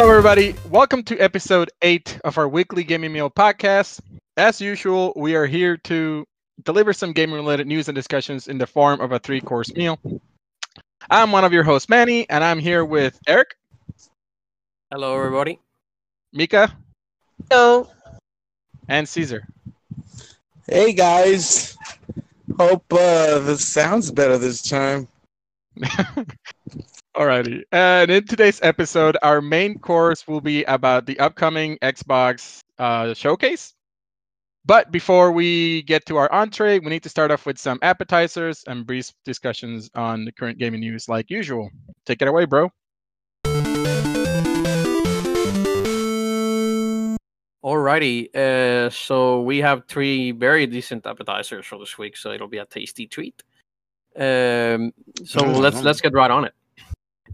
Hello, everybody. Welcome to episode eight of our weekly gaming meal podcast. As usual, we are here to deliver some gaming related news and discussions in the form of a three course meal. I'm one of your hosts, Manny, and I'm here with Eric, Hello, everybody. Mika, So, and Cesar. Hey guys, hope uh, this sounds better this time. Alrighty. And in today's episode, our main course will be about the upcoming Xbox uh, showcase. But before we get to our entree, we need to start off with some appetizers and brief discussions on the current gaming news, like usual. Take it away, bro. Alrighty. Uh, so we have three very decent appetizers for this week, so it'll be a tasty treat. Um, so let's let's get right on it.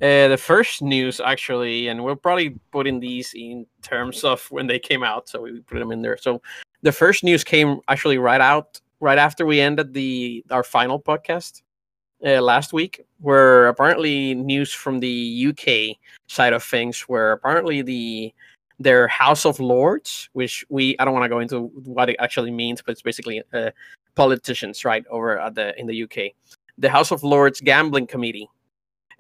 Uh, the first news, actually, and we're probably putting these in terms of when they came out, so we put them in there. So the first news came actually right out right after we ended the our final podcast uh, last week, where apparently news from the UK side of things, where apparently the their House of Lords, which we I don't want to go into what it actually means, but it's basically uh, politicians, right, over at the in the UK. The House of Lords Gambling Committee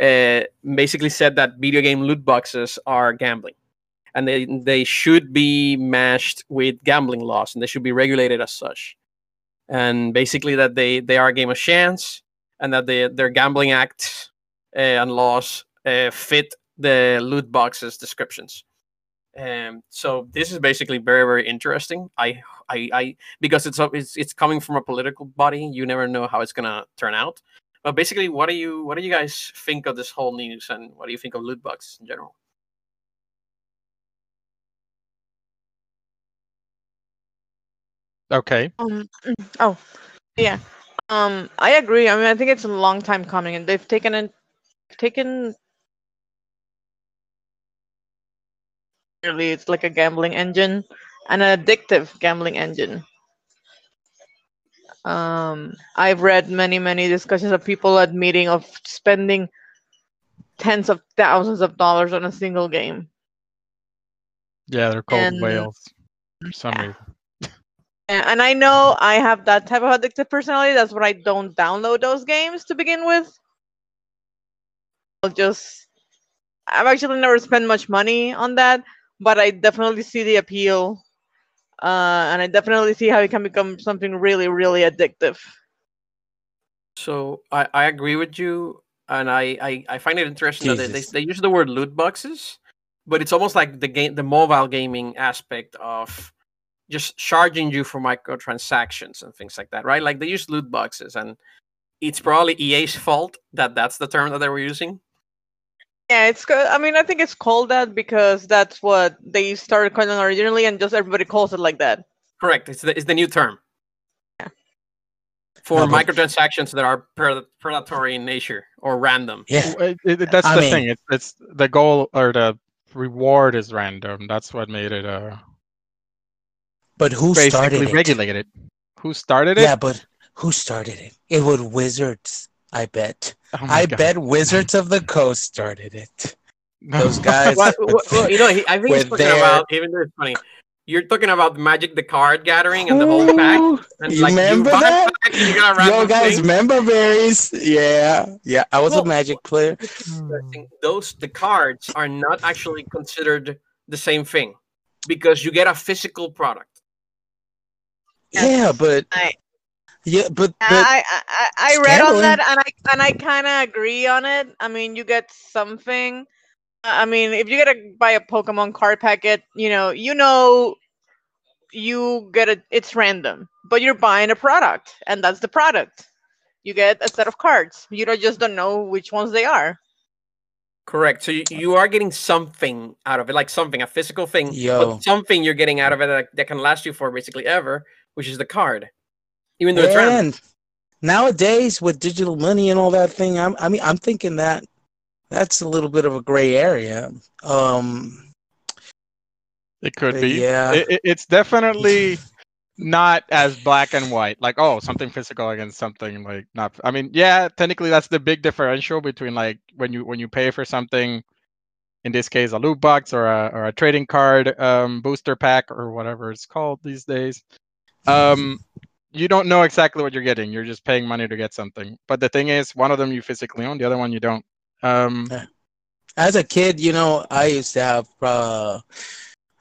uh, basically said that video game loot boxes are gambling, and they they should be matched with gambling laws, and they should be regulated as such. And basically, that they they are a game of chance, and that they, their gambling acts uh, and laws uh, fit the loot boxes descriptions. Um, so this is basically very very interesting. I I, I because it's, it's it's coming from a political body. You never know how it's gonna turn out. But basically, what do you what do you guys think of this whole news, and what do you think of loot boxes in general? Okay. um, oh, yeah. Um, I agree. I mean, I think it's a long time coming, and they've taken it, taken. Really, it's like a gambling engine, an addictive gambling engine. Um, I've read many, many discussions of people admitting of spending tens of thousands of dollars on a single game. Yeah, they're called And- whales for some yeah. reason. And I know I have that type of addictive personality. That's why I don't download those games to begin with. I'll just. I've actually never spent much money on that, but I definitely see the appeal. Uh, and I definitely see how it can become something really, really addictive. So I, I agree with you, and I, I, I find it interesting that they, they they use the word loot boxes, but it's almost like the game the mobile gaming aspect of just charging you for microtransactions and things like that, right? Like they use loot boxes, and it's probably EA's fault that that's the term that they were using. Yeah, it's good. I mean, I think it's called that because that's what they started calling it originally, and just everybody calls it like that. Correct. It's the, it's the new term Yeah. for No, microtransactions that are predatory in nature or random. Yeah, it- it- that's I the mean- thing. It's, it's the goal or the reward is random. That's what made it uh, but who started basically it? regulated. Who started it? Yeah, but who started it? It was Wizards. I bet. Oh I God. bet Wizards of the Coast started it. Those guys. Well, well, well, you know, he, I think he's talking their- about even though it's funny. You're talking about Magic the Card Gathering and the whole pack. And you like remember you that? pack and you Yo, guys, thing. remember berries? Yeah, yeah. I was Well, a Magic player. Those the cards are not actually considered the same thing because you get a physical product. Yeah, but I- yeah, but, but I, I I I read on that and I and I kind of agree on it. I mean, you get something. Uh, I mean, if you get to buy a Pokemon card packet, you know, you know, you get a. It's random, but you're buying a product, and that's the product. You get a set of cards. You don't just don't know which ones they are. Correct. So you, you are getting something out of it, like something, a physical thing, Yo. but something you're getting out of it that, that can last you for basically ever, which is the card. Even though it's and nowadays with digital money and all that thing, I'm, I mean, I'm thinking that that's a little bit of a gray area. Um, It could be. yeah. It, it- it's definitely not as black and white. Like, oh, something physical against something like not. I mean, yeah, technically that's the big differential between like when you when you pay for something in this case a loot box or a, or a trading card um, booster pack or whatever it's called these days um, you don't know exactly what you're getting you're just paying money to get something but the thing is one of them you physically own the other one you don't um, As a kid, you know, I used to have. Uh,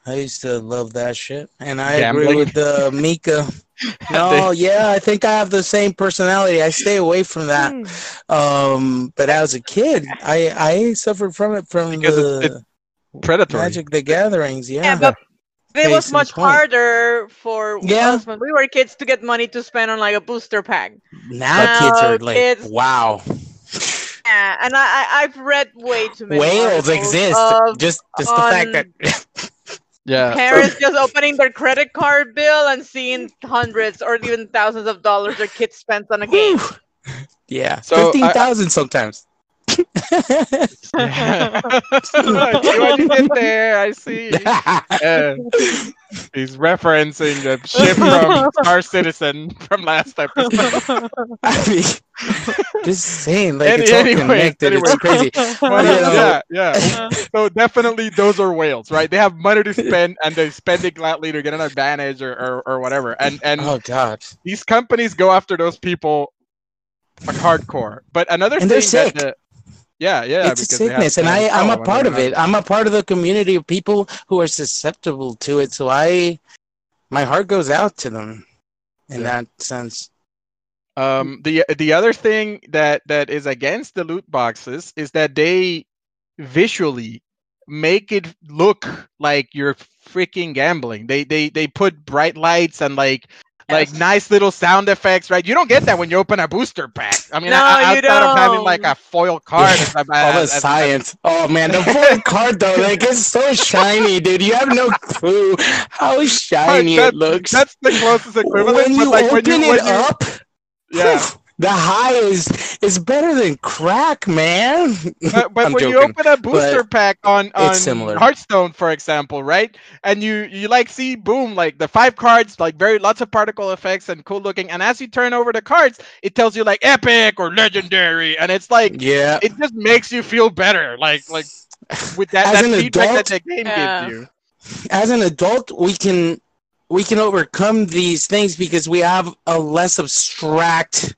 I used to love that shit, and I agree Gambling. with uh, Mika. No, yeah, I think I have the same personality. I stay away from that. Um, but as a kid, I I suffered from it from Because it's- the predatory Magic the Gatherings. Yeah, Yeah, but it was Case in much point. harder for Yeah. us when we were kids to get money to spend on like a booster pack. now kids are like, kids- wow, Yeah, and I, I I've read way too many whales articles exist. of just just the fact that yeah parents just opening their credit card bill and seeing hundreds or even thousands of dollars their kids spent on a game. Yeah, So, I- fifteen thousand sometimes. I see what you did there. I see. Uh, he's referencing the ship from Star Citizen from last episode. I mean, just saying, like Any- it's all anyway, connected. anyway. It's crazy. Well, You know- yeah, yeah. So definitely those are whales, right? They have money to spend and they spend it gladly to get an advantage or, or, or whatever. And and Oh God, these companies go after those people like hardcore. But another And thing they're that sick. the, yeah, yeah, it's a because they have sickness, and I, I'm a part of it. not- I'm a part of the community of people who are susceptible to it. So I, my heart goes out to them, in Yeah. that sense. Um, the the other thing that that is against the loot boxes is that they visually make it look like you're freaking gambling. They they they put bright lights and like like Yes. nice little sound effects, right? You don't get that when you open a booster pack. I mean, No, I, I- you outside of having like a foil card, Yeah, as- as- All the as- as- science. Oh man, the foil card though, like it's so shiny, dude. You have no clue how shiny that- it looks. That's the closest equivalent. when but you like open when you, it when you, up, yeah. The high is is better than crack, man. But, but I'm when you open a booster pack on on similar. Hearthstone, for example, right, and you you like see boom like the five cards like very lots of particle effects and cool looking, and as you turn over the cards, it tells you like epic or legendary, and it's like yeah. it just makes you feel better, like like with that, As that an feedback adult- that the game Yeah. gives you. as an adult we can we can overcome these things because we have a less abstract s-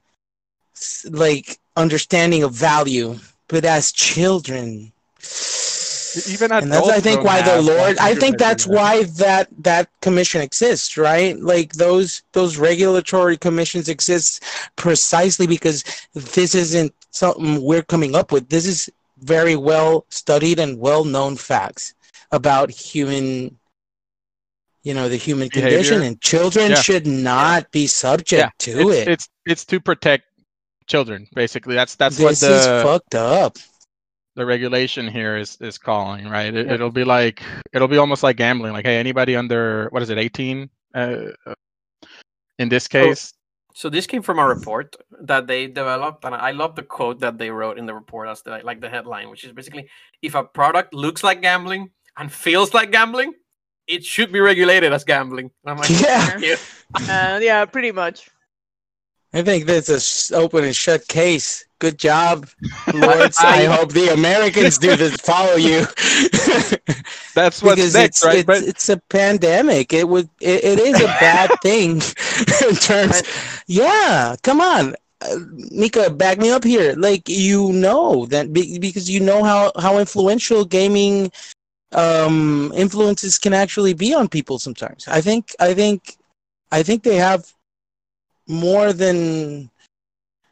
like understanding of value but as children. Even and that's i think why the lord i think that's why that that commission exists right? Like those those regulatory commissions exist precisely because this isn't something we're coming up with. This is very well studied and well known facts about human you know the human condition and children Yeah. should not be subject Yeah, to it's, it. it's it's to protect children, basically. That's that's this what is the fucked up the regulation here is is calling right it, Yeah. it'll be like it'll be almost like gambling like hey anybody under what is it 18 uh, uh, in this case So this came from a report that they developed, and I love the quote that they wrote in the report as the like the headline, which is basically if a product looks like gambling and feels like gambling, it should be regulated as gambling. And I'm like, Yeah. "Thank. Uh, yeah, pretty much. I think that's a s- open and shut case good job i I- hope the americans do this follow you that's what's because next it's, right it's, but it's a pandemic. It would it, it is a bad thing in terms. Yeah, come on, uh, Mika, back me up here. Like you know that be, because you know how how influential gaming um influences can actually be on people sometimes. I think I think I think they have more than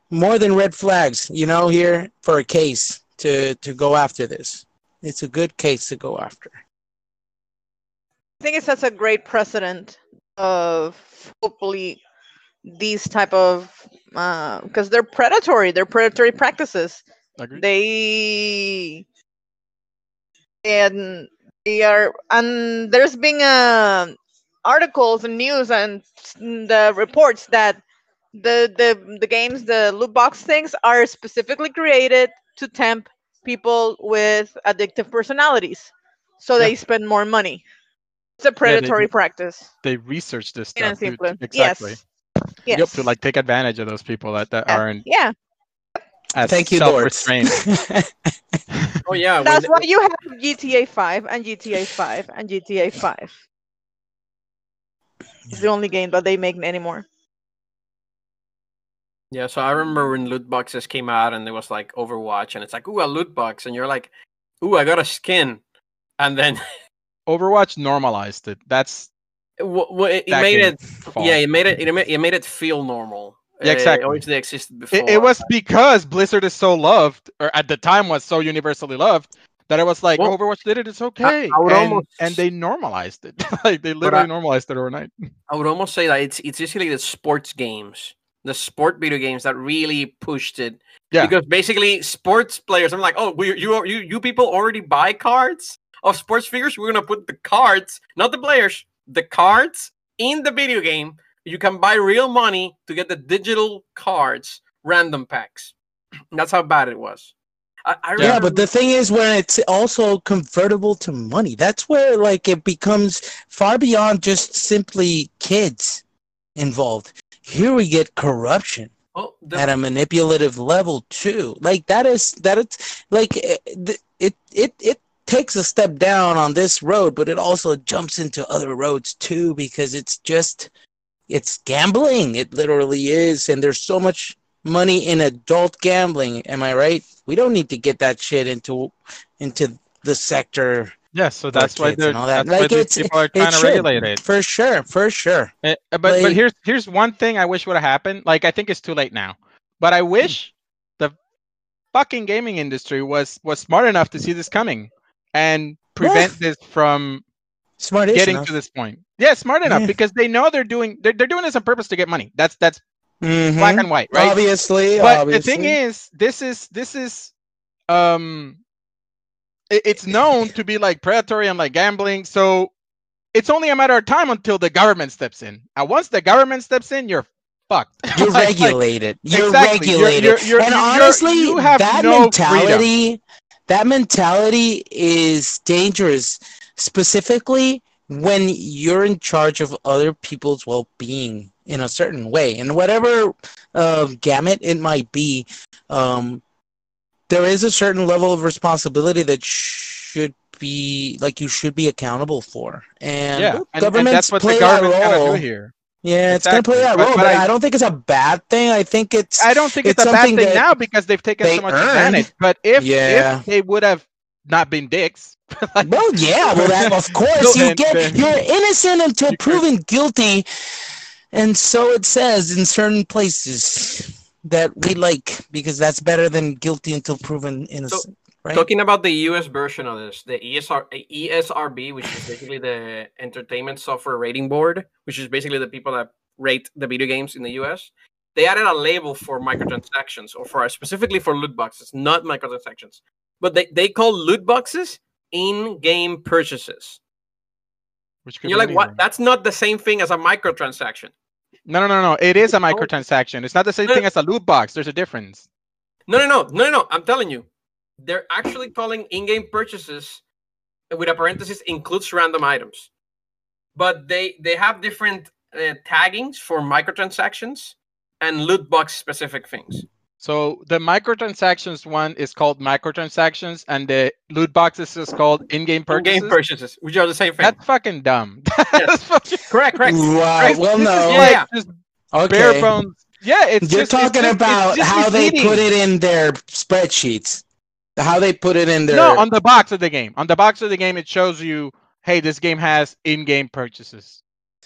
more than red flags, you know, here for a case to to go after this. It's a good case to go after. I think it sets a great precedent of hopefully these type of because they're predatory. They're predatory practices. Agreed. They and they are and there's been uh, articles and news and the reports that the the the games the loot box things are specifically created to tempt people with addictive personalities so Yeah. they spend more money it's a predatory do. practice they research this plain stuff to- exactly yes yes yep to like take advantage of those people that, that Yeah. aren't yeah as Thank you, Lord. self-restrained Oh yeah, That's the- why you have GTA 5 and GTA 5 and GTA 5. It's the only game that they make anymore. Yeah, so I remember when loot boxes came out and it was like Overwatch and it's like, ooh, a loot box, and you're like, ooh, I got a skin. And then Overwatch normalized it. That's w- w- it, it made it fault. yeah, it made it it made, it made it feel normal. Yeah, exactly. It obviously existed before. It, it was because Blizzard is so loved, or at the time was so universally loved, that it was like Well, Overwatch did it. It's okay, I would and, almost- and they normalized it. like they literally I- normalized it overnight. I would almost say that it's it's basically the sports games, the sport video games that really pushed it. Yeah. Because basically, sports players, I'm like, oh, we, you you you people already buy cards of sports figures. We're gonna put the cards, not the players, the cards in the video game. You can buy real money to get the digital cards, random packs. That's how bad it was. I, I Yeah, but the thing is, when it's also convertible to money, that's where like it becomes far beyond just simply kids involved. Here we get corruption oh, the, at a manipulative level too. Like that is that it's like eh, it it it, it takes a step down on this road, but it also jumps into other roads too because it's just it's gambling. It literally is, and there's so much money in adult gambling. Am I right? We don't need to get that shit into into the sector Yeah, so that's why they're that. that's why Like, these people are trying to should, regulate it. for sure, for sure. Eh, but but here's here's one thing I wish would have happened. Like I think it's too late now, but I wish the fucking gaming industry was was smart enough to see this coming and prevent this from Smart getting enough. to this point. Yeah, smart enough Yeah. because they know they're doing they're, they're doing this on purpose to get money. That's that's Mhm. black and white, right? Obviously, but obviously. the thing is, this is this is um, it- it's known to be like predatory and like gambling. So it's only a matter of time until the government steps in. And once the government steps in, you're fucked. you're Like- like, regulated. You're Exactly. Regulated. you're- you're- and you're- honestly, you have that no mentality, that mentality is dangerous, specifically when you're in charge of other people's well-being in a certain way, and whatever uh, gamut it might be. Um, there is a certain level of responsibility that should be like you should be accountable for, and yeah, and, and governments that's what play the government's gonna role. here. Yeah, it's gonna play that role, but but, I- I, don't think it's a bad thing. I think it's I don't think it's, it's a bad thing now because they've taken so much earned. advantage. But if Yeah. if they would have not been dicks, like, well, yeah, well, that of course you get you're innocent until proven guilty, and so it says in certain places that we like because that's better than guilty until proven innocent. right? Talking about the US version of this, the ESR, ESRB, which is basically the Entertainment Software Rating Board, which is basically the people that rate the video games in the US, they added a label for microtransactions or for specifically for loot boxes, not microtransactions. But they, they call loot boxes in game purchases. which And you're like, what? That's not the same thing as a microtransaction. No, no, no, no. It is a microtransaction. It's not the same No. thing as a loot box. There's a difference. No, no, no, no, no, no. I'm telling you, they're actually calling in-game purchases with a parenthesis includes random items, but they they have different uh, taggings for microtransactions and loot box specific things. So the microtransactions one is called microtransactions, and the loot boxes is called in-game purchases. In-game purchases, which are the same thing. That's fucking dumb. That's fucking correct, correct. Wow. Right, Well, this no. like Yeah. just Okay. bare bones. Yeah, it's You're just, it's talking just- it's about just how they misleading. put it in their spreadsheets. How they put it in their No, on the box of the game. On the box of the game, it shows you, hey, this game has in-game purchases.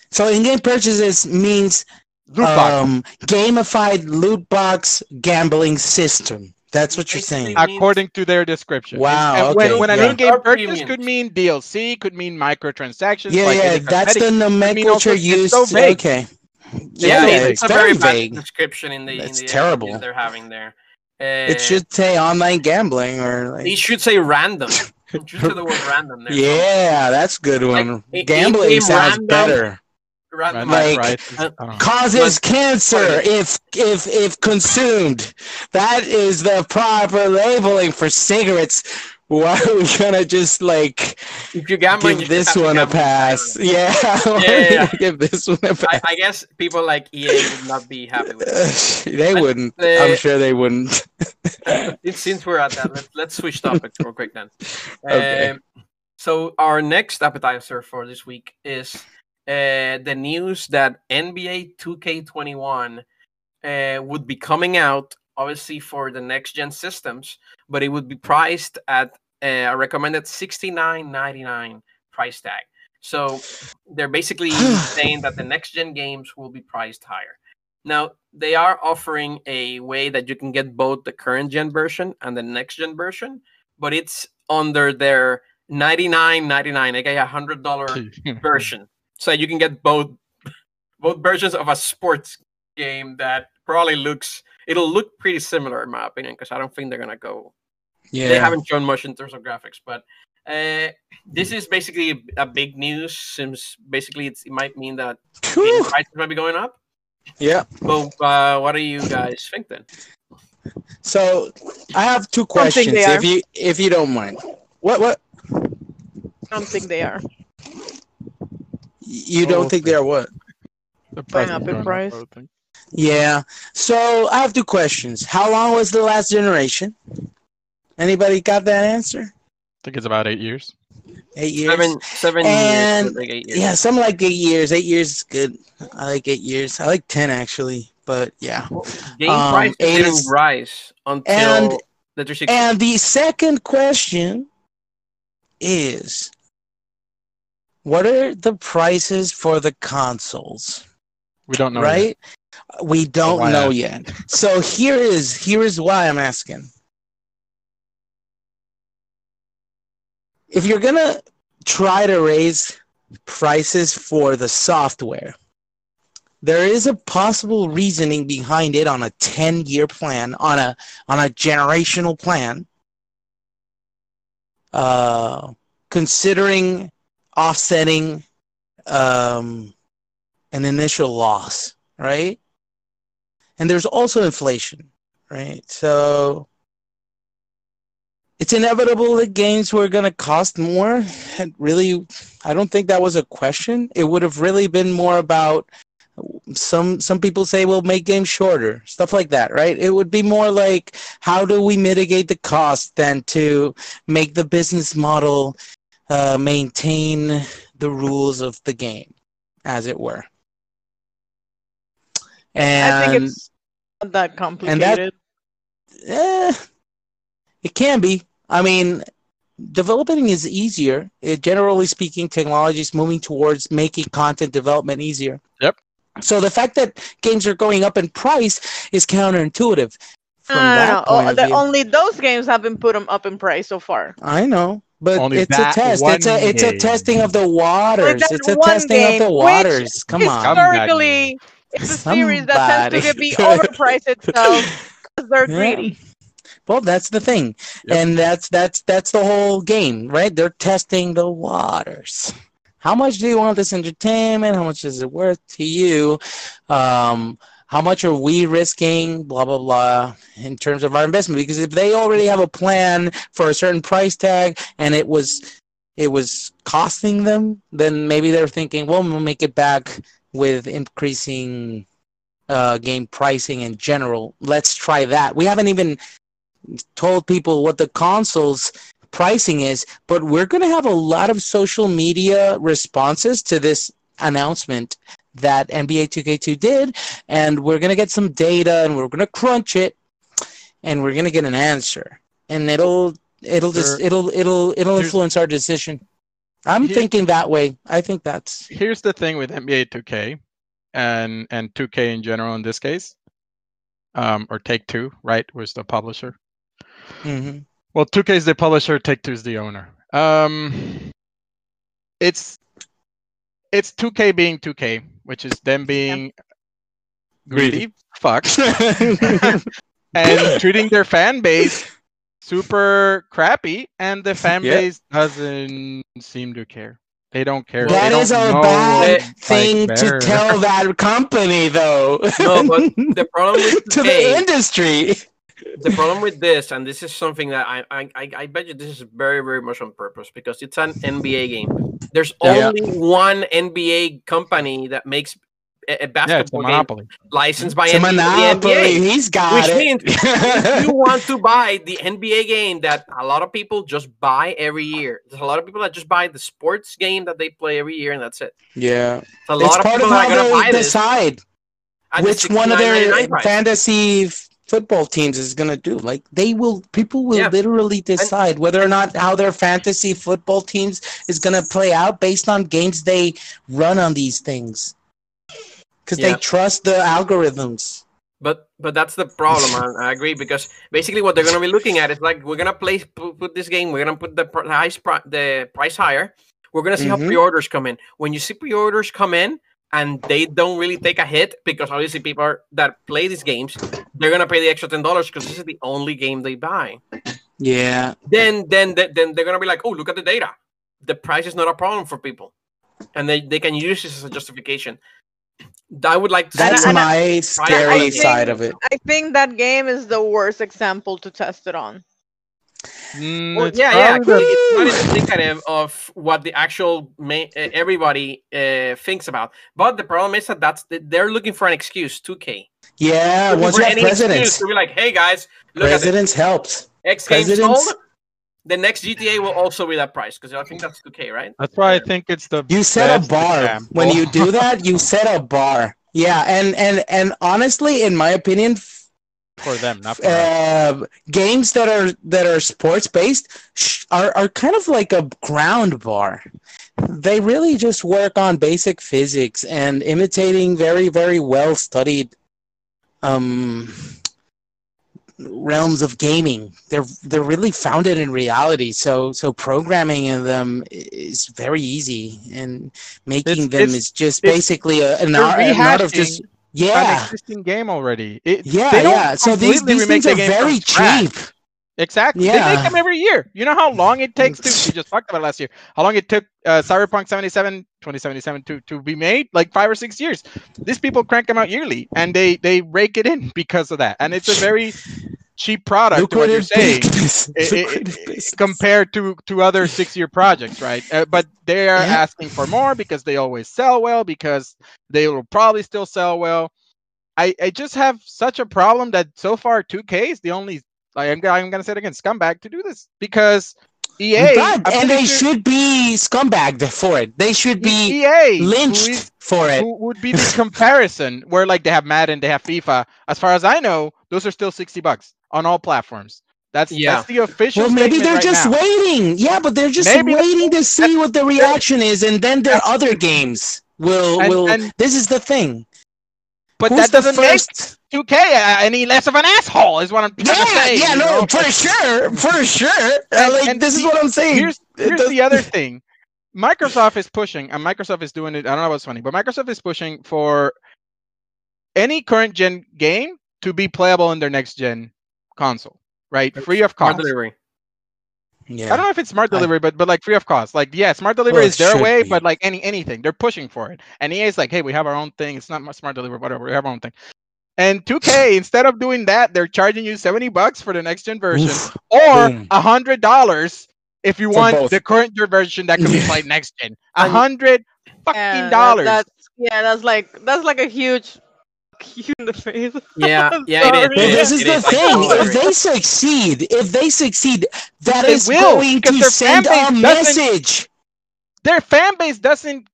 So in-game purchases means Loot box. um, gamified loot box gambling system. That's what you're saying. According to their description. Wow, And when, okay, when an in-game purchase could mean DLC, could mean microtransactions. Yeah, like yeah, that's the nomenclature used. so vague. Okay. Yeah, Yeah, it's, it's a very very bad vague. description in the in That's the terrible. they're having there. It Uh, should say online gambling or like. They should say random. It should say the word random there. Yeah, that's a good one. i- Gambling sounds random- better. Random. Right, Like, right. uh, I don't know. Causes cancer if if if consumed. That is the proper labeling for cigarettes. why are we gonna just like If you're gambling, give should this have to one a pass? Ireland. Yeah, why are we Yeah, yeah. give this one a I, pass. I guess people like EA would not be happy with it. they And, wouldn't. I'm sure they wouldn't. Since- Since we're at that, let's, let's switch topics real quick then. Okay. Um, so our next appetizer for this week is uh, the news that NBA 2K21 uh, would be coming out, obviously for the next gen systems, but it would be priced at uh, a recommended 69.99 price tag. So they're basically saying that the next gen games will be priced higher. Now they are offering a way that you can get both the current gen version and the next gen version, but it's under their 99.99, aka a hundred dollar version, so you can get both both versions of a sports game that probably looks it'll look pretty similar in my opinion because I don't think they're gonna go. Yeah. They haven't shown much in terms of graphics, but uh, this is basically a, a big news since basically it's, it might mean that game prices might be going up. Yeah. So uh, what do you guys think then? So I have two questions, if you if you don't mind. What what I don't think they are. You don't Oh, think they are what? The Going price up in price. I would think. Yeah. So I have two questions. How long was the last generation? Anybody got that answer? I think it's about eight years. Eight years. Seven seven And- years, like eight years. Yeah, some like eight years. Eight years is good. I like eight years. I like ten actually, but yeah. Game Um, prices eight didn't is- rise until and- the 360. And the second question is what are the prices for the consoles? We don't know. yet. right? We don't why know ask? yet. So here is here is why I'm asking. If you're gonna try to raise prices for the software, there is a possible reasoning behind it on a 10 year plan, on a on a generational plan. Uh, considering offsetting um, an initial loss, right? And there's also inflation, right? So it's inevitable that games were going to cost more. And really, I don't think that was a question. It would have really been more about some some people say we'll make games shorter stuff like that right it would be more like how do we mitigate the cost than to make the business model uh, maintain the rules of the game as it were and I think it's not that complicated. Eh, it can be. I mean, developing is easier. It, generally speaking, technology is moving towards making content development easier. Yep. So the fact that games are going up in price is counterintuitive. From no, no, that no. point Oh, of the, view. only those games have been put 'em up in price so far. I know, but Only it's a test. It's a one it's a testing of the waters. It's a testing game, of the waters. Come on. Historically, it's a series that tends to be overpriced itself because they're Yeah. greedy. Well, that's the thing, Yep. and that's that's that's the whole game, right? They're testing the waters. How much do you want this entertainment? How much is it worth to you? Um, how much are we risking? Blah blah blah. In terms of our investment, because if they already have a plan for a certain price tag and it was it was costing them, then maybe they're thinking, well, we'll make it back with increasing uh, game pricing in general. Let's try that. We haven't even told people what the consoles pricing is, but we're going to have a lot of social media responses to this announcement that NBA 2K2 did, and we're going to get some data and we're going to crunch it and we're going to get an answer. And it'll it'll just it'll it'll it'll influence our decision. I'm Here- thinking that way. I think that's Here's the thing with NBA 2K and and 2K in general in this case, um, or Take Two, right, was the publisher. mhm. Well, 2K is the publisher, Take Two is the owner. Um, it's it's 2K being 2K, which is them being greedy, fuck, and treating their fan base super crappy, and the fan Yeah. base doesn't seem to care. They don't care. That They is a bad what thing like to tell that company, though. No, but the problem with to 2K the industry. The problem with this, and this is something that I, I I I bet you this is very very much on purpose because it's an NBA game. There's Yeah. only one NBA company that makes a, a Yeah, it's a basketball game monopoly. licensed by It's a NBA, the monopoly. NBA. He's got Which it. means if you want to buy the NBA game that a lot of people just buy every year. There's a lot of people that just buy the sports game that they play every year, and that's it. yeah, So a it's of part people of that are how going to buy they this. decide which one of their $69.99 fantasy f- football teams is gonna do. Like they will, people will Yeah. literally decide whether or not how their fantasy football teams is gonna play out based on games they run on these things, because Yeah. they trust the algorithms. But but that's the problem. I, I agree because basically what they're going to be looking at is like we're going to play put, this game. We're going to put the pr- the highest pri- the price higher. We're going to see Mhm. how pre-orders come in. When you see pre-orders come in and they don't really take a hit because obviously people are, that play these games they're going to pay the extra ten dollars because this is the only game they buy. Yeah, Then then then then they're going to be like, oh look at the data. The price is not a problem for people, and they they can use this as a justification. I would like to that's see. and my I scary think- side of it. I think that game is the worst example to test it on. Mm, Well, yeah, yeah. probably the- It's not indicative of what the actual main, uh, everybody uh, thinks about. But the problem is that that's they're looking for an excuse. 2K. Yeah, Looking once for you have presidents, to be like, hey guys, look at this. presidents helped. X Games presidents- sold. The next GTA will also be that price because I think that's 2K, right? That's why I think it's the You set a bar example. when you do that. You set a bar. Yeah, and and and honestly, in my opinion, f- for them, not for uh, games that are that are sports based sh- are are kind of like a ground bar. They really just work on basic physics and imitating very very well studied um realms of gaming. They're they're really founded in reality. So so programming in them is very easy, and making It's- them it's- is just basically a, an art, an art of just rehashing an yeah. existing game already. It, Yeah, yeah. So these, these things are very cheap. Exactly. They make them every year. You know how long it takes to, we just talked about it last year, how long it took uh, Cyberpunk 77, 2077 to, to be made? Like five or six years. These people crank them out yearly and they, they rake it in because of that. And it's a very cheap product to what you're saying. business. i- i- Lucrative i- business. compared to to other six year projects right uh, but they are Yeah. asking for more because they always sell well because they will probably still sell well i i just have such a problem that so far 2k is the only like i'm, I'm gonna say it again scumbag to do this because ea and they sure should be scumbagged for it. They should be ea lynched is- for it. who would be the comparison where like they have Madden, they have FIFA. As far as I know, those are still 60 bucks on all platforms. That's Yeah. that's the official. Well, maybe they're right just now. waiting. Yeah, but they're just Maybe waiting to see what the reaction is, and then their other games will And- will. and- this is the thing. But Who's that the doesn't make first? 2K uh, any less of an asshole, is what I'm trying to Yeah, say. yeah, no, know? for sure, for sure. Uh, And- like and this is what I'm saying. Here's here's the other thing. Microsoft is pushing, and Microsoft is doing it. I don't know what's funny, but Microsoft is pushing for any current gen game to be playable in their next gen console, right? Free of Smart cost. delivery. Yeah. I don't know if it's smart I- delivery, but but like free of cost. Like yeah, smart delivery Well, is their way, be. but like any anything, they're pushing for it. And EA is like, hey, we have our own thing. It's not mu- smart delivery, whatever. We have our own thing. And 2K, instead of doing that, they're charging you 70 bucks for the next gen version, Oof. or boom. a hundred dollars if you For want both. the current gen version that can be played next gen. A And- hundred Yeah, fucking that- dollars. that's yeah, that's like that's like a huge you in the face. Yeah, yeah, it is. Well, this is it the is. Thing. If they succeed, if they succeed, that They is will, going to send a message. Their fan base doesn't.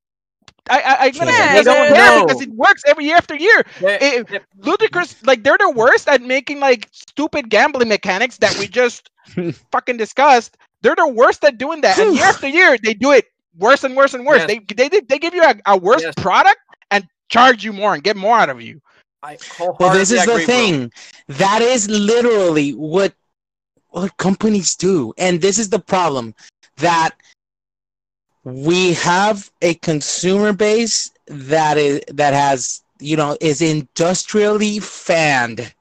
I, I, I'm gonna Yeah, say they doesn't don't care know. because it works every year after year. They- It- they- ludicrous like they're the worst at making like stupid gambling mechanics that we just fucking discussed they're the worst at doing that and year after year they do it worse and worse and worse Yes. they, they they they give you a, a worse Yes. product and charge you more and get more out of you I Well, this is the thing. That is literally what what companies do, and this is the problem that we have a consumer base that is that has you know is industrially fanned,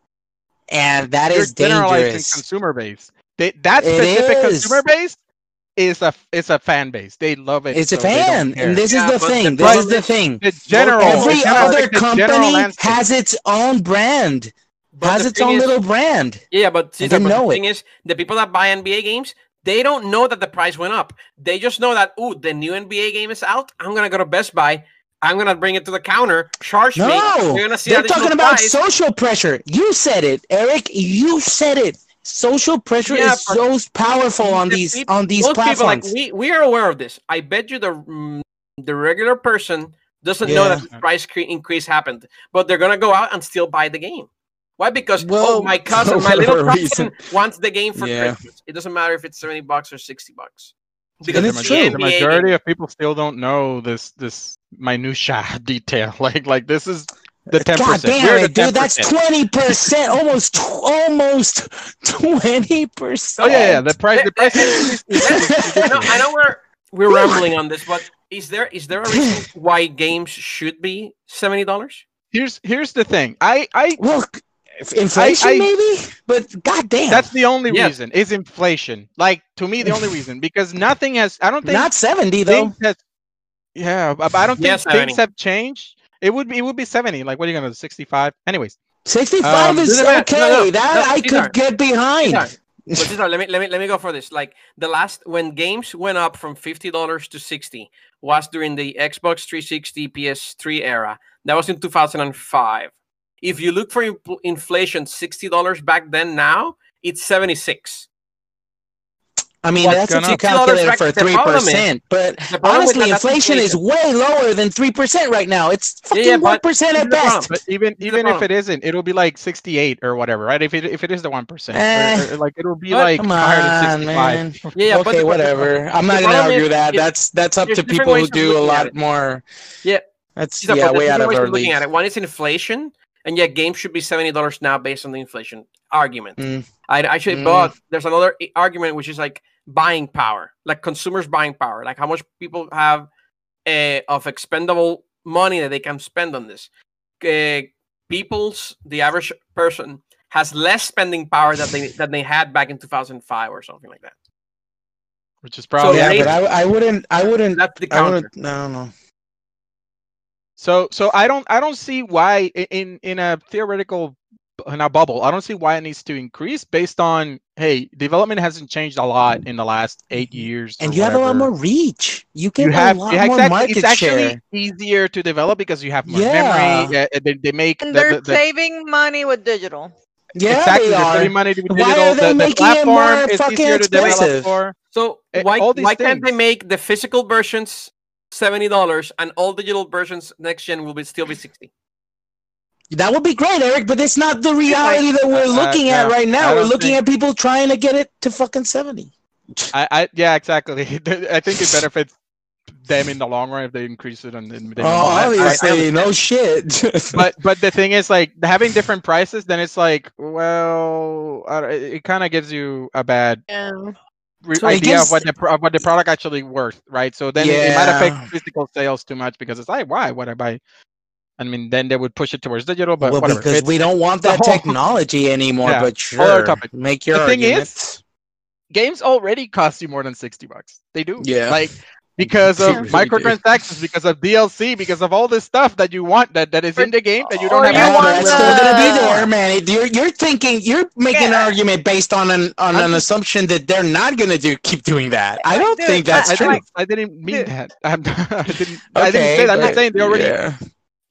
and that you're is dangerous. consumer base. They, that specific consumer base is a is a fan base they love it It's a so they don't fan, and this Yeah, is the thing. the This is the thing. the general Every it's kind other like company has its own brand. But has its own is- little brand. Yeah, but, Cesar, didn't but know the thing is, the people that buy NBA games, they don't know that the price went up. They just know that, ooh, the new NBA game is out. I'm gonna go to Best Buy. I'm gonna bring it to the counter, charge me. No, You're gonna see they're talking about price. social pressure. You said it, Eric. You said it. Social pressure Yeah, is so powerful on the these peop- on these Most people, like platforms. we, we are aware of this. I bet you the mm, the regular person doesn't know that the price cre- increase happened, but they're gonna go out and still buy the game. Why? Because Well, oh, my cousin, my little cousin wants the game for Yeah. Christmas. It doesn't matter if it's seventy bucks or sixty bucks. Because the, it's it's majority, the the majority game. of people still don't know this this minutia detail. Like like this is the ten God percent. damn it, dude! That's twenty percent, almost, tw- almost twenty Oh percent. yeah, yeah. The price the price increase is- is I know. I know we're we're rambling on this, but is there is there a reason why games should be seventy dollars? Here's here's the thing. I I Well, inflation I- maybe, but goddamn, that's the only Yes. reason is inflation. Like to me, the only reason because nothing has. I don't think not seventy though. has. Yeah, I don't think Yeah, 70. things have changed. It would be it would be seventy. Like what are you gonna do? Sixty five. Anyways, Sixty-five Um, is doesn't matter. okay. No, no, that no, I these are- could get behind. Cesar, But Cesar, let me let me let me go for this. Like the last when games went up from fifty dollars to sixty was during the Xbox 360 PS3 era. That was in 2005. If you look for inflation, sixty dollars back then. Now it's seventy six. I mean, What's that's if gonna- you calculate it for the three percent. But the problem with honestly, inflation is way lower than three percent right now. It's fucking one but percent at best. but even even if it isn't, it'll be like sixty eight or whatever, right? If it if it is the one percent, Eh. like it'll be like Come higher than sixty five. man. Yeah, yeah, okay, the- whatever. I'm not gonna argue is- that. is That's that's up to people who do a lot more. Yeah. That's Cesar, yeah, but way there's out different of ways our of looking league. at it. One is inflation, and yet games should be seventy dollars now based on the inflation argument. Mm. I actually, Mm. but there's another argument which is like buying power, like consumers' buying power, like how much people have uh, of expendable money that they can spend on this. Uh, people's the average person has less spending power that they that they had back in 2005 or something like that. which is probably yeah, but I, I wouldn't. I wouldn't. That's the I counter. wouldn't. I don't. So so I don't I don't see why in in a theoretical b- in a bubble I don't see why it needs to increase based on hey development hasn't changed a lot in the last eight years And or you have a lot more reach. You get you have a lot yeah, more exactly market it's actually share. easier to develop because you have more Yeah. memory uh, they, they make And the, they're the, the, saving money with digital. Yeah, exactly they they're are. saving money to Why are they the, the making it more platform is fucking easier to develop expensive? for So Eh, why all these why can't they make the physical versions seventy dollars and all digital versions next gen will be still be sixty? That would be great, Eric, but it's not the reality that we're Uh, looking at no, right now. We're looking think- at people trying to get it to fucking 70. I, I yeah exactly I think it benefits them in the long run if they increase it and then they Oh, I- I- I obviously, no shit. but but the thing is like having different prices then it's like well I it, it kind of gives you a bad Yeah. re- So idea gives- of what the of what the product actually worth right so then it, it might affect physical sales too much because it's like why would i buy i mean then they would push it towards digital but well, whatever because It's- we don't want that whole- technology anymore, Yeah, but sure. topic. Make your The thing is- games already cost you more than 60 bucks they do Yeah. like because of They really do. microtransactions because of dlc because of all this stuff that you want that that is in the game that you don't Or have you Yeah, access but want to it's still gonna be there, man. You're you're thinking you're making an argument based on an on I'm an assumption that they're not gonna do keep doing that. I don't Dude, think that's I, true. didn't, I didn't mean that. I'm, I didn't. I didn't say that. I'm but- just saying they already yeah.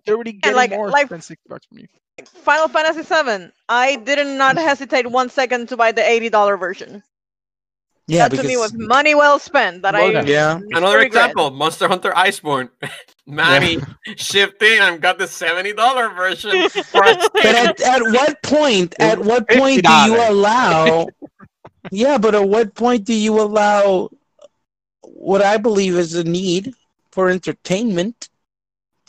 They're already getting like- more like- than sixty bucks from you. Final Fantasy VII. I did not hesitate one second to buy the eighty dollar version. Yeah, that to me was money well spent. That Well I done. yeah. Another regret. example: Monster Hunter Iceborne. Manny shipped in and got the seventy dollar version. But at, at what point? At what point do you allow? yeah, but at what point do you allow what I believe is a need for entertainment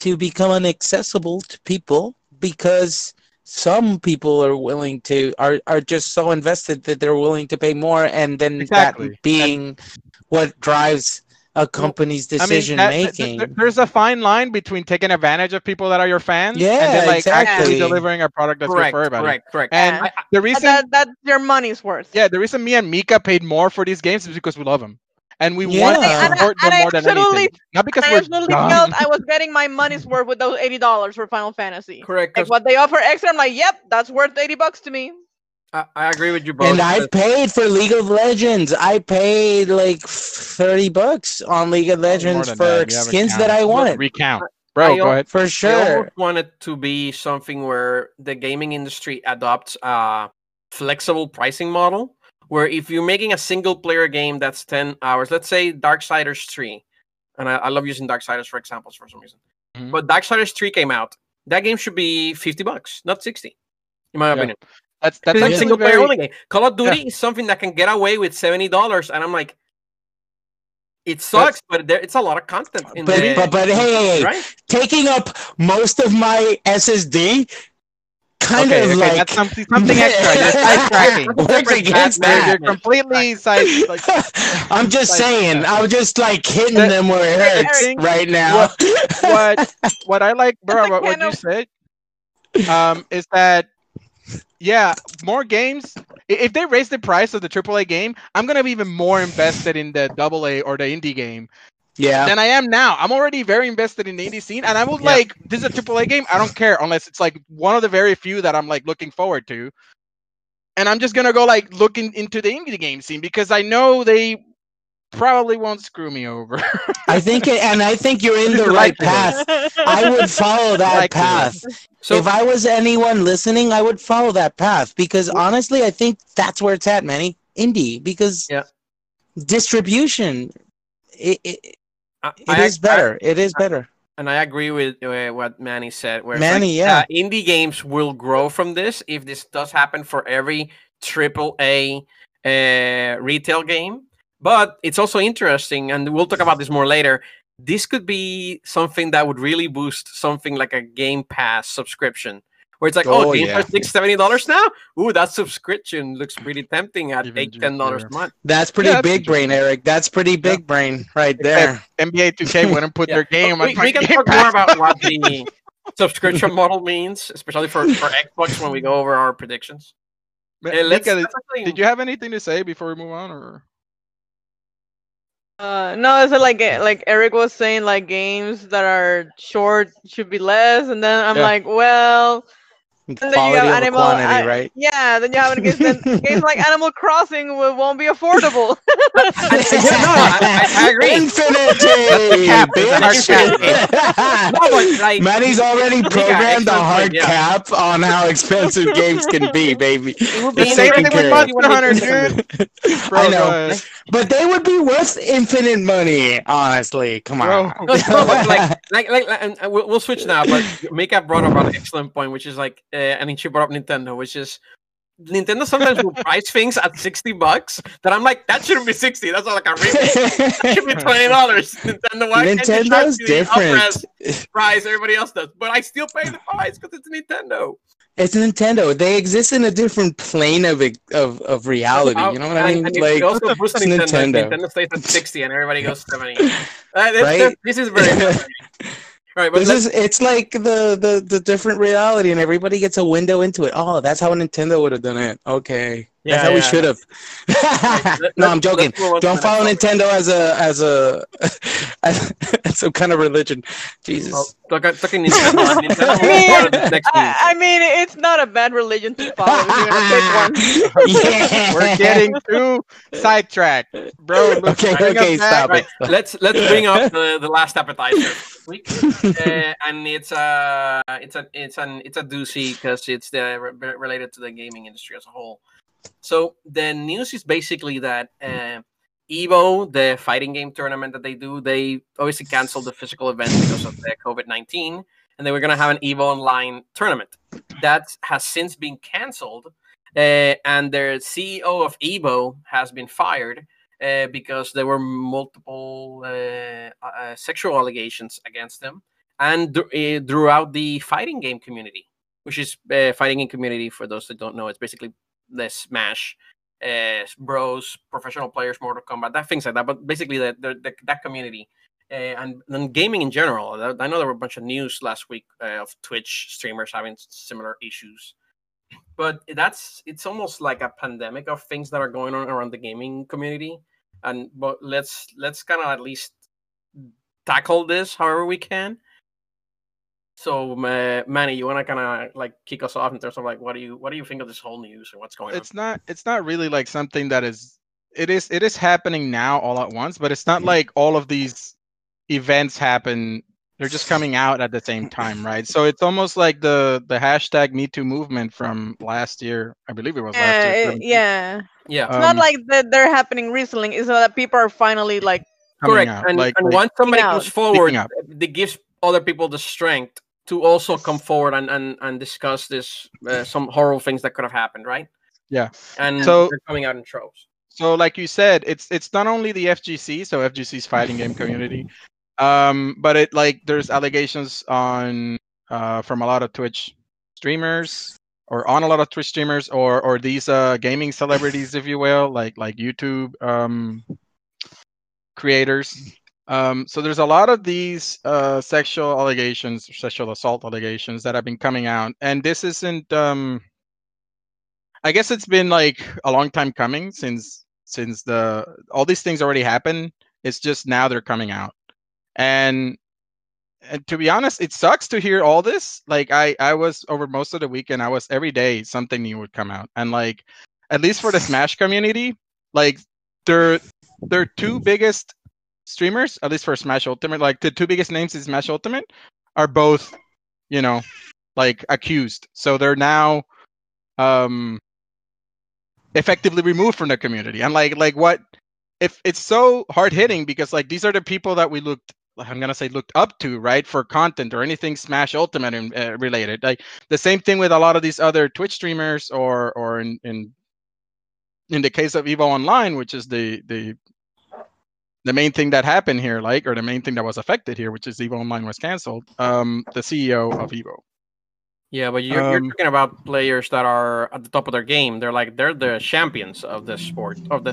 to become inaccessible to people because some people are willing to are are just so invested that they're willing to pay more, and then Exactly. that being what drives a company's decision that- th- making. th- there's a fine line between taking advantage of people that are your fans yeah, and Yeah, then like actually exactly. delivering a product that's correct, good for everybody. correct, correct. And Yeah. the reason, that that's their money's worth. yeah, the reason me and Mika paid more for these games is because we love them. And we Yeah. want to And support them more than absolutely- anything. Not because I we're absolutely dumb. felt I was getting my money's worth with those eighty dollars for Final Fantasy. Correct. Like 'cause what they offer extra, I'm like, yep, that's worth eighty bucks to me. I, I agree with you both. And I paid for League of Legends. I paid like thirty bucks on League of oh, Legends for that, you haven't skins that. I wanted. Recount, bro. I go ahead. For sure. I want it to be something where the gaming industry adopts a flexible pricing model where if you're making a single player game that's 10 hours, let's say Darksiders 3, and I, I love using Darksiders for examples for some reason, Mhm. but Darksiders 3 came out, that game should be 50 bucks, not 60, in my Yeah. opinion. That's that's a single player only game. Call of Duty is something that can get away with $70, and I'm like, it sucks, but there, it's a lot of content in But, there. but but hey, right? taking up most of my SSD kind okay, of okay, like that's something something extra. You're sidetracking. works against that. you're completely side. Like, I'm just Like, saying, yeah. I'm just like hitting The- them where it hurts Eric, right now. what what I like, bro, That's a about what you said, um, is that yeah, more games. If they raise the price of the AAA game, I'm gonna be even more invested in the AA or the indie game yeah, than I am now. I'm already very invested in the indie scene, and I would Yeah. like this is a AAA game. I don't care unless it's like one of the very few that I'm like looking forward to. And I'm just gonna go like looking into the indie game scene because I know they probably won't screw me over. I think, it, and I think you're in the right path. I would follow that Like path. So if I was anyone listening, I would follow that path because honestly, I think that's where it's at, Manny. Indie, because Yeah. distribution, it, it, I, it I is ag- I- better. It is better. and I agree with uh, what Manny said. Where Manny, like, yeah. uh, indie games will grow from this if this does happen for every triple A uh, retail game. But it's also interesting, and we'll talk about this more later. This could be something that would really boost something like a Game Pass subscription, where it's like, oh, Oh, games yeah. are six seventy dollars now. Ooh, that subscription looks pretty tempting at Even eight ten dollars a month. That's pretty Yeah, big brain, Eric. That's pretty big brain right there. NBA 2K wouldn't put Yeah. their game But on we, we can Game talk Pass. more about what the subscription model means, especially for, for Xbox when we go over our predictions. Ma- Uh, let's, Mika, did you have anything to say before we move on, or Uh, no, it's like eh, like Eric was saying, like games that are short should be less, and then I'm Yeah. like, well, then you Quality have animal- quantity, I- right? yeah, then you have games, then games like Animal Crossing will, won't be affordable. Yeah, no, I, I, I agree. Infinity, cap. It's a hard bitch. No, but like, Manny's already Mika, programmed a hard yeah. cap on how expensive games can be, baby. it would the be same thing with care of. Monster Hunter, dude? Bro, I know. ahead. But they would be worth infinite money, honestly. Come on. No, no, but like, like, like, like- and, and we'll, we'll switch now. But Mika brought up an excellent point, which is like, uh, and then she brought up Nintendo, which is Nintendo sometimes will price things at sixty bucks. That I'm like, that shouldn't be sixty. That's not like a remake. That should be twenty dollars. Nintendo, why can't you charge Nintendo's different. price everybody else does? But I still pay the price because it's Nintendo. It's Nintendo. They exist in a different plane of of, of reality. You know what I mean? and Like also it's Nintendo, Nintendo. Nintendo stays at sixty, and everybody goes seventy. Uh, that's- Right? that's- This is very. right, but this is it's like the, the the different reality, and everybody gets a window into it. Oh, that's how Nintendo would have done it. Okay, Yeah, that's how we should have. let- no, I'm joking. let's move on to Don't follow next Nintendo as a as a as some kind of religion. Jesus. Well, talk, talking Nintendo. Nintendo I mean, start the next news. I, I mean, it's not a bad religion to follow if you're one. yeah. We're getting too sidetracked, bro. look, Okay, okay, stop Right, it. let's let's bring up the, the last appetizer week, uh, and it's a it's a it's an it's a doozy because it's the re- related to the gaming industry as a whole. So the news is basically that uh, Evo, the fighting game tournament that they do, they obviously canceled the physical event because of the COVID nineteen, and they were gonna have an Evo online tournament that has since been canceled. Uh, and their CEO of Evo has been fired uh, because there were multiple uh, uh, sexual allegations against them, and uh, throughout the fighting game community, which is uh, fighting game community for those that don't know, it's basically the Smash, uh, Bros, professional players, Mortal Kombat, that things like that. But basically, the, the, the that community. Uh, and then gaming in general. I know there were a bunch of news last week uh, of Twitch streamers having similar issues but that's it's almost like a pandemic of things that are going on around the gaming community and but let's let's kind of at least tackle this however we can. So, uh, Manny, you want to kind of like kick us off in terms of like what do you what do you think of this whole news and what's going on? it's not it's not really like something that is it is it is happening now all at once but it's not like all of these events happen they're just coming out at the same time right so it's almost like the the hashtag me too movement from last year i believe it was last Yeah, year it- yeah. Yeah, It's not Um, like that they're happening recently. It's that people are finally like, correct. out, and like, and like- once somebody out. comes forward, Speaking up. it gives other people the strength to also come forward and and, and discuss this uh, some horrible things that could have happened, right? Yeah. and So- they're coming out in troves. so like you said it's it's not only the fgc so fgc's fighting game community um but it like there's allegations on uh from a lot of twitch streamers or on a lot of twitch streamers or or these uh gaming celebrities if you will like like youtube um creators um so there's a lot of these uh sexual allegations sexual assault allegations that have been coming out and this isn't um I guess it's been like a long time coming since since the all these things already happened. It's just now they're coming out, and and to be honest, it sucks to hear all this. Like I I was over most of the weekend. I was every day something new would come out, and like at least for the Smash community, like their their two biggest streamers, at least for Smash Ultimate, like the two biggest names in Smash Ultimate, are both, you know, like accused. So they're now um effectively removed from the community and like like what if it's so hard hitting because like these are the people that we looked i'm gonna say looked up to right for content or anything smash ultimate and, uh, related like the same thing with a lot of these other twitch streamers or or in in in the case of evo online which is the the the main thing that happened here like or the main thing that was affected here which is evo online was canceled um the ceo of evo Yeah, but you're, you're Um, talking about players that are at the top of their game. They're like they're the champions of the sport of the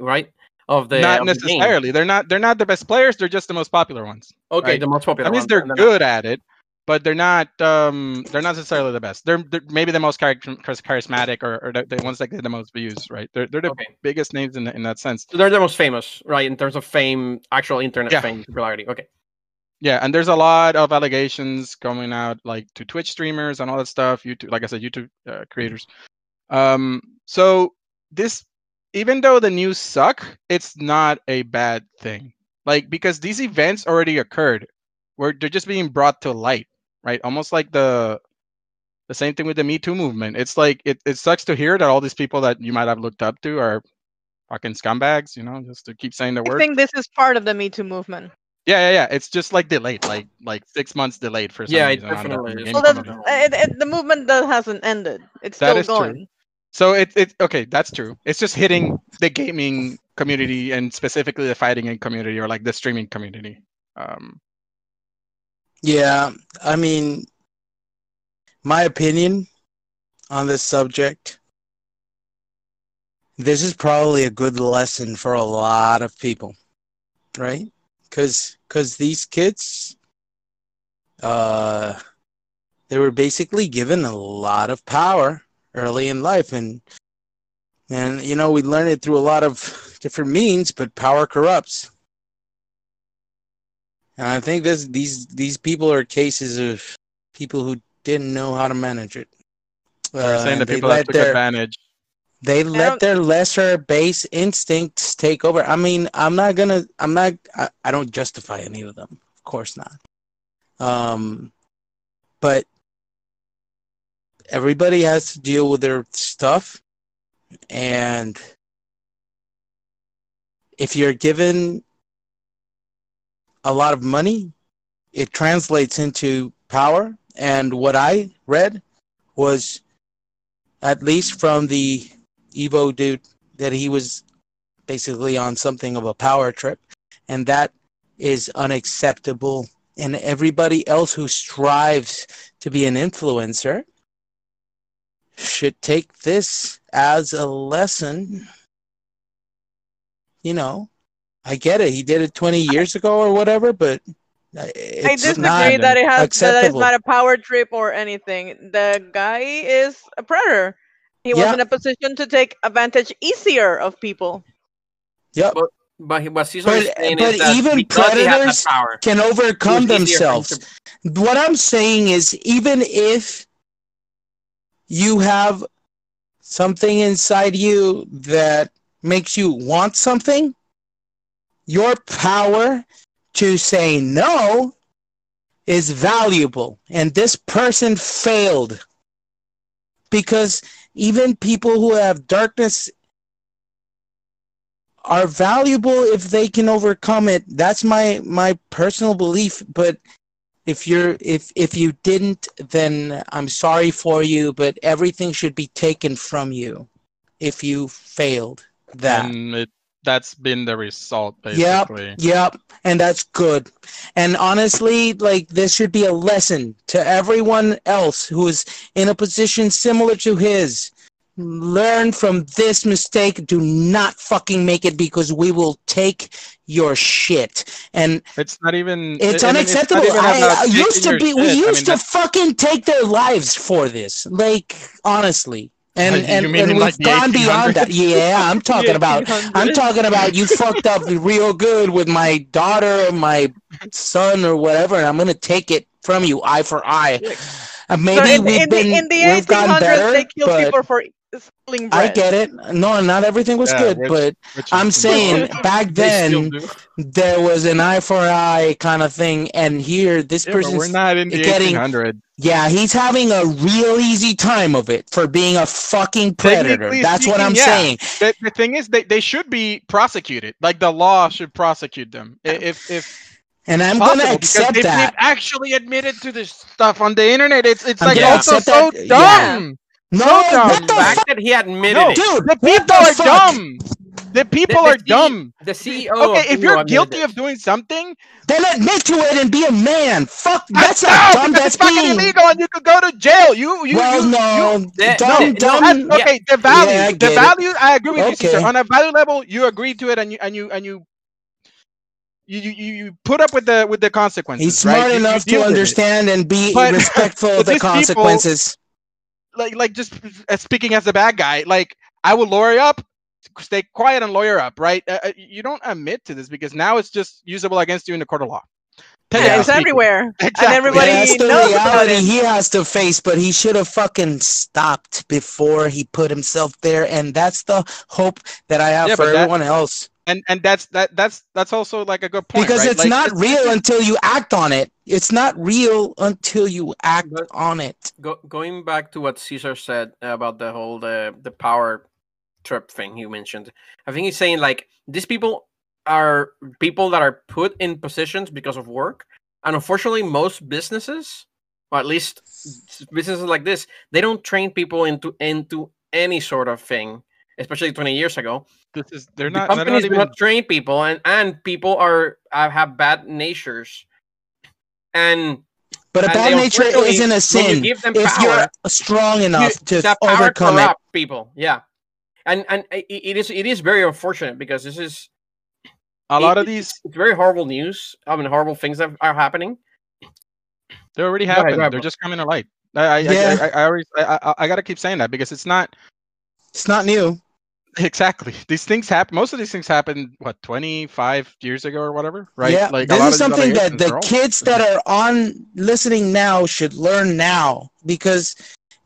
right of the not of the necessarily they're not they're not the best players they're just the most popular ones Okay, right? the most popular. That means they're and they're not- good at it, but they're not. Um, they're not necessarily the best. They're, they're maybe the most char- char- charismatic or, or the, the ones that get the most views. Right? They're they're the Okay. biggest names in in that sense. So they're the most famous, right? In terms of fame, actual internet Yeah. fame, popularity. Okay. Yeah, and there's a lot of allegations coming out, like to Twitch streamers and all that stuff. YouTube, like I said, YouTube uh, creators. Um, so this, even though the news suck, it's not a bad thing. Like because these events already occurred, where they're just being brought to light, right? Almost like the the same thing with the Me Too movement. It's like it, it sucks to hear that all these people that you might have looked up to are fucking scumbags, you know, just to keep saying the I word. I think this is part of the Me Too movement. Yeah, yeah, yeah. It's just like delayed, like like six months delayed for some Yeah, it reason. on the- definitely on the is. game Well, Well, that's, it, it, the movement that hasn't ended. It's That still is true. going. So it it okay, that's true. It's just hitting the gaming community and specifically the fighting game community or like the streaming community. Um, Yeah, I mean, my opinion on this subject. This is probably a good lesson for a lot of people, right? Because because these kids, uh, they were basically given a lot of power early in life, and and you know we learned it through a lot of different means, but power corrupts. And I think this these these people are cases of people who didn't know how to manage it. Uh, saying the they people that let took their advantage. they let their lesser base instincts take over. I mean, I'm not gonna I'm not I, I don't justify any of them. Of course not. Um but everybody has to deal with their stuff and if you're given a lot of money, it translates into power. And what I read was, at least from the Evo dude, that he was basically on something of a power trip. And that is unacceptable. And everybody else who strives to be an influencer should take this as a lesson. You know, I get it. He did it 20 years ago or whatever, but I it's disagree not. that it has that it's not a power trip or anything. The guy is a predator. He was in a position to take advantage easier of people. Yep. But he- what Cesar But- saying but is that even because he had that predators power, Can overcome it was easier for him themselves. to- What I'm saying is, even if you have something inside you that makes you want something, your power to say no is valuable. And this person failed because even people who have darkness are valuable if they can overcome it. That's my my personal belief, but if you're if if you didn't then I'm sorry for you, but everything should be taken from you if you failed that. And it, that's been the result, basically. Yep, yep, and that's good. And honestly, like this should be a lesson to everyone else who is in a position similar to his. Learn from this mistake. Do not fucking make it because we will take your shit. And It's not even. it's I mean, unacceptable. even I, I used to be. We shit. I used mean, to fucking take their lives for this. Like honestly, and You and, mean and we've like, gone beyond that. Yeah, I'm talking about. I'm talking about you fucked up real good with my daughter or my son or whatever, and I'm gonna take it from you eye for eye. Uh, maybe so in, we've in been the, in the we've gotten 1800s, better, they killed but people for stealing I bread. get it. No, not everything was Yeah, good, which- but which I'm saying back then there was an eye for eye kind of thing, and here this Yeah, but we're person's not in the getting- 1800s. yeah, he's having a real easy time of it for being a fucking predator. Technically That's what I'm yeah. saying. The, the thing is, they, they should be prosecuted. Like the law should prosecute them. If if And I'm gonna because accept they've, that. they've actually admitted to this stuff on the internet. It's it's I'm like also so that, yeah. dumb. No, so dumb. what the The fuck? fact that he admitted No, it. Dude, The people are fuck? dumb. The people the are C- dumb. The CEO. Okay, if you're guilty it. of doing something, Then admit to it and be a man. Fuck, that's no, not dumb. That's it's fucking being. illegal and you could go to jail. You you well, you, no, you Yeah, dumb, no, dumb. That's- okay, the value, Yeah, the get it. I agree with you, sister. On a value level, you agree to it, and you and you and you. You, you, you you put up with the with the consequences. He's right? smart You- you enough to with it. understand and be But- respectful of the these people- consequences. Like like just speaking as a bad guy, like I would lawyer up, stay quiet and lawyer up, right? Uh, uh, you don't admit to this because now it's just usable against you in the court of law. Yeah, Technically it's everywhere, Exactly. and everybody Yeah, that's the knows about reality it. he has to face, but he should have fucking stopped before he put himself there, and that's the hope that I have Yeah, for but that- everyone else. And and that's that that's that's also like a good point Because right? it's Like, not real until you act on it. It's not real until you act But- on it. Go, going back to what Cesar said about the whole the the power trip thing you mentioned, I think he's saying like these people are people that are put in positions because of work, and unfortunately, most businesses, or at least businesses like this, they don't train people into into any sort of thing. Especially 20 years ago, this is they're the not they're companies not do not train people, and and people are uh, have bad natures, and But a bad nature isn't a when you sin give them if power, you're strong enough to that power overcome it. people. Yeah, and and i- i- it is it is very unfortunate because this is a lot it- of these it's very horrible news. I mean, horrible things that are happening. they already Go ahead, happened ahead, they're just coming to light I I, Yeah. I, I, I always I, I, I gotta keep saying that because it's not It's not new. Exactly these things happen most of these things happened what 25 years ago or whatever right Yeah, like a this is something that the kids that are on listening now should learn now because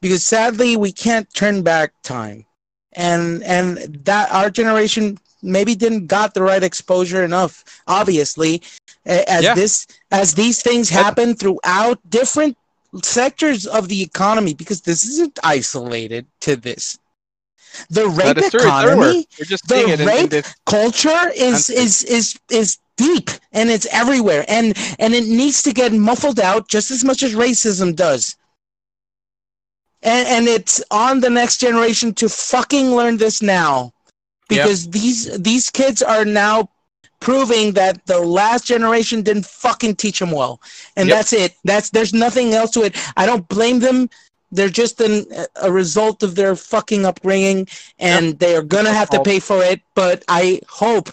because sadly we can't turn back time, and and that our generation maybe didn't got the right exposure enough. Obviously, as Yeah. this as these things happen throughout different sectors of the economy because this isn't isolated to this. The rape is true, it's everywhere. economy the it in, in rape culture is is is is deep and it's everywhere and and it needs to get muffled out just as much as racism does and and it's on the next generation to fucking learn this now Yep. because these these kids are now proving that the last generation didn't fucking teach them well and Yep. that's it that's there's nothing else to it i don't blame them they're just an, a result of their fucking upbringing and they are gonna have to pay for it but i hope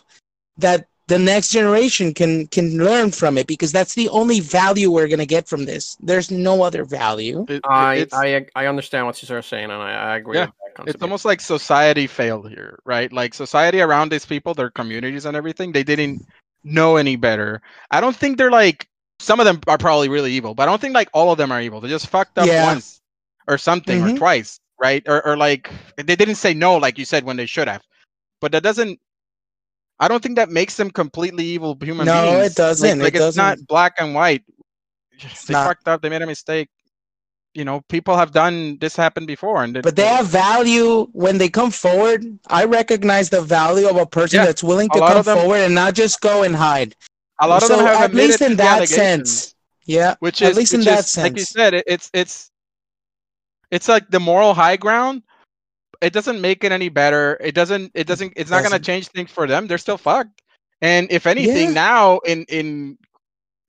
that the next generation can can learn from it because that's the only value we're gonna get from this there's no other value it- I I I understand what you're saying, and I, I agree Yeah. with that it's almost like society failed here, right? Like society around these people, their communities and everything, they didn't know any better. I don't think they're like some of them are probably really evil, but I don't think like all of them are evil. They just fucked up Yeah. once or something or Mhm. twice, right? Or or like they didn't say no like you said when they should have. But that doesn't I don't think that makes them completely evil human No, it beings. Like- doesn't. Like, It it's not doesn't. black and white. They not. fucked up. They made a mistake. You know, people have done this happened before, and it- But they have value when they come forward. I recognize the value of a person Yeah, that's willing to come them- forward and not just go and hide. a lot of them have at least in that sense, yeah. which is at least in that is, like you sense. said, it, it's it's it's like the moral high ground. It doesn't make it any better. It doesn't. It doesn't. It's not gonna change things for them. They're still fucked. And if anything, Yeah. now in in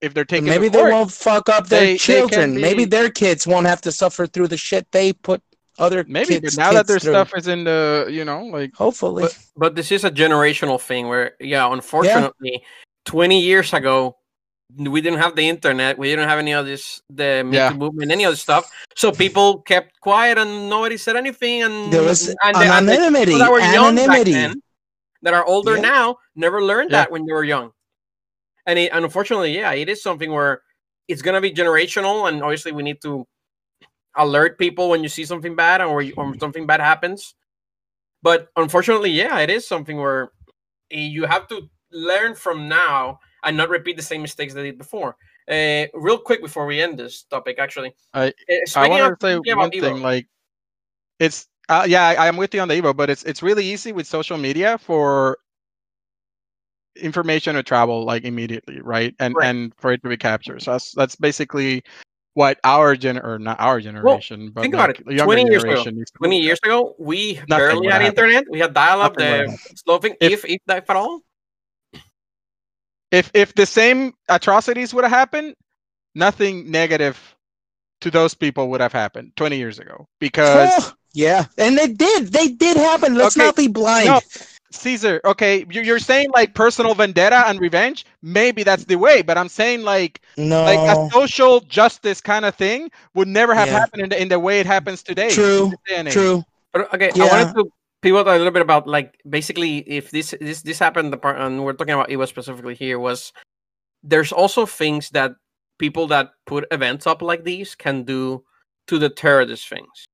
if they're taking maybe to they won't fuck up their they- they can children. Maybe their kids won't have to suffer through the shit they put other maybe. kids. But now that their through. stuff is in the, you know, like hopefully, But but this is a generational thing where yeah, unfortunately, 20 years ago we didn't have the internet, we didn't have any of this the Yeah. Movement, any of this stuff. So people kept quiet and nobody said anything and there was and the- and the anonymity. that were young back then that are older Yeah. now never learned Yeah. that when they were young. And, it, unfortunately, yeah, it is something where it's gonna be generational, and obviously we need to alert people when you see something bad or, or something bad happens. But unfortunately, yeah, it is something where eh, you have to learn from now and not repeat the same mistakes they did before. Uh, real quick before we end this topic, actually, I- Uh, I want to say one about Evo, thing. Like, it's uh, yeah, I, I'm with you on the Evo, but it's it's really easy with social media for information to travel like immediately, right? And Right. and for it to be captured. So that's that's basically what our gen or not our generation, but think about like it. 20 years ago, generation used to 20 years ago, we Nothing barely had happen. internet. We had dial-up, the slow thing, If- if, if that at all. If if the same atrocities would have happened, nothing negative to those people would have happened 20 years ago because Oh, yeah, and they did. They did happen. Let's Okay, not be blind. no. Cesar, okay, you- you're saying like personal vendetta and revenge. Maybe that's the way, but I'm saying like No, like a social justice kind of thing would never have Yeah. happened in the, in the way it happens today. True, this day and age. true. But okay, I Yeah. wanted to pivot a little bit about like basically if this this this happened, the part and we're talking about Evo specifically here was there's also things that people that put events up like these can do to deter these things.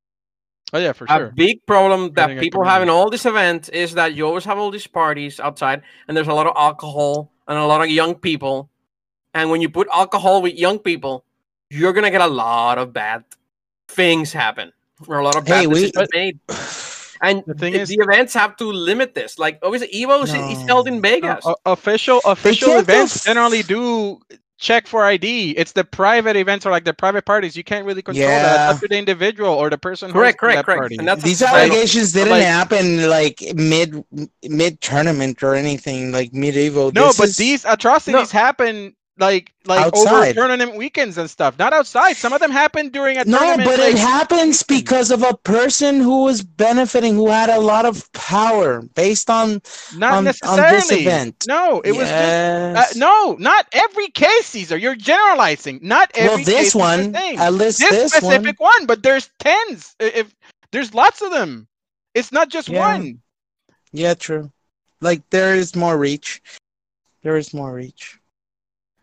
Oh yeah, for A sure. big problem that people have in all these events is that you always have all these parties outside, and there's a lot of alcohol and a lot of young people. And when you put alcohol with young people, you're gonna get a lot of bad things happen, or a lot of bad Hey, we- decisions made. And The thing the, is- the events have to limit this. Like obviously, Evo is, is held in Vegas. Uh, official official events f- generally do check for ID. It's the private events or like the private parties. You can't really control that. Yeah. It's up to the individual or the person. correct, correct, that correct. party. And that's These a- allegations didn't like- happen like mid mid tournament or anything like medieval. No, This but is- these atrocities happen like like over Outside. tournament weekends and stuff. Not outside. Some of them happen during a no, tournament. but like, it happens because of a person who was benefiting, who had a lot of power based on not on- on this event. No, it was just uh, no, not every case, Cesar. You're generalizing. Not every well, this is one, at least this, this, specific one. but there's tens. If there's lots of them, it's not just Yeah. one. Yeah, true. Like there is more reach. There is more reach.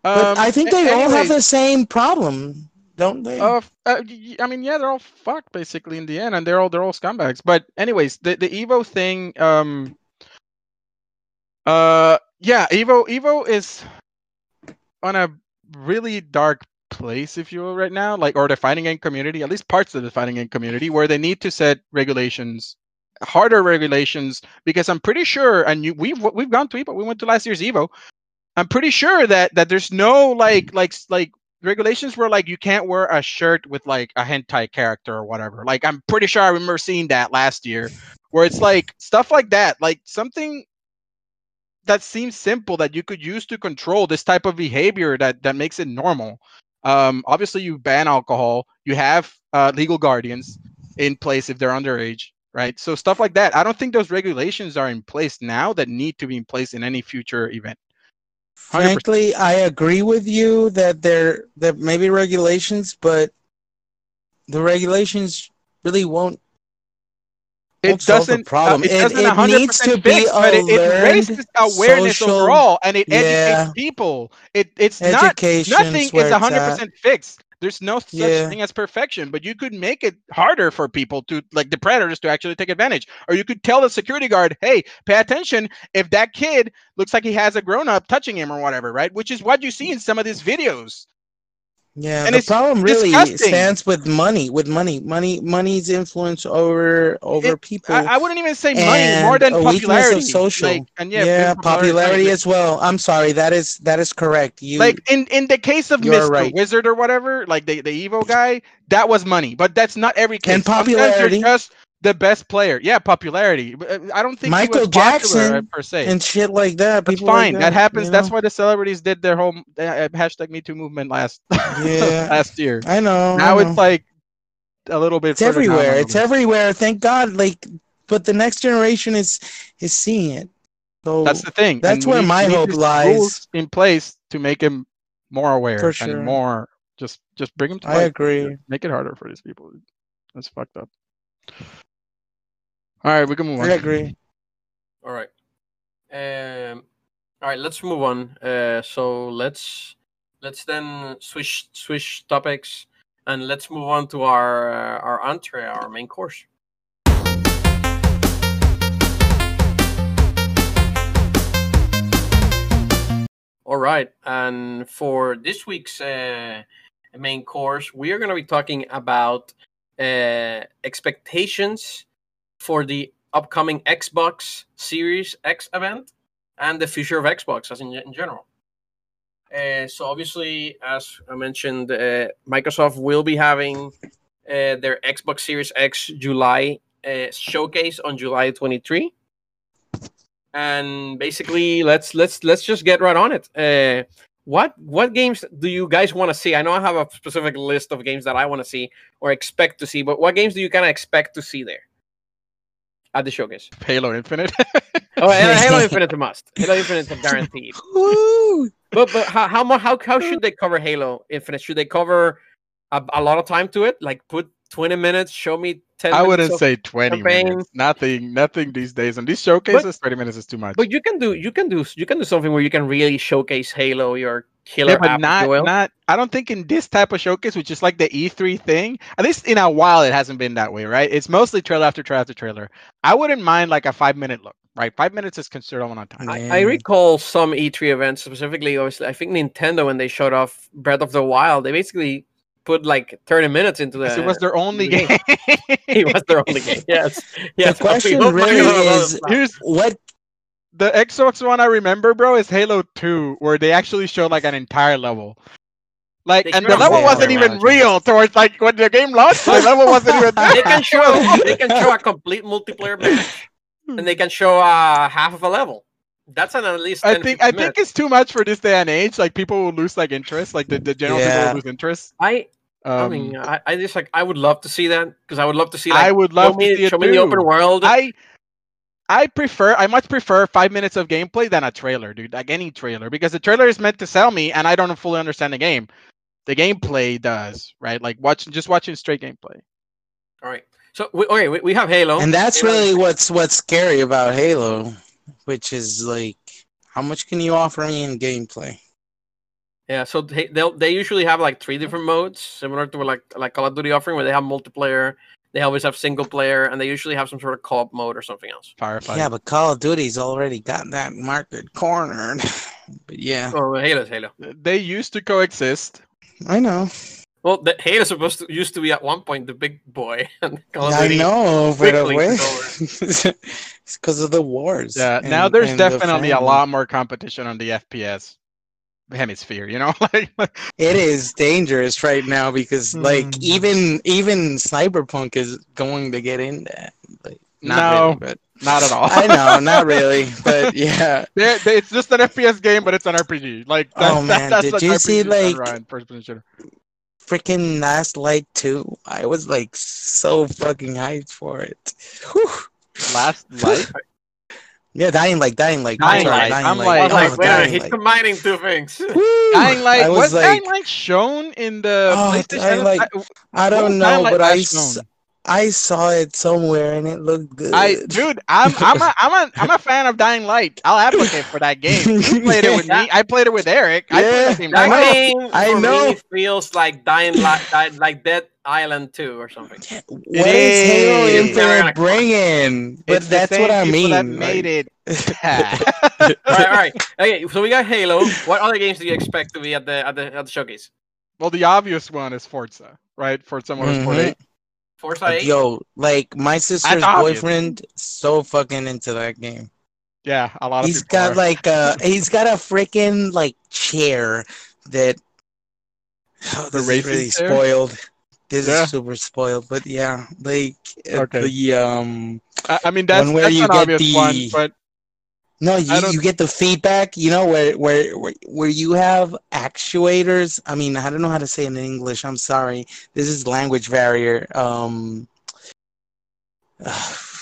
But Um, I think they all have the same problem, don't they? Uh, f- uh, I mean, yeah, they're all fucked basically in the end, and they're all they're all scumbags. But anyways, the the Evo thing, um, uh, yeah, Evo Evo is on a really dark place, if you will, right now. Like, or the fighting game community, at least parts of the fighting game community, where they need to set regulations, harder regulations, because I'm pretty sure, and you, we've we've gone to Evo, we went to last year's Evo. I'm pretty sure that that there's no like like like regulations where like you can't wear a shirt with like a hentai character or whatever. Like I'm pretty sure I remember seeing that last year, where it's like stuff like that, like something that seems simple that you could use to control this type of behavior that that makes it normal. Um, obviously, you ban alcohol. You have uh, legal guardians in place if they're underage, right? So stuff like that. I don't think those regulations are in place now that need to be in place in any future event. 100%. Frankly, I agree with you that there there may be regulations, but the regulations really won't it Won't the doesn't problem. uh, it, It- doesn't it 100 needs to be but it, it raises awareness social overall and it educates Yeah. people. It it's not nothing is 100% fixed. There's no such Yeah. thing as perfection, but you could make it harder for people to like the predators to actually take advantage. Or you could tell the security guard, "Hey, pay attention if that kid looks like he has a grown up touching him or whatever," right? Which is what you see in some of these videos. Yeah, And the problem really disgusting. stands with money. With money, money, money's influence over over It- people. I, I wouldn't even say money more than a weakness of popularity. social. Like, and yeah, yeah, popularity as well. I'm sorry, that is that is correct. You like in in the case of Mr. right. Wizard or whatever, like the the Evo guy, that was money, but that's not every case. And Sometimes you're popularity. just the best player. Yeah, popularity. Uh, I don't think Michael Jackson uh, per se. and shit like that. That's people like fine. that, happens. you That's know? why the celebrities did their whole uh, hashtag Me Too movement last Yeah. last year. I know. Now I it's like a little bit. it's everywhere. It's everywhere. Thank God. Like, but the next generation is is seeing it. So That's the thing. That's and where need- my we hope lies. in place to make him more aware sure. and more just just bring him to I light. agree. Make it harder for these people. That's fucked up. All right, we can move on. I agree. All right. Um. All right. Let's move on. Uh. So let's let's then switch switch topics and let's move on to our uh, our entree, our main course. All right, and for this week's uh, main course, we are going to be talking about uh, expectations for the upcoming Xbox Series X event and the future of Xbox as in, in general. Uh, so obviously, as I mentioned, uh, Microsoft will be having uh, their Xbox Series X July uh, showcase on July 23. And basically, let's let's let's just get right on it. Uh, what what games do you guys want to see? I know I have a specific list of games that I want to see or expect to see, but what games do you kind of expect to see there at the showcase? Halo Infinite. Oh, and Halo Infinite a must. Halo Infinite a guaranteed. But but how how how how should they cover Halo Infinite? Should they cover a, a lot of time to it? Like put twenty minutes, show me ten. I wouldn't say 20 campaign. minutes. Nothing, nothing these days. On these showcases, 20 minutes is too much. But you can do you can do you can do something where you can really showcase Halo, your killer yeah, but app, if not, you will. not. I don't think in this type of showcase, which is like the E3 thing. At least in a while, it hasn't been that way, right? It's mostly trailer after trailer after trailer. I wouldn't mind like a five minute look, right? Five minutes is considered amount of time. I, I recall some E3 events, specifically, obviously, I think Nintendo when they showed off Breath of the Wild, they basically put like 30 minutes into the. Because it was their only game. game. it was their only game. Yes. yes. I question hope really got a lot of is- Here's What the Xbox one I remember, bro, is Halo 2, where they actually showed like an entire level. Like, They and showed the level wasn't level, even real towards like when the game launched. The level wasn't even there. they can show they can show a complete multiplayer match, and they can show uh, half of a level. That's an at least. 10, I think 15 I think it's too much for this day and age. Like people will lose like interest. Like the, the general people will lose interest. I Um, I mean I, I just like I would love to see that because I would love to see. Like, I would show love to me, see it show me the open world. I I prefer I much prefer five minutes of gameplay than a trailer, dude. Like any trailer, because the trailer is meant to sell me, and I don't fully understand the game. The gameplay does, right? Like watching just watching straight gameplay. All right. So we, okay, we, we have Halo, and that's Halo- really what's what's scary about Halo, which is like how much can you offer me in gameplay? Yeah, so they they'll, they usually have like three mm-hmm. different modes, similar to like like Call of Duty offering, where they have multiplayer. They always have single player, and they usually have some sort of co-op mode or something else. Firefighter. Yeah, but Call of Duty's already got that market cornered. but yeah, Oh, Halo's Halo. They used to coexist. I know. Well, the Halo's supposed to used to be at one point the big boy, and Call of Duty I know, but quickly away. it's because of the wars. Yeah. and- now there's and the definitely a lot more competition on the FPS hemisphere. You know, like It is dangerous right now because like Mhm. even even Cyberpunk is going to get in that. Like, not No. really, but not at all. I know, not really, but yeah. They're- they- it's just an FPS game, but it's an RPG. Like, that's, Oh, man, that's did you see, RPG like- in first person. Freaking Last Light 2. I was like so fucking hyped for it. Whew. Last Light. Yeah, dying like dying like Dying sorry, Light, I'm I like- Oh, like, wait Dying he's Light. combining two things. Woo! Dying Light I was, was Dying like, shown in the Oh, PlayStation? Dying Light- I- I when was don't Dying know, but I shown? I saw it somewhere and it looked good. I dude, I'm I'm a I'm a I'm a fan of Dying Light. I'll advocate for that game. You played it with me. I played it with Eric. I played Yeah. that game. I know. game I for know. me feels like Dying Light, like Dead Island 2 or something. What It is Halo is. Infinite bringing? But It's the that's what I mean. That like- made it. Yeah. all right, all right. Okay, so we got Halo. What other games do you expect to be at the at the at the showcase? well, the obvious one is Forza, right? Forza Motorsport Mhm. 8. Forza Like, 8? Yo, like my sister's obvious. boyfriend, so fucking into that game. Yeah, a lot of He's people got are. like a he's got a freaking like chair that oh, The this is racing really spoiled. This Yeah. is super spoiled, but yeah, like uh, Okay. the um I, I mean, that's, one where that's you an get obvious one, the- but no, you, you get the feedback, you know, where, where where where you have actuators. I mean, I don't know how to say it in English. I'm sorry. This is language barrier. Um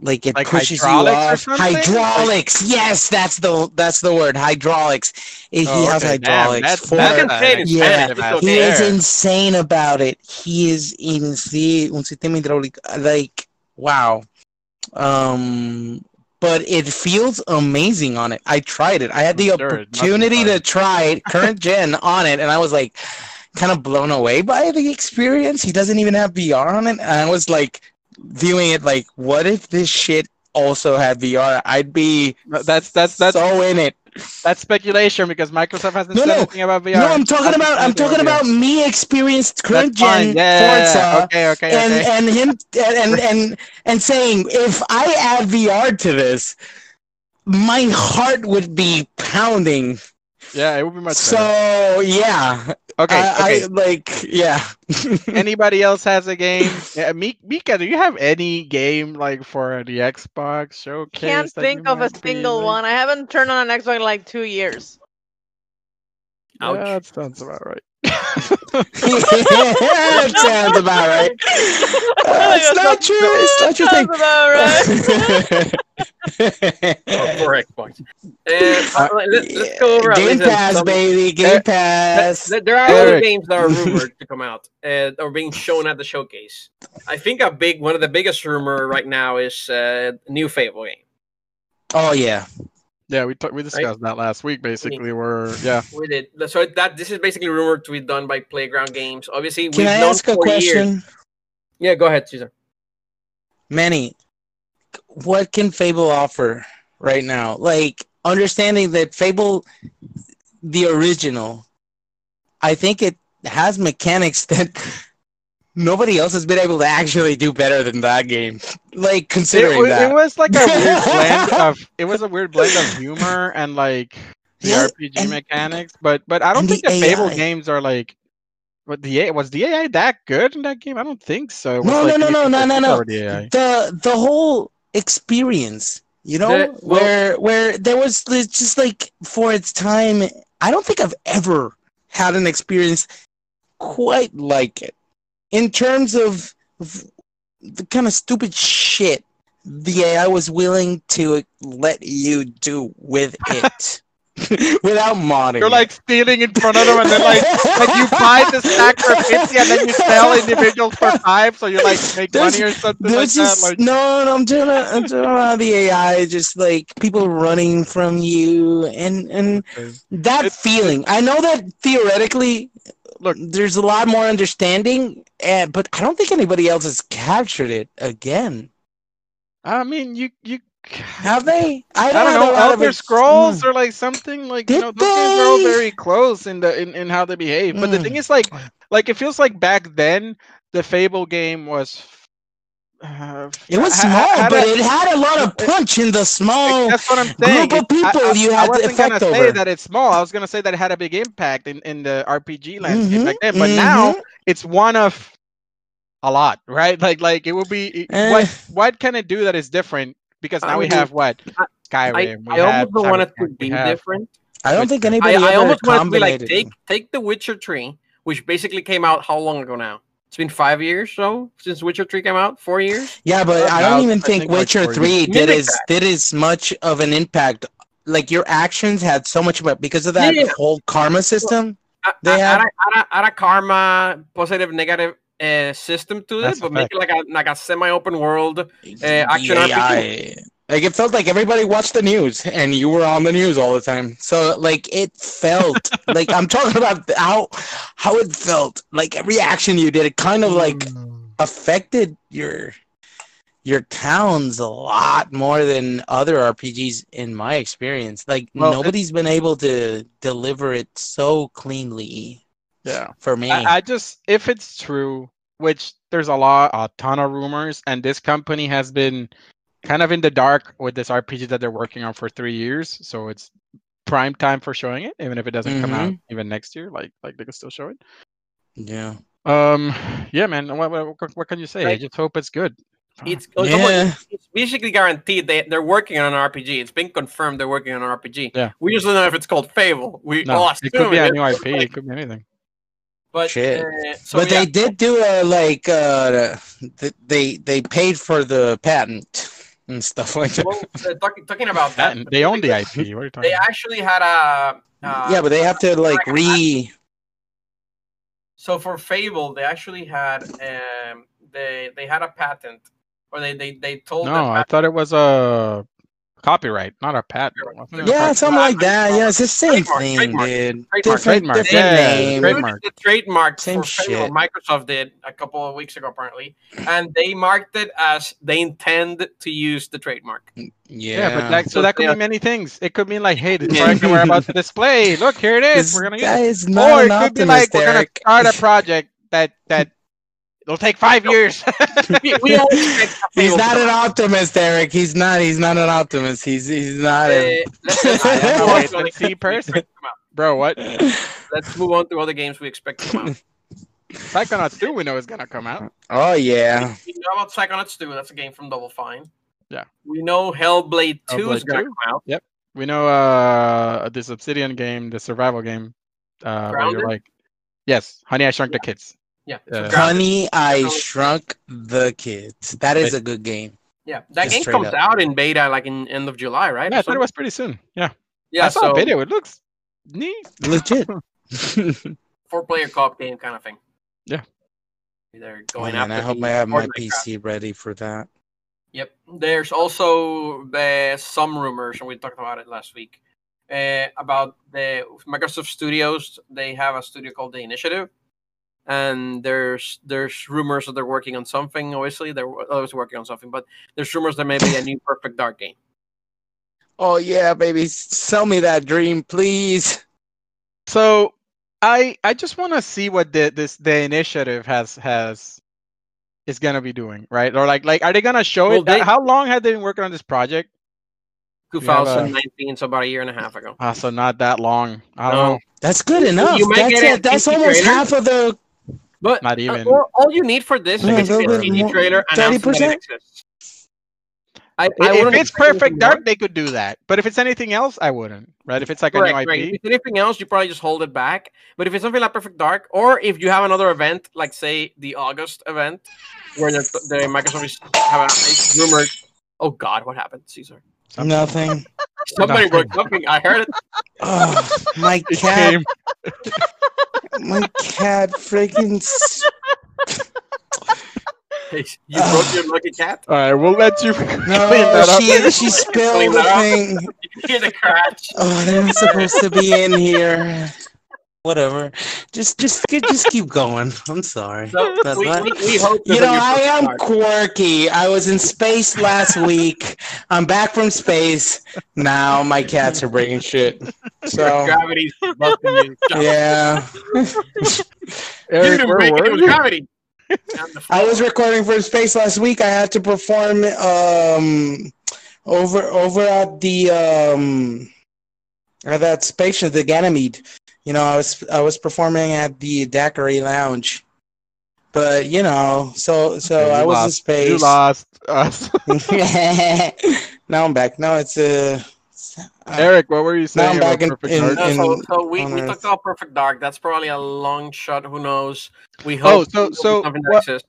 like it Like pushes you hydraulics off. Like- Hydraulics. Yes, that's the that's the word. Hydraulics. It- Oh, he has okay, hydraulics that's- for that's You can a- say it in Yeah, he is insane about it. He is insane. Un sistema hidráulico. Like, wow. Um, but it feels amazing on it. I tried it. I had the sure it must be opportunity to try it, current gen on it, and I was like, kind of blown away by the experience. He doesn't even have VR on it, and I was like, viewing it like, what if this shit also had VR? I'd be that's that's that's so in it. that's speculation because Microsoft hasn't No, said no. anything about VR. No, I'm talking about I'm anything talking about me experienced That's current gen Yeah, yeah, yeah. Forza Okay, okay, and okay. and him and, and and and saying if I add VR to this, my heart would be pounding. yeah, it would be much So better. yeah, Okay, I, okay. I like yeah. Anybody else has a game? Yeah, Mi- Mika, do you have any game like for the Xbox showcase? Can't think of a single like- one. I haven't turned on an Xbox in like two years. Ouch. Yeah, that sounds about right. That sounds about right. Uh, it's not true. It's not your thing. Sounds about right. Oh, for Xbox. Uh, let, us go over Game least Pass, some- baby. Game There- Pass. There there are other games that are rumored to come out uh, or being shown at the showcase. I think a big one of the biggest rumor right now is uh, new Fable game. Oh yeah. Yeah, we t- we discussed that last week. Basically, we're yeah. We did so that this is basically rumored to be done by Playground Games. Obviously, Can we've I ask a for years- question? Yeah, go ahead, Cesar. Manny, what can Fable offer right now? Like understanding that Fable, the original, I think it has mechanics that nobody else has been able to actually do better than that game. Like It, considering that. it was like a weird blend of it was a weird blend of humor and like the Yeah, RPG and- mechanics. But but I don't think the the Fable games are like. But the AI, was the AI that good in that game? I don't think so. It was No, like no, no, no, no, no, no. The the the whole experience you know The- well- where where there was just like for its time i don't think i've ever had an experience quite like it in terms of the kind of stupid shit the ai was willing to let you do with it without modding You're like stealing in front of them, and then like like you buy the stack for fifty, and then you sell individuals for five, so you like make There's- money or something like There's that. Like no, no, I'm talking about, I'm talking about the AI, just like people running from you, and and that It's- feeling. I know that theoretically, Look. there's a lot more understanding, uh, but I don't think anybody else has captured it again. I mean, you you. Have they? I don't a know. lot of Elder Scrolls or like something like you Did know those games are all very close in the in, in how they behave. But the Mm. thing is, like like it feels like back then the Fable game was. Uh, It was ha- ha- small, had but a- it had a lot of punch in the small. That's what I'm saying. group of It- I- people you had the wasn't gonna effect say that it's small. I was gonna say that it had a big impact in, in the RPG landscape Mhm, back then. But now mhm. it's one of a lot, right? Like like it will be it- Eh. what what can it do that is different? Because I now we mean, have what I- I, Skyrim. we I almost have don't want it to be different. I don't think anybody I, I almost want it to be like take take The Witcher tree, which basically came out how long ago now? It's been five years so since Witcher Three came out. Four years. Yeah, but I don't even I think think, Witcher four Three did as that. did as much of an impact. Like your actions had so much of it because of that Yeah. whole karma system. A- They a- have- Ara, Ara, Ara karma, positive, negative uh, system to Mass it, but make it like a like a semi-open world. The action RPG. AI. Like it felt like everybody watched the news and you were on the news all the time. So like it felt like I'm talking about how how it felt. Like every action you did, it kind of like mm. affected your your towns a lot more than other RPGs in my experience. Like Well, it- nobody's been able to deliver it so cleanly Yeah. for me. I, I just if it's true, which there's a lot, a ton of rumors, and this company has been kind of in the dark with this RPG that they're working on for three years, so it's prime time for showing it, even if it doesn't come out even next year. Like like they can still show it. yeah. Um, yeah, man. What what, what- what can you say? I just hope it's good. It's, it's almost- Yeah. it's basically guaranteed they they're working on an RPG. It's been confirmed they're working on an RPG. Yeah. We just don't know if it's called Fable. We No, all it could be a new IP. It could be anything. But Shit. uh, so but yeah, they did do a like uh they they paid for the patent and stuff like that. well, uh, talking, talking about that, Patent- They own the IP. What are you talking They about? actually had a. Uh, yeah, but they have to like re So for Fable, they actually had um they they had a patent, or they they they told No, them I thought it was a copyright, not a patent. Wasn't it a Yeah, copyright? something like that. Yeah, it's the same Trademark, thing, trademark, dude. trademark, Different, trademark, different yeah, name. trademark. the trademark Same for Fable. shit. Microsoft did a couple of weeks ago, apparently, and they marked it as they intend to use the trademark. Yeah, Yeah, but that, so So that could they are- mean many things. It could mean like, hey, the product we're about to display. Look, here it is. this We're gonna use guy it. is not Or an it could be like optimist, we're gonna Eric. start a project that that it'll take five years. we, we all expect a He's not an optimist, Eric. He's not. He's not an optimist. He's he's not. A, Uh, let's, let's I don't know, move on to and other see games we person. expect to come. Bro, what? Let's move on to other games we expect to come out. Psychonauts 2 we know is gonna come out. oh yeah. We know about Psychonauts 2. That's a game from Double Fine. Yeah. We know Hellblade 2 is Hellblade going to 2? come out. Yep. We know uh this Obsidian game, the survival game. Uh where you're like Yes, Honey I Shrunk the Kids. Yeah. Uh, Honey, I Shrunk the Kids. That is a good game. yeah. That just game comes up. out in beta like in end of July, right? Yeah, I thought it was pretty soon. Yeah. yeah, I saw so a video. It looks neat. Legit. four player co-op game kind of thing. Yeah. They're Oh, going man, I hope I have my Fortnite crowd. PC ready for that. Yep. There's also uh, some rumors, and we talked about it last week, uh, about the Microsoft Studios. They have a studio called The Initiative, and there's there's rumors that they're working on something. Obviously, they're always working on something, but there's rumors there may be a new Perfect Dark game. Oh yeah, baby, sell me that dream, please. So I I just want to see what the this the initiative has has is gonna be doing, right? Or like like are they gonna show Well, it? they- How long have they been working on this project? You have a- 2019, so about a year and a half ago. Ah, so not that long. I don't No. know. That's good enough. you might That's get a it. That's almost trailer. half of the. But Not uh, even. all, all you need for this Yeah, is a CD more- trailer announcing that 30%? it. I, I If it's expect anything perfect more. dark, they could do that. But if it's anything else, I wouldn't. Right? If it's like a new IP, right. If it's anything else, you probably just hold it back. But if it's something like Perfect Dark, or if you have another event, like say the August event, where the, the Microsoft is have a it's rumored. Oh God, what happened, Cesar? Nothing. Somebody Nothing. broke something. I heard it. Oh, my it cat. came. My cat freaking. s- You broke your lucky cat. All right, we'll let you clean No, that up. she she spilled the thing. You can hear the crash. Oh, they're supposed to be in here. Whatever. Just just just keep going. I'm sorry. So That's we, not- we, we hope. You know, I am Dark. quirky. I was in space last week. I'm back from space. Now my cats are bringing shit. So Gravity's busting you. yeah, You Eric, didn't where were you? gravity. I was recording for space last week. I had to perform um over over at the um at that spaceship, the Ganymede. You know, I was I was performing at the Daiquiri Lounge. But you know, so so Okay, I was in space. You lost us. now I'm back. Now it's uh, uh, Eric, what were you saying about in- Perfect in- Dark? No, so, so we, we Earth. talked about Perfect Dark. That's probably a long shot. Who knows? We hope. Oh, hope. so- so what-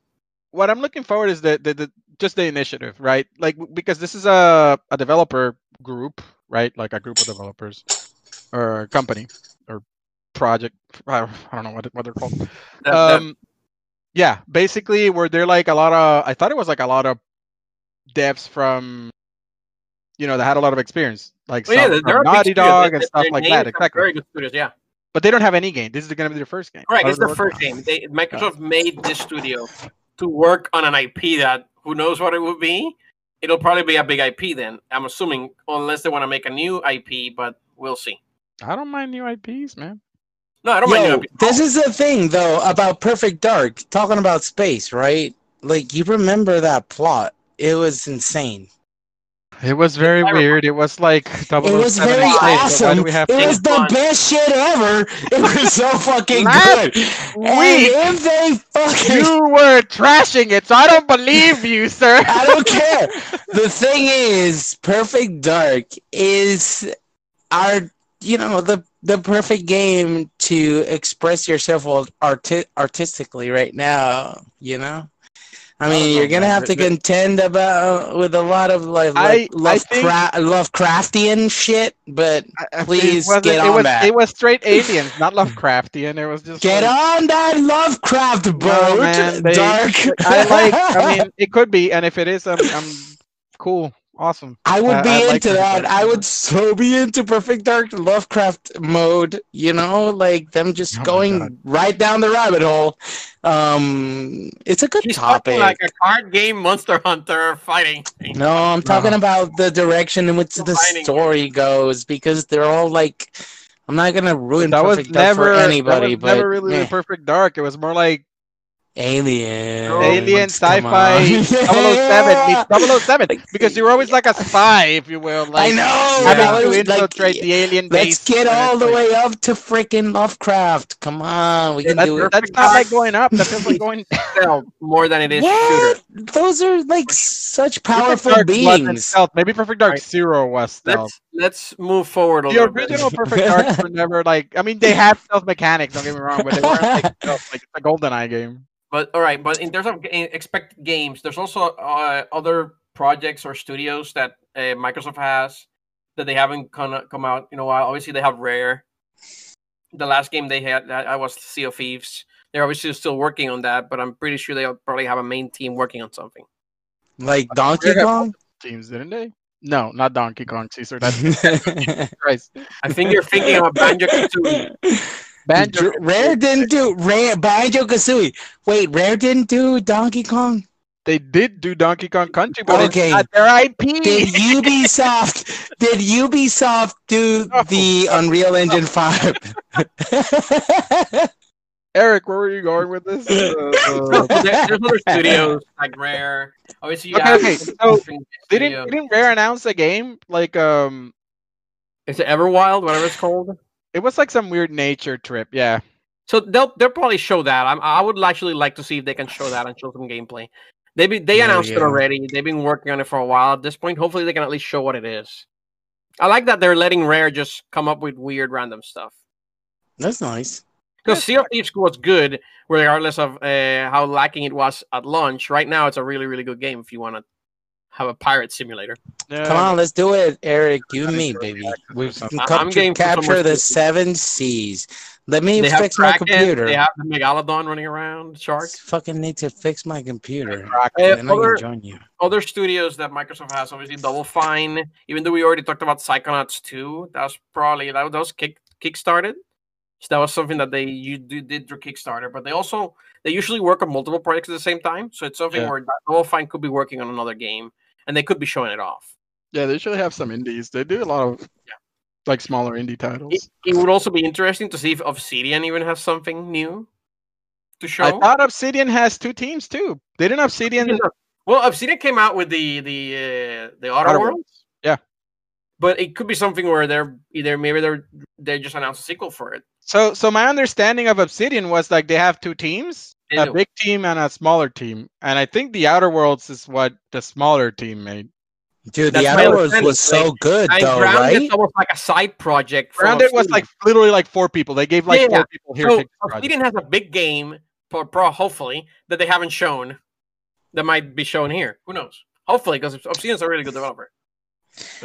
what I'm looking forward is the, the, the just the initiative, right? Like because this is a, a developer group, right? Like a group of developers or a company or project. I don't know what what they're called. Um, Yeah, basically, where they're like a lot of. I thought it was like a lot of devs from, you know, that had a lot of experience, like Well, yeah, some they're, from they're a big Naughty. Dog They- and stuff like that. Exactly. Very good studios, yeah. But they don't have any game. This is going to be their first game. What It's their first on? game. They Microsoft made this studio to work on an IP that who knows what it would be. It'll probably be a big IP then. I'm assuming, unless they want to make a new IP, but we'll see. I don't mind new IPs, man. No, I don't mind new Yo, IP. this is the thing though about Perfect Dark. Talking about space, right? Like you remember that plot? It was insane. It was very weird. It was like It was very in space, but Why awesome. we have It was the fun. best shit ever. It was so fucking Last good. And week, if they fucking you were trashing it, so I don't believe you, sir. I don't care. The thing is, Perfect Dark is our, you know, the the perfect game to express yourself arti- artistically right now. You know, I I mean, don't you're gonna have to contend about with a lot of like, I- like I Lovecra- Lovecraftian shit, but I- I- Please it get it on was, that. It was straight aliens, not Lovecraftian. It was just get like, on that Lovecraft boat, man, they- Dark. I like. I mean, it could be, and if it is, I'm, I'm cool, awesome. I would I- be I like into Perfect that. I would so be into Perfect Dark Lovecraft mode, you know, like them just Oh going right down the rabbit hole. Um it's a good He's topic. talking like a card game Monster Hunter fighting. thing. no, I'm talking No. about the direction in which the Combining. story goes because they're all like I'm not gonna ruin That was Perfect Dark never for anybody, that was but never really eh, perfect dark. It was more like Alien, alien come sci-fi on. 007 meets 007 because you were always like a spy, if you will. I Like, know. having I to was like, the alien Let's get all the way up to freaking Lovecraft. Come on, we can That's, do it. that's not like going up. That feels like going. Stealth more than it is What? Those are like such powerful Dark wasn't beings. stealth. Maybe Perfect Dark Right. Zero was stealth. Let's let's move forward a The little bit. original Perfect Darks were never like. I mean, they had stealth mechanics. Don't get me wrong, but they weren't like stealth. Like it's a GoldenEye game. But all right, but in terms of ga- expected games, there's also uh, other projects or studios that uh, Microsoft has that they haven't come come out in a while. Obviously, they have Rare. The last game they had that I was Sea of Thieves. They're obviously still working on that, but I'm pretty sure they'll probably have a main team working on something. like Donkey Kong. Teams didn't they? No, not Donkey Kong, Cesar. That's Christ. I think you're thinking of Banjo Kazooie. Banjo. Rare didn't do Rare Banjo Kazooie. Wait, Rare didn't do Donkey Kong. They did do Donkey Kong Country, but Okay. it's not their IP. Did Ubisoft? did Ubisoft do No. the Unreal Engine Five? Eric, where were you going with this? Uh, There- there's other studios like Rare. Obviously, you Okay, okay, so studio. didn't didn't Rare announce a game like um? Is it Everwild, whatever it's called? It was like some weird nature trip. Yeah. So they'll they'll probably show that. I'm, I would actually like to see if they can show that and show some gameplay. They be, they There announced you it already. They've been working on it for a while. At this point, hopefully they can at least show what it is. I like that they're letting Rare just come up with weird random stuff. That's nice. Because Sea of Thieves was good, regardless of uh, how lacking it was at launch. Right now, it's a really really good game if you want to have a pirate simulator. yeah. Come on, let's do it, Eric. You and me, baby. We or something. can I- I'm game for some more capture the stuff. seven seas. Let me They have fix my Kraken, computer. They have the Megalodon running around, sharks. Fucking need to fix my computer. Rock. Uh, and I other- can join you. other studios that Microsoft has, obviously Double Fine. Even though we already talked about Psychonauts 2, that was probably that, that was kick kickstarted. So that was something that they you did through Kickstarter. But they also they usually work on multiple projects at the same time. So it's something Yeah. where Double Fine could be working on another game, and they could be showing it off. Yeah, they should have some indies. They do a lot of like smaller indie titles. It, it would also be interesting to see if Obsidian even has something new to show. I thought Obsidian has two teams too. Didn't Obsidian? well, Obsidian came out with the the uh, the Outer Outer Worlds. Worlds? Yeah. But it could be something where they're either maybe they're they just announced a sequel for it. So, so my understanding of Obsidian was like they have two teams, They a do. big team and a smaller team, and I think the Outer Worlds is what the smaller team made. Dude, That's the Outer Worlds was so good I though, Grounded right? is almost like a side project. from Grounded was like literally like four people. They gave like Yeah, four people here. so take. Obsidian has a big game, pro, pro hopefully that they haven't shown, that might be shown here. Who knows? Hopefully, because Obsidian's a really good developer.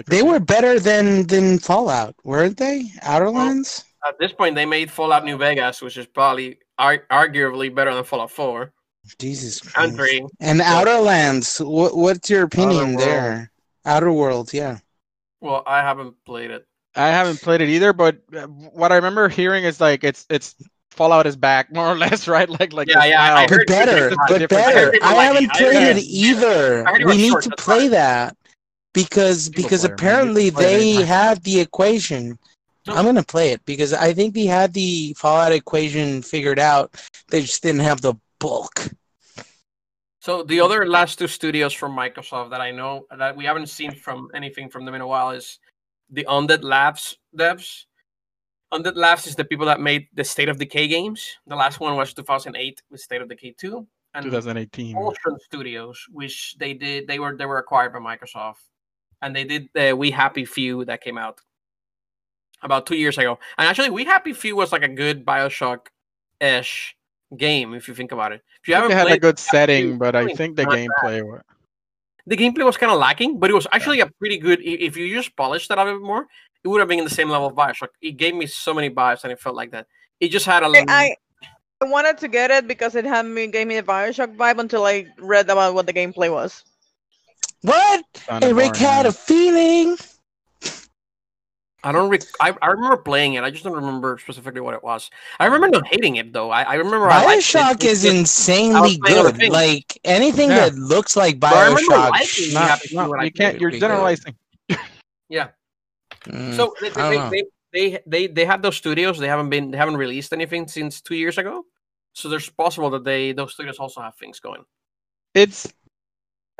They were better than than Fallout, weren't they? Outerlands? At this point, they made Fallout New Vegas, which is probably ar- arguably better than Fallout 4. Jesus Christ. country. And Outer Lands, what, what's your opinion World. there? Outer World, yeah. Well, I haven't played it. I haven't played it either, but uh, what I remember hearing is like it's it's Fallout is back, more or less, right? Like like Yeah, yeah, I heard But better, but different- I better. I haven't it. I played it either. I heard it We need to play that because Single because player, apparently can they anytime. have the equation. No. I'm gonna play it because I think they had the Fallout equation figured out. They just didn't have the bulk. So the other last two studios from Microsoft that I know that we haven't seen from anything from them in a while is the Undead Labs devs. Undead Labs is the people that made the State of Decay games. The last one was 2008 with State of Decay 2, and 2018. Ocean Studios, which they did. They were they were acquired by Microsoft, and they did the We Happy Few that came out about two years ago. And actually, We Happy Few was like a good Bioshock ish game if you think about it. If you haven't they had a played, good Few, setting, but I think the gameplay. wa- the gameplay was kind of lacking, but it was actually a pretty good. If you just polished that a bit more, it would have been in the same level of Bioshock. It gave me so many vibes, and it felt like that. It just had a little. I wanted to get it because it had me gave me the Bioshock vibe until I read about what the gameplay was. What? sounded Eric boring, had a feeling. I don't. Rec- I, I remember playing it. I just don't remember specifically what it was. I remember not hating it though. I, I remember. I liked it. Bioshock It's is just- insanely good. Like anything Yeah. that looks like But I Bioshock. liking sh- it. Not- not- when I you can't. You're Pretty good. generalizing. Mm, So they I they, they, they they they have those studios. They haven't been they haven't released anything since two years ago. So there's possible that they those studios also have things going. It's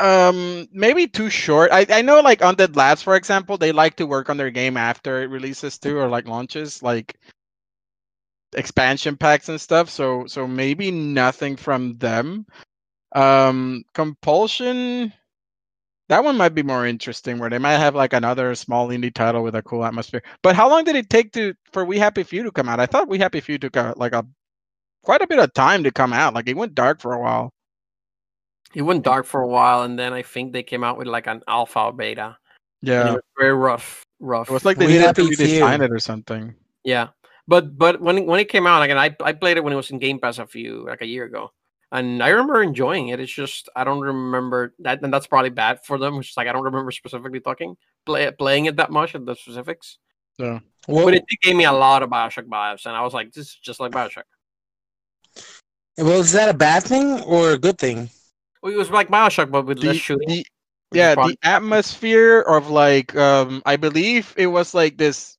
um maybe too short. I I know like Undead Labs, for example, they like to work on their game after it releases too, or like launches, like expansion packs and stuff. So so maybe nothing from them. Um, Compulsion. That one might be more interesting, where they might have like another small indie title with a cool atmosphere. But how long did it take to for We Happy Few to come out? I thought We Happy Few took a, like a quite a bit of time to come out. Like it went dark for a while. It went dark for a while, and then I think they came out with like an alpha or beta. Yeah. very rough. Rough. It was like they We needed to Happy redesign it or something. Yeah, but but when it- when it came out again, I I played it when it was in Game Pass a few like a year ago, and I remember enjoying it. It's just I don't remember that, and that's probably bad for them. Which is like I don't remember specifically talking play, playing it that much at the specifics. Yeah, Well, But it did gave me a lot of Bioshock vibes, and I was like, this is just like Bioshock. well, is that a bad thing or a good thing? Well, it was like Bioshock, but with the, less shooting. the- yeah, the atmosphere of like um I believe it was like this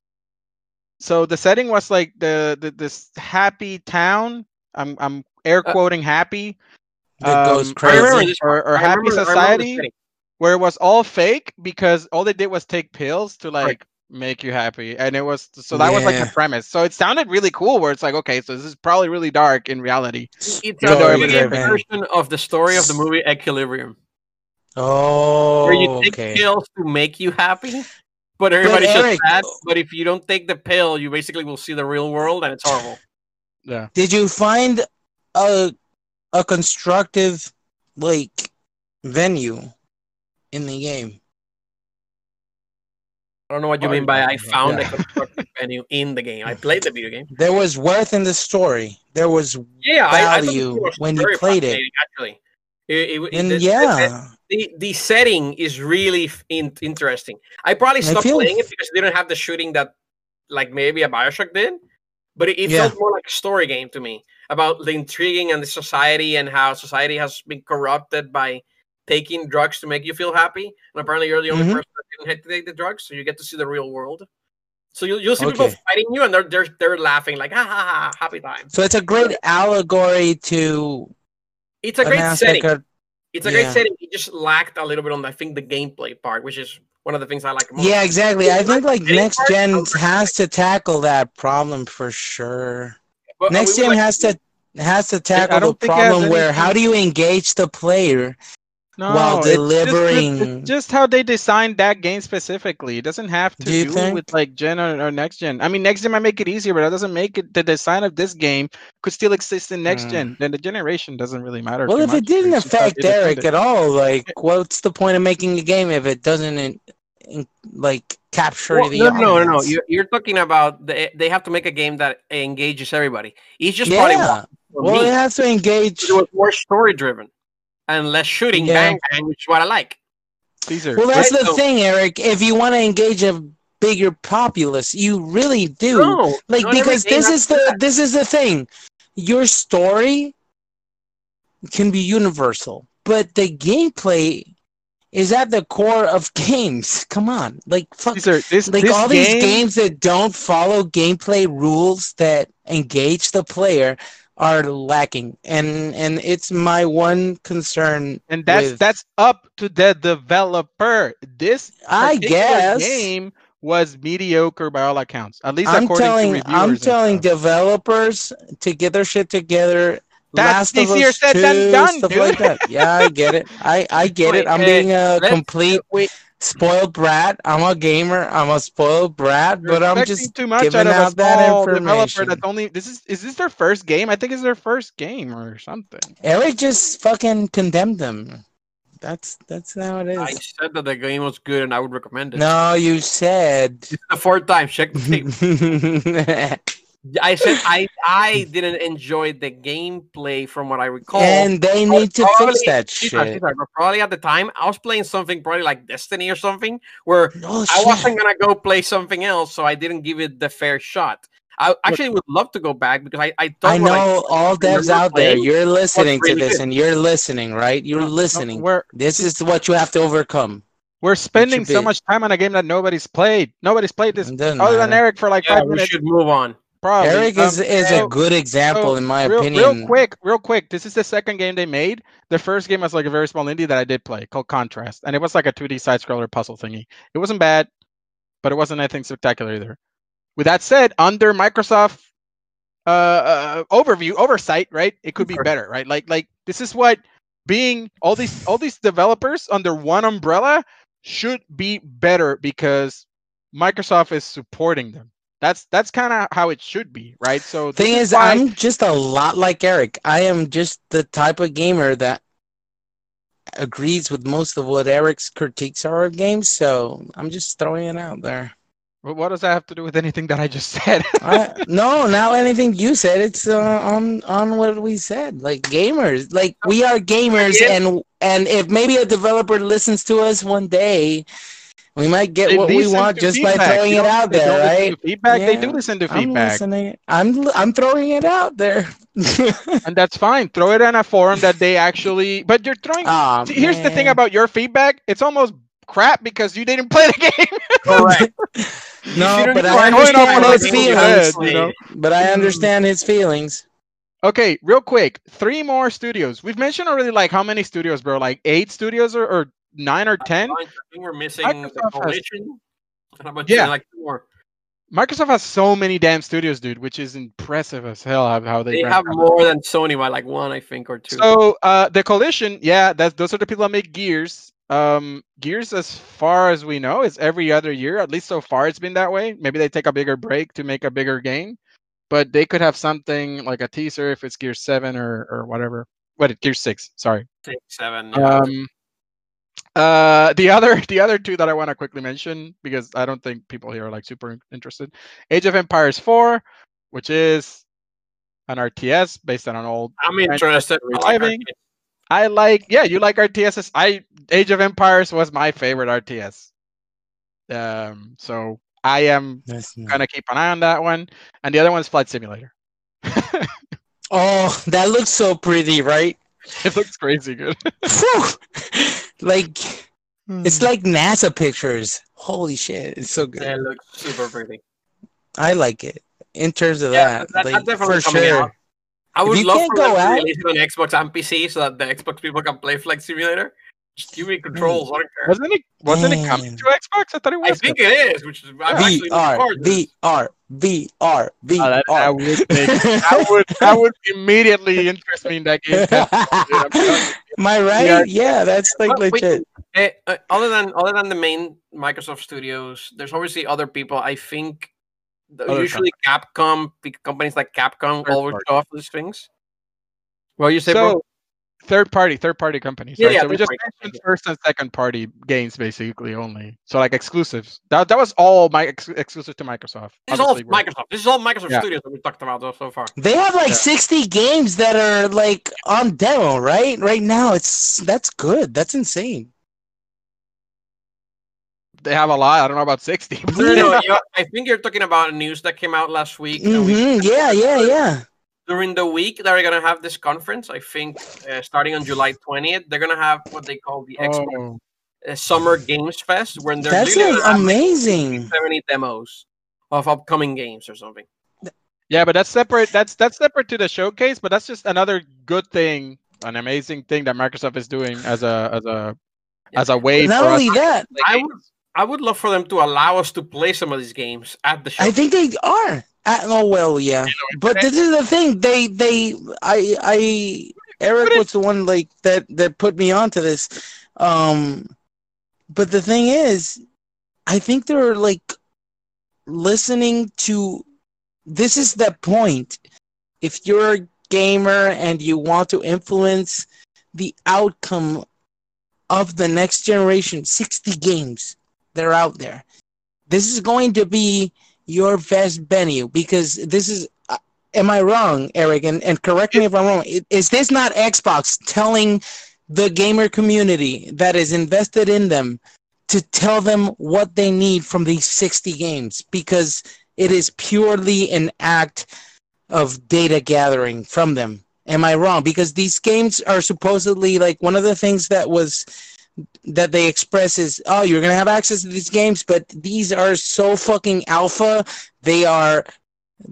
so the setting was like the, the this happy town. I'm I'm air Uh, quoting happy. That goes um, I crazy. this or, or happy remember- I remember the society where it was all fake because all they did was take pills to like Right. Make you happy and it was so that was like the premise so it sounded really cool where it's like okay so this is probably really dark in reality It's Even a though video everything- game version of the story of the movie Equilibrium, Oh, where you oh, take okay. pills to make you happy, but everybody's just Eric- sad. Uh, but if you don't take the pill, you basically will see the real world, and it's horrible. yeah Did you find a a constructive like venue in the game? I don't know what you mean by I yeah. found a constructive venue in the game. I played the video game. There was worth in the story. There was, Yeah, I, I thought Value story when you played it. Actually, it, it- it- and the- the- yeah, the the setting is really in, interesting. I probably I stopped feel- playing it because it didn't have the shooting that like maybe a Bioshock did, but it, it Yeah. felt more like a story game to me about the intriguing and the society and how society has been corrupted by taking drugs to make you feel happy. And apparently, you're the only Mhm. person that didn't have to take the drugs, so you get to see the real world. So you'll, you'll see people fighting you, and they're they're they're laughing like ha ha ha, happy time. so it's a great allegory to It's a great aspect setting. of It's a great setting. It just lacked a little bit on I think the gameplay part, which is one of the things I like most. Yeah, exactly. I think like next gen has to tackle that problem for sure. But, uh, Next gen like has to has to tackle the don't think it has problem where how do you engage the player? No While it's just- it's- delivering- just how they designed that game specifically it doesn't have to Do do think? with like gen or, or next gen i mean next gen might make it easier but that doesn't make it the design of this game could still exist in next Mm. gen then the generation doesn't really matter Well, if much. it didn't It's affect they Eric at all, like what's the point of making a game if it doesn't in, in, like capture Well, the no, no, no, no. You're, you're talking about they, they have to make a game that engages everybody. It's just probably yeah, for Well, me. it has to engage. It was more story driven and less shooting, Yeah. bang bang, which is what I like. Cesar. Well, that's Right, the so- thing, Eric. If you want to engage a bigger populace, you really do. No, like because this is the that. this is the thing. Your story can be universal, but the gameplay is at the core of games. Come on, like fuck. Cesar, this, like this all game, these games that don't follow gameplay rules that engage the player are lacking and and it's my one concern and that's with- that's up to the developer. This i guess game was mediocre by all accounts. At least i'm according telling to reviewers. i'm telling developers to get their shit together That's Last easier said than done, dude. like that. Yeah, I get it. I I get it. I'm uh, being a complete Wait, spoiled brat. I'm a gamer. I'm a spoiled brat, You're but I'm expecting just too much giving out of a out that small developer information. that's only this is is this their first game? I think it's their first game or something. Eric just fucking condemned them. That's that's how it is. I said that the game was good and I would recommend it. No, you said. It's the fourth time. Check the tape. I said I I didn't enjoy the gameplay from what I recall. and they need to probably- fix that These shit. are- these are- probably at the time I was playing something probably like Destiny or something where Oh, I wasn't gonna go play something else, so I didn't give it the fair shot. I actually would love to go back because I I I what know all devs out there. You're listening to this, good. and you're listening, right? You're No, no, listening. We're This is what you have to overcome. we're spending so much time on a game that nobody's played. Nobody's played this It doesn't other than. Eric for like yeah, five we minutes. should move on. Probably. Eric is Um, is so- a good example, so in my real, opinion. Real quick, real quick. This is the second game they made. The first game was like a very small indie that I did play called Contrast, and it was like a 2D side scroller puzzle thingy. It wasn't bad, but it wasn't anything spectacular either. With that said, under Microsoft uh, uh overview oversight, right? It could be better, right? Like like this is what being all these all these developers under one umbrella should be better because Microsoft is supporting them. That's that's kind of how it should be, right? So this Thing is, why- I'm just a lot like Eric. I am just the type of gamer that agrees with most of what Eric's critiques are of games. So I'm just throwing it out there. Well, what does that have to do with anything that I just said? I, no, now anything you said, it's uh, on on what we said. Like gamers, like we are gamers, Yeah. and and if maybe a developer listens to us one day, we might get They what we want to just by throwing You it out there, don't right? to feedback. They do listen to I'm feedback, listening. I'm I'm throwing it out there. and that's fine. Throw it in a forum that they actually. But you're throwing. Aw, See, Here's the thing about your feedback. It's almost crap because you didn't play the game. Correct. No, but I on Going off understand his feelings. said, you know? But I understand his feelings. Okay, real quick. Three more studios. We've mentioned already like how many studios, bro? Like eight studios or, or nine or ten? We're missing Microsoft the has- coalition. How about Yeah. like? Microsoft has so many damn studios, dude, which is impressive as hell how, how they, They have up. more than Sony by like one, I think, or two. So uh, the coalition, yeah, that's those are the people that make Gears. Um, Gears, as far as we know, is every other year. At least so far, it's been that way. Maybe they take a bigger break to make a bigger game, but they could have something like a teaser if it's Gear Seven or or whatever. What Gear Six? Sorry. Six, seven. Um, uh, the other the other two that I want to quickly mention because I don't think people here are like super interested. Age of Empires Four, which is an RTS based on an old I'm interested. I like reviving. I like, yeah, you like RTSs. I Age of Empires was my favorite RTS. Um, so I am That's not- gonna keep an eye on that one, and the other one's Flight Simulator. Oh, that looks so pretty, right? it looks crazy good. Phew! like it's hmm. like NASA pictures. Holy shit, it's so good. Yeah, it looks super pretty. I like it. In terms of Yeah, that, that- like, that's definitely for coming sure. out. I If would you love can't for go them to out- release it on Xbox and PC so that the Xbox people can play Flight Simulator. Just give me hmm. controls. I don't care. wasn't it? Wasn't it coming to Xbox? I thought it was. I think it is, which is I'm actually looking VR, forward to. VR, VR, VR. Oh, that, that would make, that would that would immediately interest me in that game. I'm telling you. Am I right? Yeah, that's like But wait, legit. Eh, uh, other than other than the main Microsoft studios, there's obviously other people. I think Other usually Capcom, companies like Capcom, Third always party. show off these things. Well, you say, So, bro? Third party, third party companies. Yeah, right? yeah, so we just party mentioned first and second party games basically only. So like exclusives. That that was all my ex- exclusive to Microsoft. This is all we're- Microsoft. This is all Microsoft Yeah. Studios that we talked about so far. They have like Yeah. 60 games that are like on demo, right? Right now, it's that's good. That's insane. They have a lot. I don't know about sixty. No, no, no, I think you're talking about news that came out last week. and we- mm-hmm. Yeah, yeah, yeah. During the week, they're gonna have this conference. I think uh, starting on July 20th, they're gonna have what they call the Xbox Oh. uh, Summer Games Fest, where they're That's really like gonna have like 70 demos of upcoming games or something. Yeah, but that's separate. That's that's separate to the showcase. But that's just another good thing, an amazing thing that Microsoft is doing as a as a as a way Not for only to that, I would, I would love for them to allow us to play some of these games at the show. I think they are. Uh, oh well, yeah. But this is the thing. They they I I Eric was the one like that that put me onto this. Um but the thing is I think they're like listening to this is the point. If you're a gamer and you want to influence the outcome of the next generation 60 games that are out there. This is going to be your best venue because this is uh, am i wrong eric? And, and correct me if i'm wrong. Is this not xbox telling the gamer community that is invested in them to tell them what they need from these 60 games? Because it is purely an act of data gathering from them. Am i wrong? Because these games are supposedly like one of the things that was that they express is oh you're gonna have access to these games but these are so fucking alpha they are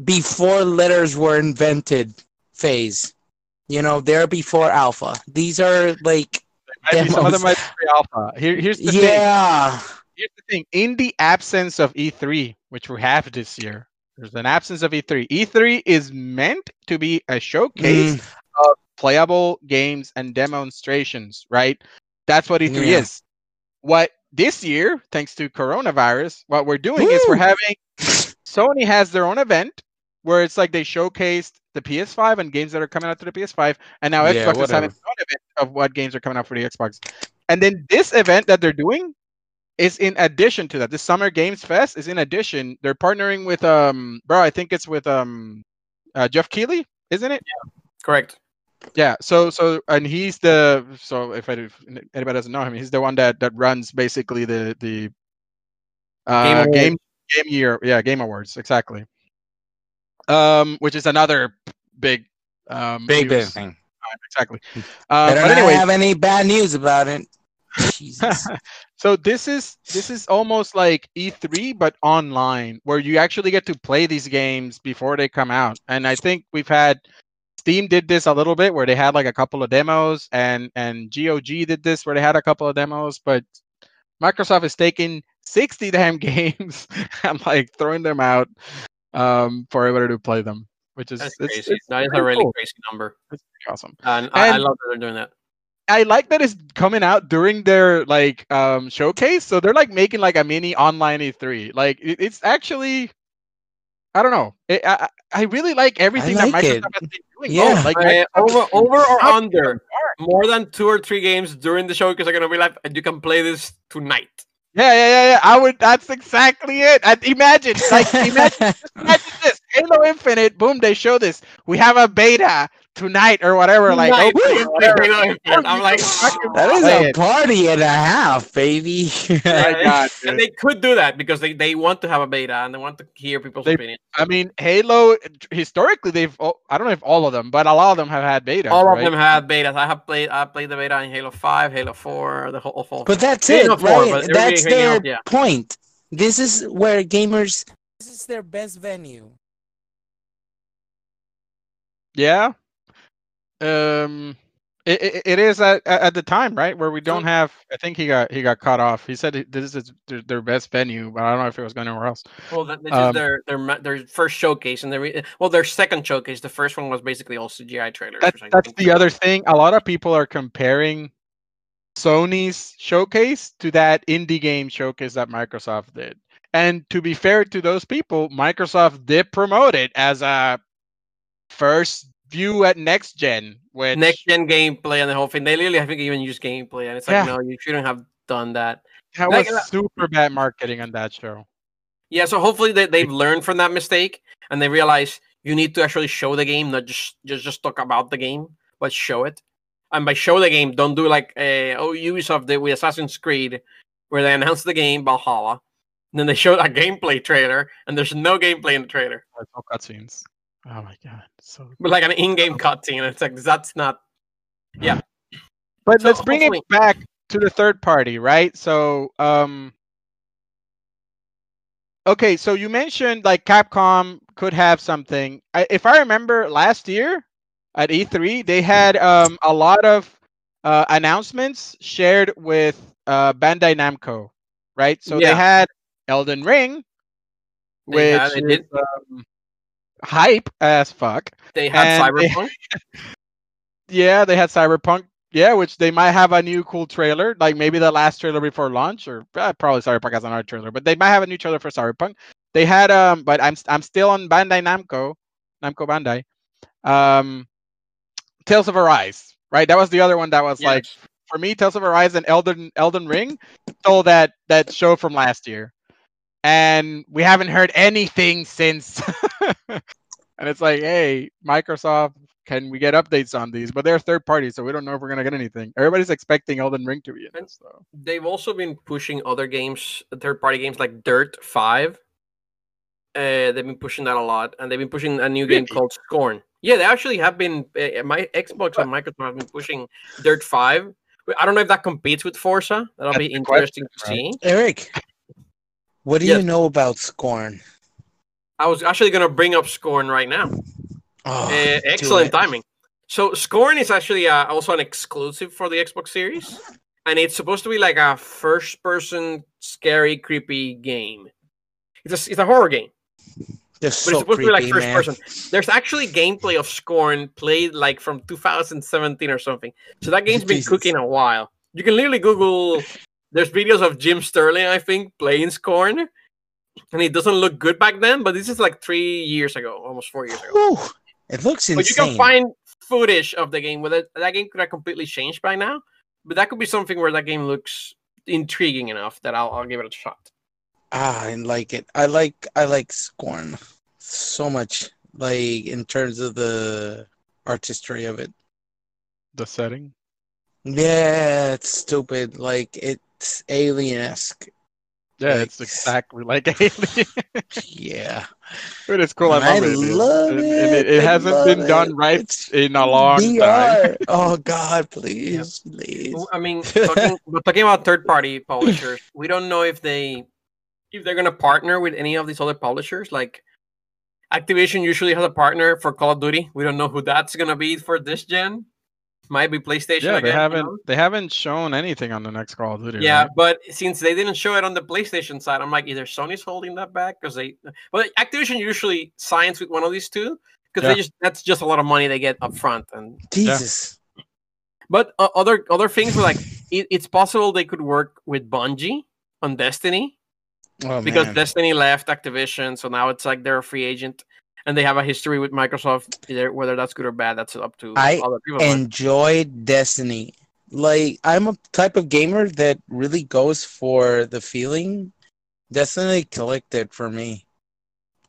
before letters were invented phase you know they're before alpha these are like some of them might be alpha. Here, here's the thing. yeah Here's the thing. In the absence of E3, which we have this year, there's an absence of E E3. E3 is meant to be a showcase Mm, playable games and demonstrations, right? That's what E3 Yeah. is. What this year, thanks to coronavirus, what we're doing is we're having Sony has their own event where it's like they showcased the PS5 and games that are coming out to the PS5, and now Yeah, Xbox is having whatever. its own event of what games are coming out for the Xbox. And then this event that they're doing is in addition to that. This Summer Games Fest is in addition. They're partnering with um, bro, I think it's with um, uh, Geoff Keighley, isn't it? Yeah, Correct. Yeah. So so and he's the so if, I, if anybody doesn't know him, he's the one that that runs basically the the uh, Game game game year yeah game awards exactly. Um, which is another big um big big thing time, exactly. Uh, better but anyway, have any bad news about it jesus so this is this is almost like E3 but online where you actually get to play these games before they come out. And I think we've had Steam did this a little bit where they had like a couple of demos and and GOG did this where they had a couple of demos, but Microsoft is taking 60 damn games and like throwing them out um for everybody to play them, which is it's, crazy. it's that is a really cool. crazy number. It's awesome. And, I, I love that they're doing that. I like that it's coming out during their like um showcase, so they're like making like a mini online E3. Like it, it's actually, I don't know. It, I I- I really like everything like that it. Microsoft has been doing. Yeah. Oh, like Uh, over over or under more than two or three games during the showcase are gonna be live, and you can play this tonight. Yeah, yeah, yeah, yeah. I would. That's exactly it. I, imagine, like, imagine, imagine this: Halo Infinite. Boom, they show this. We have a beta tonight or whatever. Like, Tonight, oh, during whatever. I'm like, that is Play a party and a half baby oh Yeah, God, and they could do that because they, they want to have a beta and they want to hear people's They- opinions. I mean, Halo. Historically, they've. al- I don't know if all of them, but a lot of them have had beta. All right? of them had betas. I have played. I played the beta in Halo Five, Halo Four, the whole. whole But that's Maybe it, four, right? but That's their else, yeah. point. This is where gamers. This is their best venue. Yeah. Um, it, it, is at, at the time, right, where we don't have. I think he got he got cut off. He said this is their, their best venue, but I don't know if it was going anywhere else. Well, that, this Um, is their their their first showcase, and their well, their second showcase. The first one was basically all CGI trailers. That's that's the other thing. A lot of people are comparing Sony's showcase to that indie game showcase that Microsoft did. And to be fair to those people, Microsoft did promote it as a first view at next gen, which Next gen gameplay and the whole thing. They literally, I think, even use gameplay, and it's like, Yeah. no, you shouldn't have done that. that was uh, super bad marketing on that show. Yeah, so hopefully they, they've learned from that mistake and they realize you need to actually show the game, not just just just talk about the game, but show it. And by show the game, don't do like uh, oh Ubisoft did with Assassin's Creed, where they announced the game Valhalla, and then they showed a gameplay trailer, and there's no gameplay in the trailer, There's no cutscenes. Oh my god, so. but like an in-game cutscene. It's like that's not. Yeah. But So let's bring hopefully- it back to the third party, right? So, um, okay, so you mentioned like Capcom could have something. I, if I remember last year at E3, they had um a lot of uh, announcements shared with uh, Bandai Namco, right? So Yeah. they had Elden Ring, which They had- they is did. um, hype as fuck. They had And they- Cyberpunk. Yeah, they had Cyberpunk. Yeah, which they might have a new cool trailer, like maybe the last trailer before launch, or uh, probably Cyberpunk has another trailer, but they might have a new trailer for Cyberpunk. They had um, but I'm I'm still on Bandai Namco, Namco Bandai. Um, Tales of Arise, right? That was the other one that was like for me, Tales of Arise and Elden Elden Ring stole that that show from last year, and we haven't heard anything since. and it's like, hey, Microsoft, can we get updates on these? But they're third party, so we don't know if we're gonna get anything. Everybody's expecting Elden Ring to be in this, though. They've also been pushing other games, third party games like Dirt 5. Uh, they've been pushing that a lot, and they've been pushing a new game called Scorn. Yeah, they actually have been. Uh, my Xbox and Microsoft have been pushing Dirt 5. I don't know if that competes with Forza. That'll That's be the interesting to question, see. Eric, what do Yes. you know about Scorn? I was actually going to bring up Scorn right now. Oh, Uh, excellent timing. So Scorn is actually uh, also an exclusive for the Xbox Series, and it's supposed to be like a first-person, scary, creepy game. It's a, it's a horror game. They're But so it's supposed to be like first man. person. There's actually gameplay of Scorn played like from 2017 or something. So that game's been Jesus. cooking a while. You can literally Google. There's videos of Jim Sterling, I think, playing Scorn, and it doesn't look good back then. But this is like three years ago, almost four years ago. Whew, it looks insane. But you can find footage of the game. Whether that game could have completely changed by now, but that could be something where that game looks intriguing enough that I'll, I'll give it a shot. Ah, I like it. I like I like Scorn so much. Like in terms of the artistry of it. The setting. Yeah, it's stupid. Like it's alien-esque. Yeah, it's exactly like Alien. Yeah. but it's cool. I I love it. It- love and- it. it, it I hasn't love been done right It's in a long time. Oh God, please, please. I mean, talking, but talking about third-party publishers, we don't know if they if they're gonna partner with any of these other publishers. Like Activision usually has a partner for Call of Duty. We don't know who that's gonna be for this gen. Might be PlayStation. Yeah, they again, haven't know? they haven't shown anything on the next Call of Duty. Yeah, right? but since they didn't show it on the PlayStation side, I'm like either Sony's holding that back because they. But Activision usually signs with one of these two because Yeah. they just that's just a lot of money they get up front. And Jesus. but uh, other other things were like it, it's possible they could work with Bungie on Destiny Oh because man. Destiny left Activision, so now it's like they're a free agent. And they have a history with Microsoft. Either whether that's good or bad, that's up to I other people. but- enjoyed Destiny. Like I'm a type of gamer that really goes for the feeling. Destiny clicked it for me.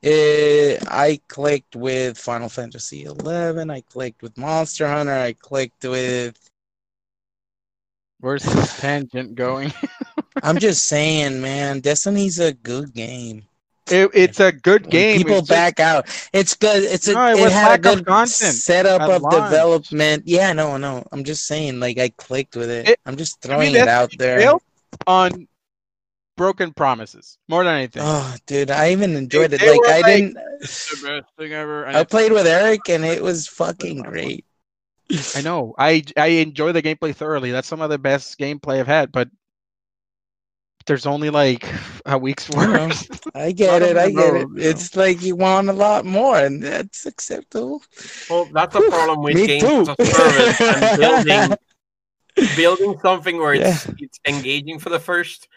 It, I clicked with Final Fantasy Eleven. I clicked with Monster Hunter. I clicked with. Where's this tangent going? I'm just saying, man. Destiny's a good game. It, it's a good game. People it's just- back out. It's good. It's a. No, it it had a lack of good content setup of launch. development. Yeah, no, no. I'm just saying, like I clicked with it. It- I'm just I mean, throwing it out there. on broken promises more than anything. Oh, dude, I even enjoyed it. Like I like- didn't. The best thing ever. and I played with Eric, and it was fucking great. I know. I I enjoy the gameplay thoroughly. That's some of the best gameplay I've had, but there's only like a week's I know. worth. I get it. I get it. road, you know. It's like you want a lot more, and that's acceptable. Well, that's a problem with games too. as a service and building building something where it's it's engaging for the first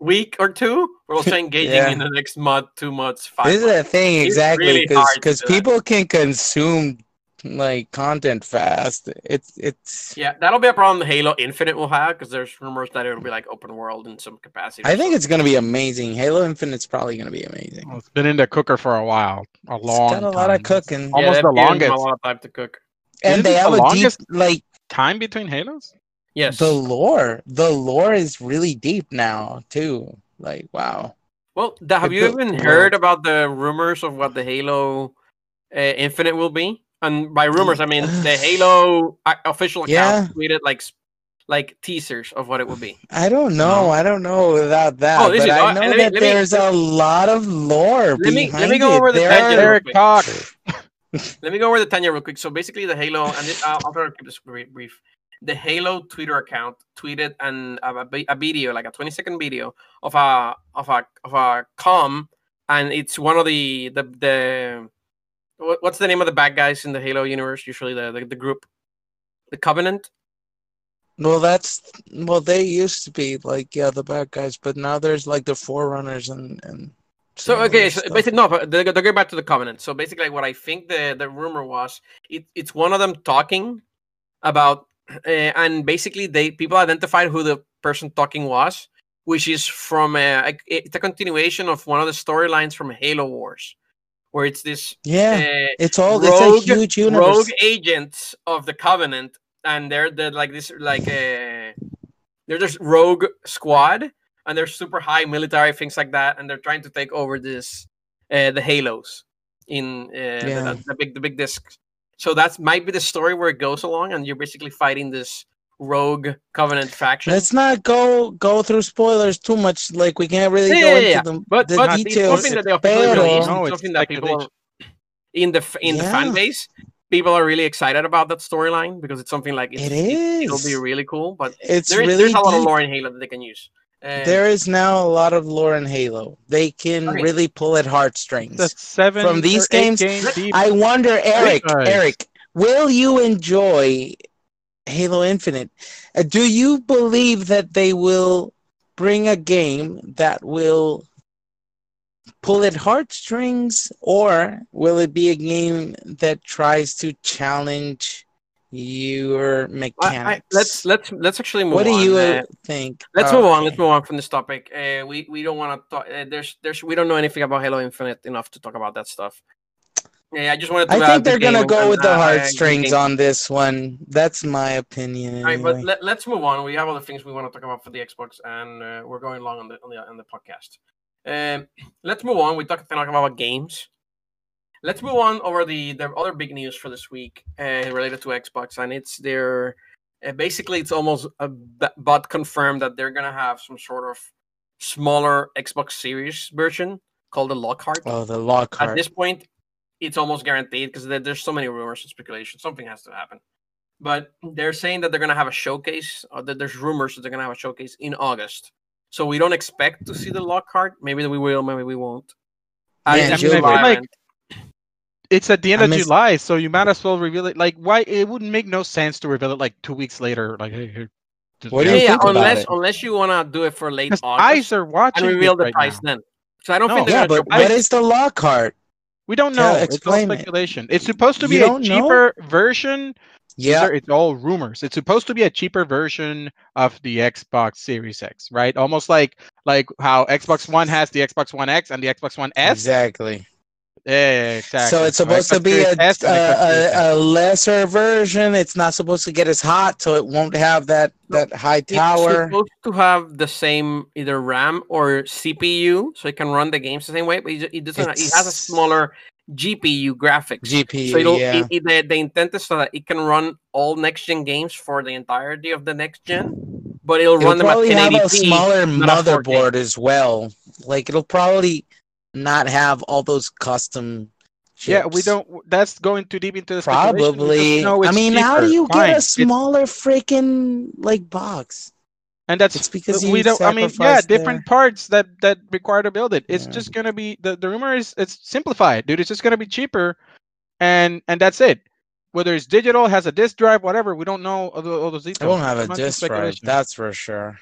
week or two, but also engaging Yeah. in the next month, two months, five. This is months. the thing exactly really because hard to do that. people can consume like content fast. It's it's. Yeah, that'll be a problem Halo Infinite will have because there's rumors that it'll be like open world in some capacity. I think it's gonna be amazing. Halo Infinite's probably gonna be amazing. Well, it's been in the cooker for a while, a long It's got a lot of time. cooking, almost yeah, the longest. A lot of time to cook. and Isn't they have the a longest- deep like Time between Halos? Yes. the lore. The lore is really deep now too. Like wow. Well, the, have They you built even heard world. about the rumors of what the Halo uh, Infinite will be? And by rumors, I mean the Halo uh, official account tweeted like like teasers of what it would be. I don't know. I don't know about that, Oh, but is- I uh, know let me- that let me- there's a lot of lore Let me- behind let me go it. over the There tangent are- real Eric quick. Cock. Let me go over the Tanya real quick. So basically, the Halo, and this, I'll, I'll try to keep this brief. The Halo Twitter account tweeted an a, a video, like a 20 second video of a of a of a com, and it's one of the the the what- what's the name of the bad guys in the Halo universe? Usually the the, the group, the Covenant. Well, that's well. They used to be like yeah, the bad guys, but now there's like the forerunners and and. So okay, so basically no, but they're, they're going back to the Covenant. So basically, what I think the the rumor was, it, it's one of them talking about, uh, and basically they people identified who the person talking was, which is from uh, like, it's a continuation of one of the storylines from Halo Wars, where it's this yeah, uh, it's all rogue- it's a huge universe. rogue agents of the Covenant, and they're the like this like uh, they're just rogue squad, and they're super high military things like that, and they're trying to take over this uh, the Halos in uh, the- Yeah. the, the big the big disc. So that's might be the story where it goes along, and you're basically fighting this rogue Covenant faction. Let's not go go through spoilers too much. Like we can't really Yeah, go yeah, into yeah. the, but the but it's details. something that they officially pero- released, No, something that people speculation. in the f- in the fan base people are really excited about that storyline because it's something like it's, It it'll be really cool. But it's there is, really there's a lot of lore in Halo that they can use. Uh, There is now a lot of lore in Halo. They can Okay. really pull at heartstrings. The seven From these games, games. I wonder, Eric. Eric, will you enjoy Halo Infinite? Uh, do you believe that they will bring a game that will pull at heartstrings, or will it be a game that tries to challenge your mechanics? I- let's let's let's actually move on. what do on. you uh, think? let's move on. Okay. Let's move on from this topic. Uh, we we don't want to talk. Uh, there's there's we don't know anything about Halo Infinite enough to talk about that stuff. Yeah, I just wanted to. I think they're the gonna go with the heartstrings on this one. That's my opinion. All right, but let, let's move on. We have other things we want to talk about for the Xbox, and uh, we're going long on the on the, on the podcast. Um, let's move on. We talked talk about games. Let's move on over the the other big news for this week uh, related to Xbox, and it's their uh, basically it's almost a but confirmed that they're gonna have some sort of smaller Xbox Series version called the Lockhart. oh, the Lockhart. At this point, it's almost guaranteed because there's so many rumors and speculation. Something has to happen. But they're saying that they're going to have a showcase, or that there's rumors that they're going to have a showcase in August. So we don't expect to see the Lockhart. Maybe we will, maybe we won't. As Man, an Gilbert. environment. it's at the end I of miss- July, so you might as well reveal it. Like, why? It wouldn't make no sense to reveal it like two weeks later. Like, hey, here. What do you yeah, think about unless it? unless you want to do it for late Because August eyes are watching and reveal the right price now. then. So I don't No. think they're yeah, but what is the Lockhart? We don't know. It's all explain it. speculation. It's supposed to be a don't know? cheaper version. Yeah, are- it's all rumors. It's supposed to be a cheaper version of the Xbox Series X, right? Almost like like how Xbox One has the Xbox One X and the Xbox One S. exactly. Yeah, exactly. So it's supposed to be a, a, S and Xbox Series X. a, a, a lesser version. It's not supposed to get as hot, so it won't have that No, that high It's tower. supposed to have the same either RAM or CPU, so it can run the games the same way. But it, it doesn't. It has a smaller GPU graphics. GPU, so it'll, yeah. it, it- the, the intent is so that it can run all next gen games for the entirety of the next gen, but it'll, It'll run them at probably have 1080p. a smaller not a 4K. motherboard as well. Like it'll probably not have all those custom. Yeah, we don't. That's going too deep into the speculation. We just Probably. I it's mean, how do you Fine. get a It's- smaller freaking like box? and that's It's because we don't. I mean, yeah, different parts that that require to build it. It's Yeah. just gonna be the the rumor is it's simplified, dude. It's just gonna be cheaper, and and that's it. Whether it's digital, has a disk drive, whatever, we don't know all, those details. won't have a disc drive. That's for sure.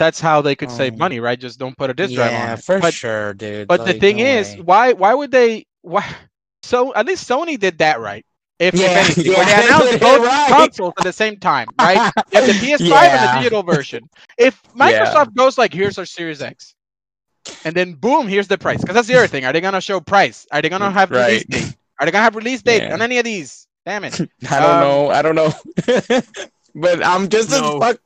That's how they could save Um, money, right? Just don't put a disk drive on Yeah, for but, sure, dude. But the thing no is, way. why why would they? Why? So at least Sony did that right. If, if anything, yeah, when they announce both right. consoles at the same time, right? You have the PS5 and the digital version. If Microsoft goes like, "Here's our Series X," and then boom, here's the price. Because that's the other thing. Are they gonna show price? Are they gonna have release Right. date? Are they gonna have release date Yeah. on any of these? Damn it! I don't Um, know. I don't know. but I'm just No. as fucked.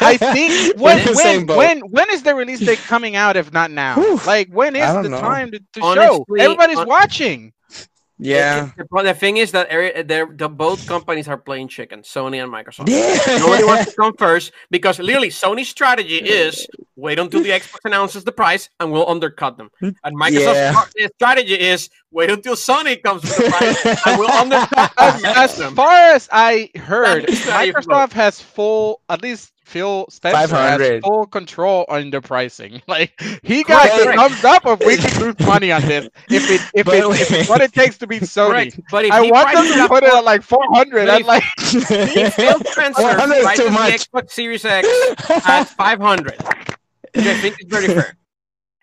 I think We're when in the same when, when when is the release date coming out if not now? Whew. Like when is the know. time to, to show? Everybody's hon- watching. Yeah. The, the, the thing is that area- they're, the both companies are playing chicken, Sony and Microsoft. Yeah. Nobody wants to come first because literally Sony's strategy is wait until the Xbox announces the price and we'll undercut them. And Microsoft's Yeah. strategy is wait until Sony comes with the price and we'll undercut As, them. as them. far as I heard, That is how you Microsoft has full, at least Phil Spencer has full control on the pricing. Like he got Correct. the thumbs up of we can lose money on this if it if, But it, if it's what it takes to be Sony. Correct. But if I he want them prices to up put it at like 400. But I'm like, if Phil Spencer 400 is prices too the much. Xbox Series X at 500, I think is very fair.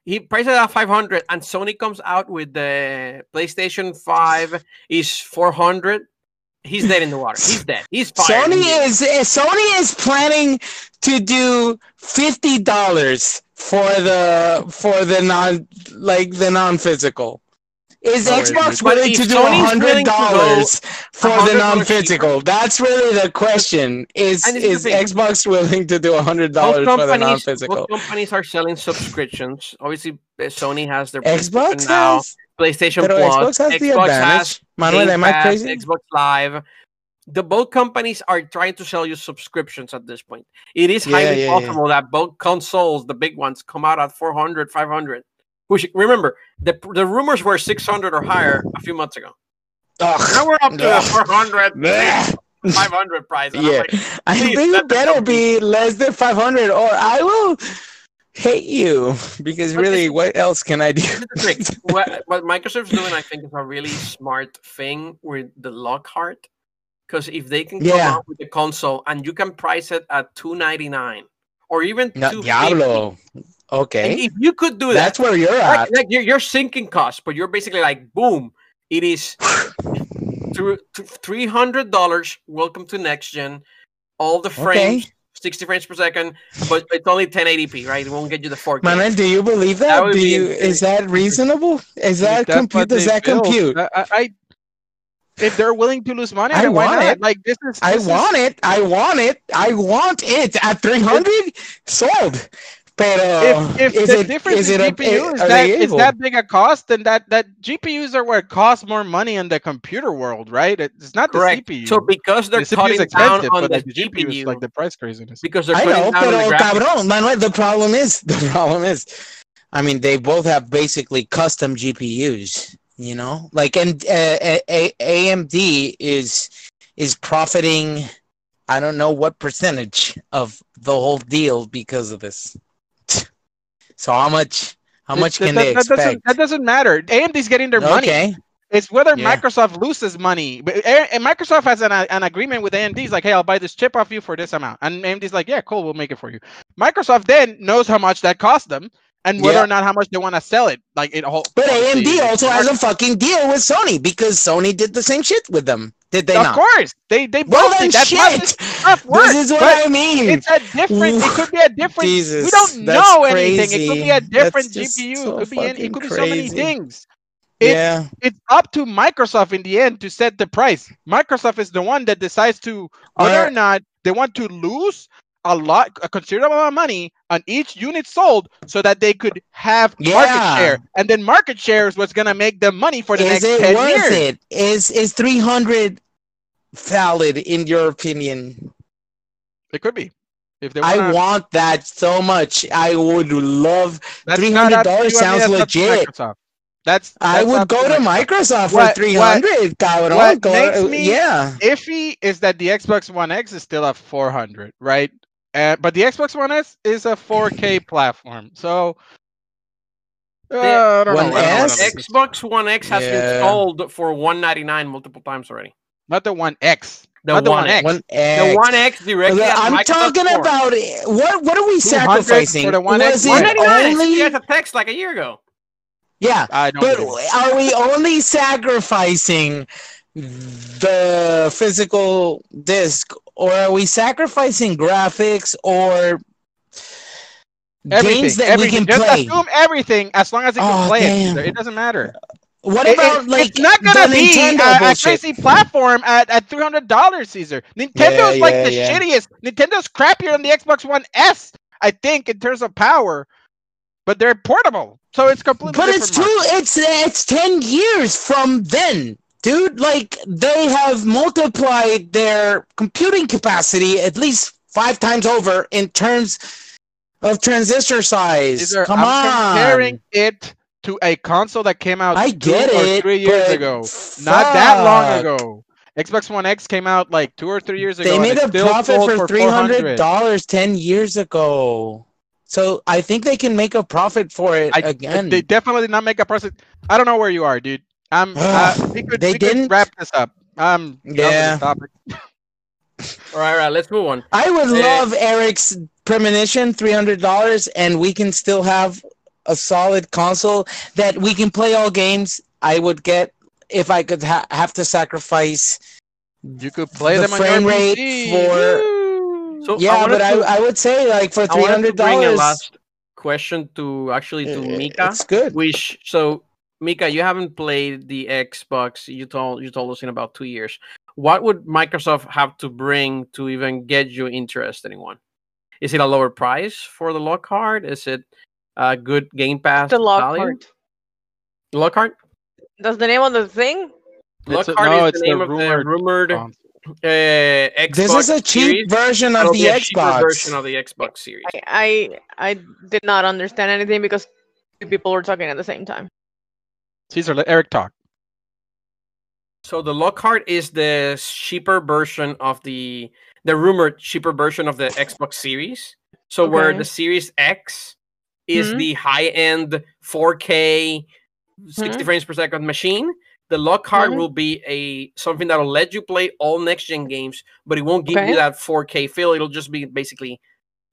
He prices it at 500, and Sony comes out with the PlayStation 5 is 400. He's dead in the water. He's dead. He's fired. Sony is eh, Sony is planning to do fifty dollars for the for the non like the non physical. Is Oh, Xbox willing to do hundred willing to go dollars for the non physical? That's really the question. Is is the. Xbox willing to do hundred dollars for the non-physical? companies are selling subscriptions. Obviously, uh, Sony has their Xbox now. has, PlayStation Plus. Xbox has the Xbox advantage. has Manuel, Game am I crazy? Xbox Live. The both companies are trying to sell you subscriptions at this point. It is Yeah, highly yeah, yeah. possible that both consoles, the big ones, come out at 400, 500. Which remember, the the rumors were 600 or higher a few months ago. Now we're up to Ugh. 400, 500 price. Yeah. like, I think let it the better be less than 500 or I will hate you because really what else can I do? Here's the trick. what, what Microsoft's doing, I think, is a really smart thing with the Lockhart. Because if they can come Yeah. out with the console and you can price it at two ninety nine or even No, Diablo. Okay. if you could do that, That's where you're like, at. like you're, you're sinking costs, but you're basically like, boom, it is through three hundred dollars. Welcome to next gen. All the frames, sixty frames per second, but it's only 1080p, right? It won't get you the 4K. Manuel, do you believe that? That do you is that reasonable? Is that That's compute does that built. compute? I, I, I- if they're willing to lose money, I then want it. Like this is. I this is- want it. I want it. I want it at 300 sold. Pero if, if is the it difference is in it a, GPU is are that is able? that big a cost, then that that GPUs are what cost more money in the computer world, right? It's not Correct. the CPU. So because they're the cutting down expensive, on but the the GPU is GPU, like the price craziness. because they're I know, down on pero the cabrón, Manuel, the problem is the problem is, I mean, they both have basically custom GPUs. You know, like and uh, a, a, AMD is is profiting. I don't know what percentage of the whole deal because of this. So how much? How much that, can that, they that doesn't, expect? that doesn't matter. AMD's getting their money. Okay, It's whether Yeah. Microsoft loses money. But and Microsoft has an, an agreement with AMD. It's like, hey, I'll buy this chip off you for this amount. And AMD's like, yeah, cool, we'll make it for you. Microsoft then knows how much that cost them and whether Yeah. or not how much they want to sell it. Like it whole. but AMD also has a fucking deal with Sony because Sony did the same shit with them. Did they Of not? course, they they Well both did. That's shit. this stuff works. This is what I mean. it's a different. It could be a different. we don't know anything. It could be a different GPU. so it could be. It could be so many things. It- yeah. it's up to Microsoft in the end to set the price. Microsoft is the one that decides to whether or not they want to lose a lot, a considerable amount of money on each unit sold, so that they could have Yeah. market share, and then market share is what's gonna make them money for the is next it ten worth years. it? Is is three hundred valid in your opinion? It could be. If they I wanna, want that so much. I would love. that's $300 not up to you, I mean, sounds that's legit. Microsoft. That's, I would go to Microsoft. Microsoft for What- what- three hundred. Cabrón. what Go- makes me- yeah. iffy is that the Xbox One X is still at 400, right? Uh, but the Xbox One S is a 4K platform, so uh, I don't One know. I don't know S? Xbox One X has Yeah. been sold for 199 multiple times already. Not the One X. The Not the One One X. X. One The One X directly. The, I'm Microsoft talking Store. about what? What are we sacrificing? for the One X? Was it 199. I sent only? you guys a text like a year ago. Yeah, I don't. But know. are we only sacrificing the physical disc, or are we sacrificing graphics or Everything, games that everything. we can Just play? assume everything as long as you can Oh, play damn. it. It doesn't matter. What about it- like it's not gonna the be Nintendo a, a crazy platform at, at three hundred dollars, Cesar. Nintendo's like yeah, the yeah. shittiest. Nintendo's crappier than the Xbox One S, I think, in terms of power. But they're portable, so it's completely. But it's different two. market. It's it's ten years from then, dude. Like they have multiplied their computing capacity at least five times over in terms of transistor size. Cesar, Come I'm on, comparing it to a console that came out I two get or it, three years ago. Not that long ago. Xbox One X came out like two or three years ago. They made a profit for three hundred dollars ten years ago. So I think they can make a profit for it I, again. They definitely did not make a process. I don't know where you are, dude. I'm. uh, we could, They we didn't? wrap this up. Um. done with this Yeah. topic. All right, all right, let's move on. I would Eh. love Eric's premonition, three hundred dollars, and we can still have a solid console that we can play all games. I would get if I could ha- have to sacrifice. You could play The them on frame your rate PC. for- So yeah, wanted but I, to- I would say like for I three wanted to hundred bring a dollars, last question to actually to Mika. it's good. Which so Mika, you haven't played the Xbox. You told you told us in about two years. What would Microsoft have to bring to even get you interested in one? Is it a lower price for the Lockhart? Is it a good Game Pass the lock value? card. Lockhart? That's the name of the thing. It's a- Lockhart no, is it's the the name of the rumored rumored uh. Xbox. This is a cheap series. version It'll of the Xbox. version of the Xbox series. I, I I did not understand anything because two people were talking at the same time. Cesar, let Eric talk. So the Lockhart is the cheaper version of the the rumored cheaper version of the Xbox Series. So where the Series X is Mhm. the high end 4K 60 Mhm. frames per second machine. The Lockhart Mhm. will be a something that'll let you play all next gen games, but it won't give Okay. you that 4K feel. It'll just be basically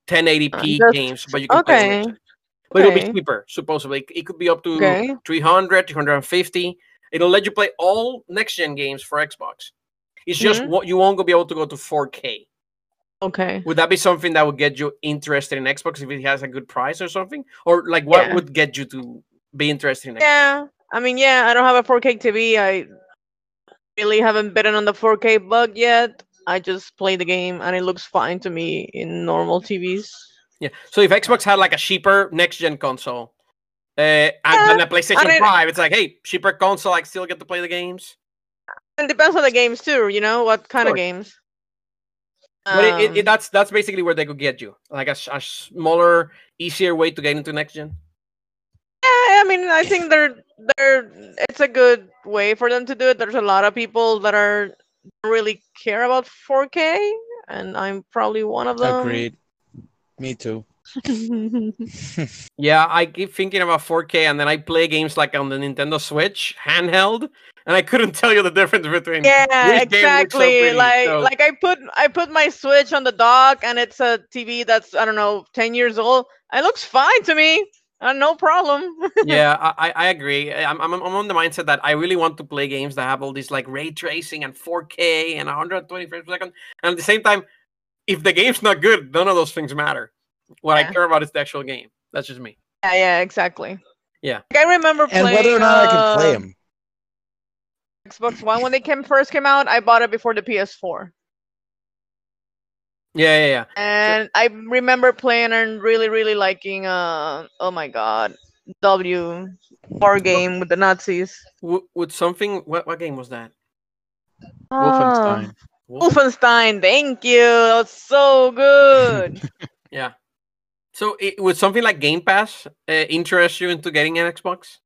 1080p just- games, but you can play Okay. next gen. But it'll be cheaper, supposedly. It could be up to Okay. 300, 350. It'll let you play all next gen games for Xbox. It's just Mhm. what you won't be able to go to 4K. Okay. Would that be something that would get you interested in Xbox if it has a good price or something? Or like what Yeah. would get you to be interested in Xbox? Yeah. I mean, yeah. I don't have a 4K TV. I really haven't bitten on the 4K bug yet. I just play the game and it looks fine to me in normal TVs. Yeah. So if Xbox had like a cheaper next gen console, uh, and Yeah, then a PlayStation mean- 5, it's like, hey, cheaper console, I still get to play the games. It depends on the games too. You know what kind of course. games. But it, it, Um, it- that's that's basically where they could get you, like a smaller, easier way to get into next gen. Yeah, I mean, I think they're they're it's a good way for them to do it. There's a lot of people that are really care about 4K, and I'm probably one of them. Agreed. Me too. Yeah, I keep thinking about 4K, and then I play games like on the Nintendo Switch handheld, and I couldn't tell you the difference between. yeah, which so exactly. pretty, like so- like I put I put my Switch on the dock, and it's a TV that's I don't know 10 years old. It looks fine to me. Uh, no problem. yeah, I, I- I agree. I'm, I'm I'm on the mindset that I really want to play games that have all these like ray tracing and 4K and 120 frames per second, and at the same time, if the game's not good, none of those things matter. What I care about is the actual game. That's just me. yeah, yeah, exactly. Yeah. Like, I remember And playing whether or not I can play uh, them. Xbox One when they came first came out. I bought it before the PS4. Yeah, yeah, yeah. and I remember playing and really, really liking. Uh, oh my God, W war game with the Nazis. W- would something? What what game was that? Wolfenstein. Wolf- Wolfenstein. Thank you. That's so good. Yeah. So it, would something like Game Pass uh, interest you into getting an Xbox?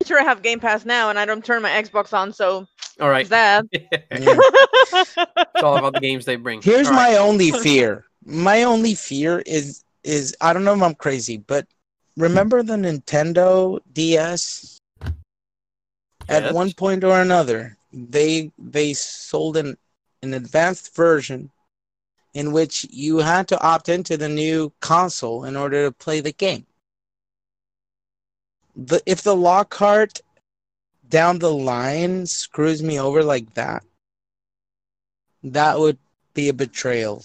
i sure, I have Game Pass now, and I don't turn my Xbox on, so All right. it's that. It's all about the games they bring. Here's All right. my only fear. My only fear is is I don't know if I'm crazy, but remember the Nintendo DS? At one point or another, they they sold an an advanced version in which you had to opt into the new console in order to play the game. The if the Lockhart down the line screws me over like that, that would be a betrayal.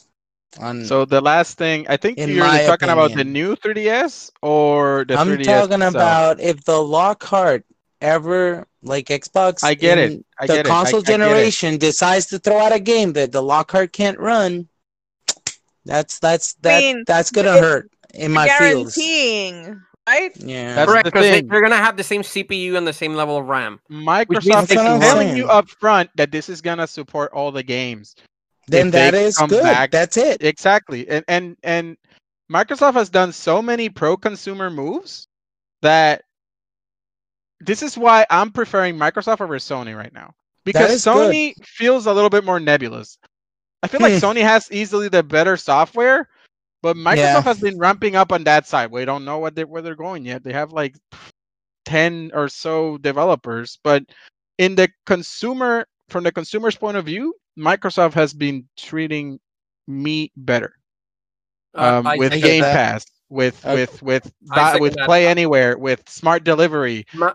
On So the last thing, I think In you're talking about the new 3DS or the I'm 3DS. talking itself? about if the Lockhart ever like Xbox. I get it. I the get it. I- console I get it. generation decides to throw out a game that the Lockhart can't run. That's that's that mean, that's gonna hurt in my feels. Guaranteeing, right? Yeah. That's Correct, the because they, thing. they're gonna have the same CPU and the same level of RAM. Microsoft That's I'm is telling saying. you up front that this is gonna support all the games. then if that is come good. back- That's it. Exactly. And and and Microsoft has done so many pro consumer moves that this is why I'm preferring Microsoft over Sony right now. Because is good. Sony feels a little bit more nebulous. I feel like Hmm. Sony has easily the better software, but Microsoft Yeah. has been ramping up on that side. We don't know what they where they're going yet. They have like 10 or so developers, but in the consumer from the consumer's point of view, Microsoft has been treating me better Uh, um, I with Game that. Pass, with Okay. with with I buy- second with that. Play Anywhere, with Smart Delivery. My,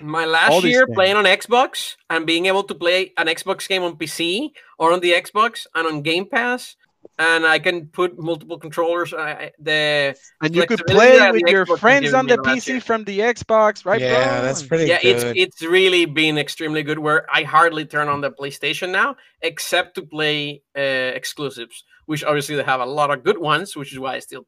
my last these year playing on Xbox and being able to play an Xbox game on PC or on the Xbox and on Game Pass, and I can put multiple controllers. I, I- the And you could play with your Xbox friends on the PC year. from the Xbox, right, yeah, bro? that's pretty yeah, it's it's really been extremely good. Where I hardly turn on the PlayStation now, except to play uh, exclusives, which obviously they have a lot of good ones, which is why I still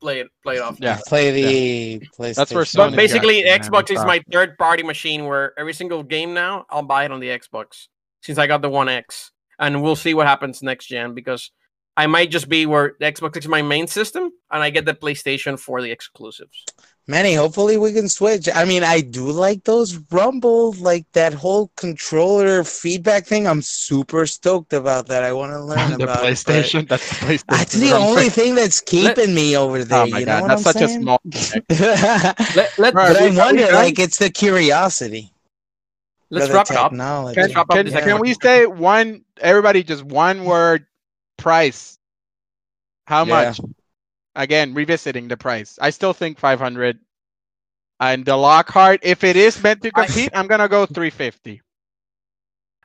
play it play it off. Yeah. Play the PlayStation. That's where But Sony's got basically, you, Xbox is my third party machine where every single game now I'll buy it on the Xbox since I got the One X, and we'll see what happens next gen because I might just be where the Xbox is my main system and I get the PlayStation for the exclusives. Manny, hopefully we can switch. I mean, I do like those Rumble, like that whole controller feedback thing. I'm super stoked about that. I want to learn the about it, PlayStation. That's the PlayStation. That's the Rumble. only thing that's keeping me over there. Oh my you know god, what that's I'm such a small. Let, let, Right, but I we- are we wonder, done? like, it's the curiosity. let's for the wrap it up. technology. Let's Can, Yeah. can we say one? Everybody, just one word. Price. How Yeah. much? Again, revisiting the price. I still think 500. And the Lockhart, if it is meant to compete, I'm gonna go 350.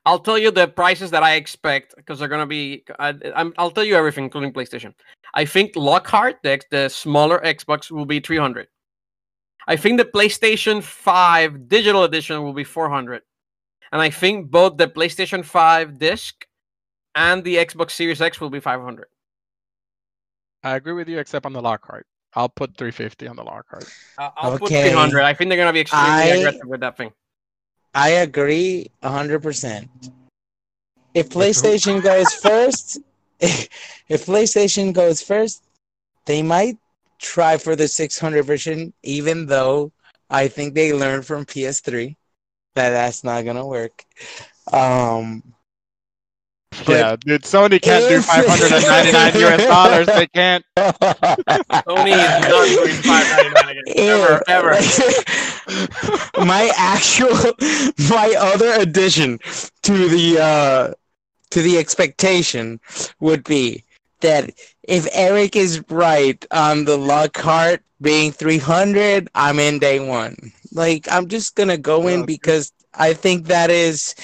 I'll tell you the prices that I expect because they're gonna be. I, I'm, I'll tell you everything, including PlayStation. I think Lockhart, the, the smaller Xbox, will be 300. I think the PlayStation 5 digital edition will be 400, and I think both the PlayStation 5 disc and the Xbox Series X will be 500. I agree with you, except on the Lockhart. I'll put 350 on the Lockhart. Uh, I'll put 300. I think they're gonna be extremely I- aggressive with that thing. I agree hundred percent. If PlayStation goes first, if PlayStation goes first, they might try for the 600 version, even though I think they learned from PS3 that that's not gonna work. Um, But yeah, dude, Sony can't do if- 599 US dollars. They can't. Sony is not doing 599 again. Ever, ever. my actual, my other addition to the uh, to the expectation would be that if Eric is right on the Lockhart being 300, I'm in day one. Like I'm just gonna go in because I think that is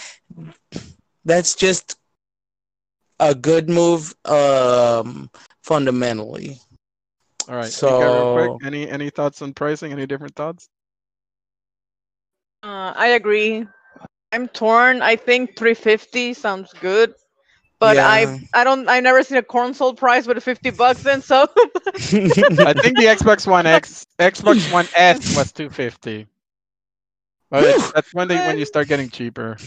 that's just a good move um fundamentally. All right. So- quick, any any thoughts on pricing? Any different thoughts? Uh, I agree. I'm torn. I think 350 sounds good, but Yeah. I I don't I never seen a console price with 50 bucks in. So I think the Xbox One X, Xbox One S was 250. But that's when they when you start getting cheaper.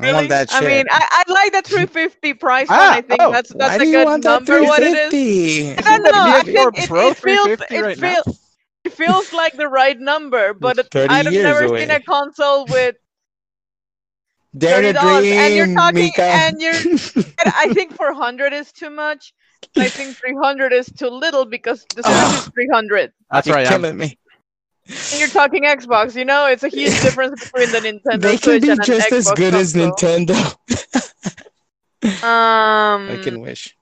I want that shit. I mean, I, I like the 350 price Ah, one. I think oh, that's Why that's do a you good want that number. What it is? 350? I don't know. I think it, it feels it right now. feels it feels like the right number, but it- I've never away. seen a console with Dare thirty to dollars, and you're talking, Mika. and you're. and I think 400 is too much. I think 300 is too little because the Switch is 300. That's You're right. I'm- killing me. And you're talking Xbox, you know, it's a huge difference between the Nintendo and They can Switch be and just as Xbox good as. Nintendo. Um, I can wish.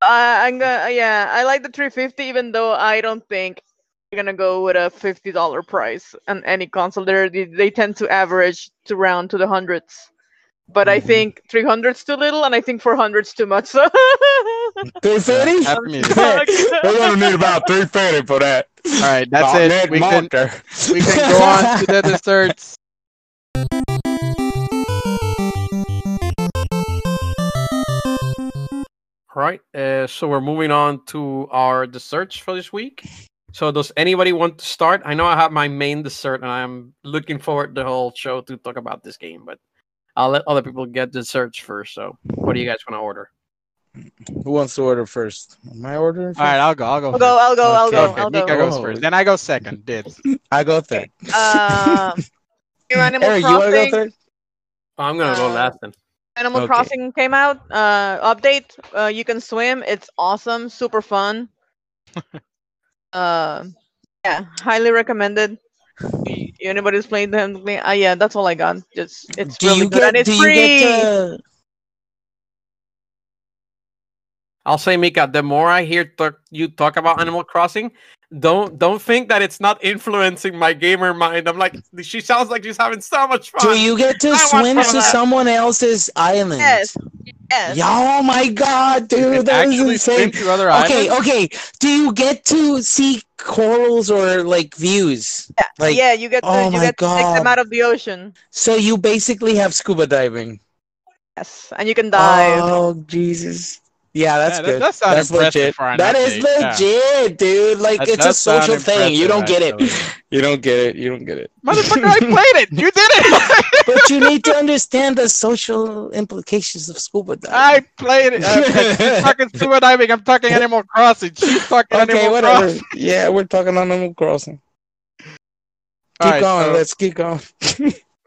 I, I'm gonna, yeah, I like the 350, even though I don't think you're gonna go with a fifty dollar price on any console. There, they, they tend to average to round to the hundreds. But I Mhm. think 300's too little, and I think 400's too much. So Three fifty? Happy medium. We're gonna need about three fifty for that. All right, that's About it. We can motor. we can go on to the desserts. All right. Uh, so we're moving on to our desserts for this week. So does anybody want to start? I know I have my main dessert, and I'm looking forward to the whole show to talk about this game. But I'll let other people get desserts first. So what do you guys want to order? Who wants to order first? My order. first? All right, I'll go. I'll go. I'll go. I'll go. I'll Okay. go. Okay, I'll Mika go. goes Oh. first. Then I go second. Did I go third. Uh, new Animal Eric, you want to go Crossing. third? I'm gonna go Uh, last then. Animal Okay. Crossing came out. Uh, update. Uh, you can swim. It's awesome. Super fun. uh, yeah, highly recommended. Y- Anybody's playing them? Uh, yeah, that's all I got. Just it's Do really good get? and it's do free. get to? I'll say, Mika. The more I hear talk, you talk about Animal Crossing, don't don't think that it's not influencing my gamer mind. I'm like, she sounds like she's having so much fun. Do you get to I swim to that. someone else's island? Yes. Yes. Oh my god, dude, can that is actually swim insane. to other Okay, islands. okay. Do you get to see corals or like views? Yeah, Like, yeah, you get to oh you my get to take them out of the ocean. so you basically have scuba diving. Yes, and you can dive. Oh Jesus. Yeah, that's Yeah, that good. sound that's impressive legit. for an That is update, yeah. legit, dude. Like That it's a social thing. You don't get impressive, it. actually. You don't get it. You don't get it. Motherfucker, I played it. You did it. But you need to understand the social implications of scuba diving. I played it. Uh, she's talking scuba diving. I'm talking Animal Crossing. She's talking okay, Animal whatever. Crossing. Yeah, we're talking Animal Crossing. Keep right, going. so- Let's keep going.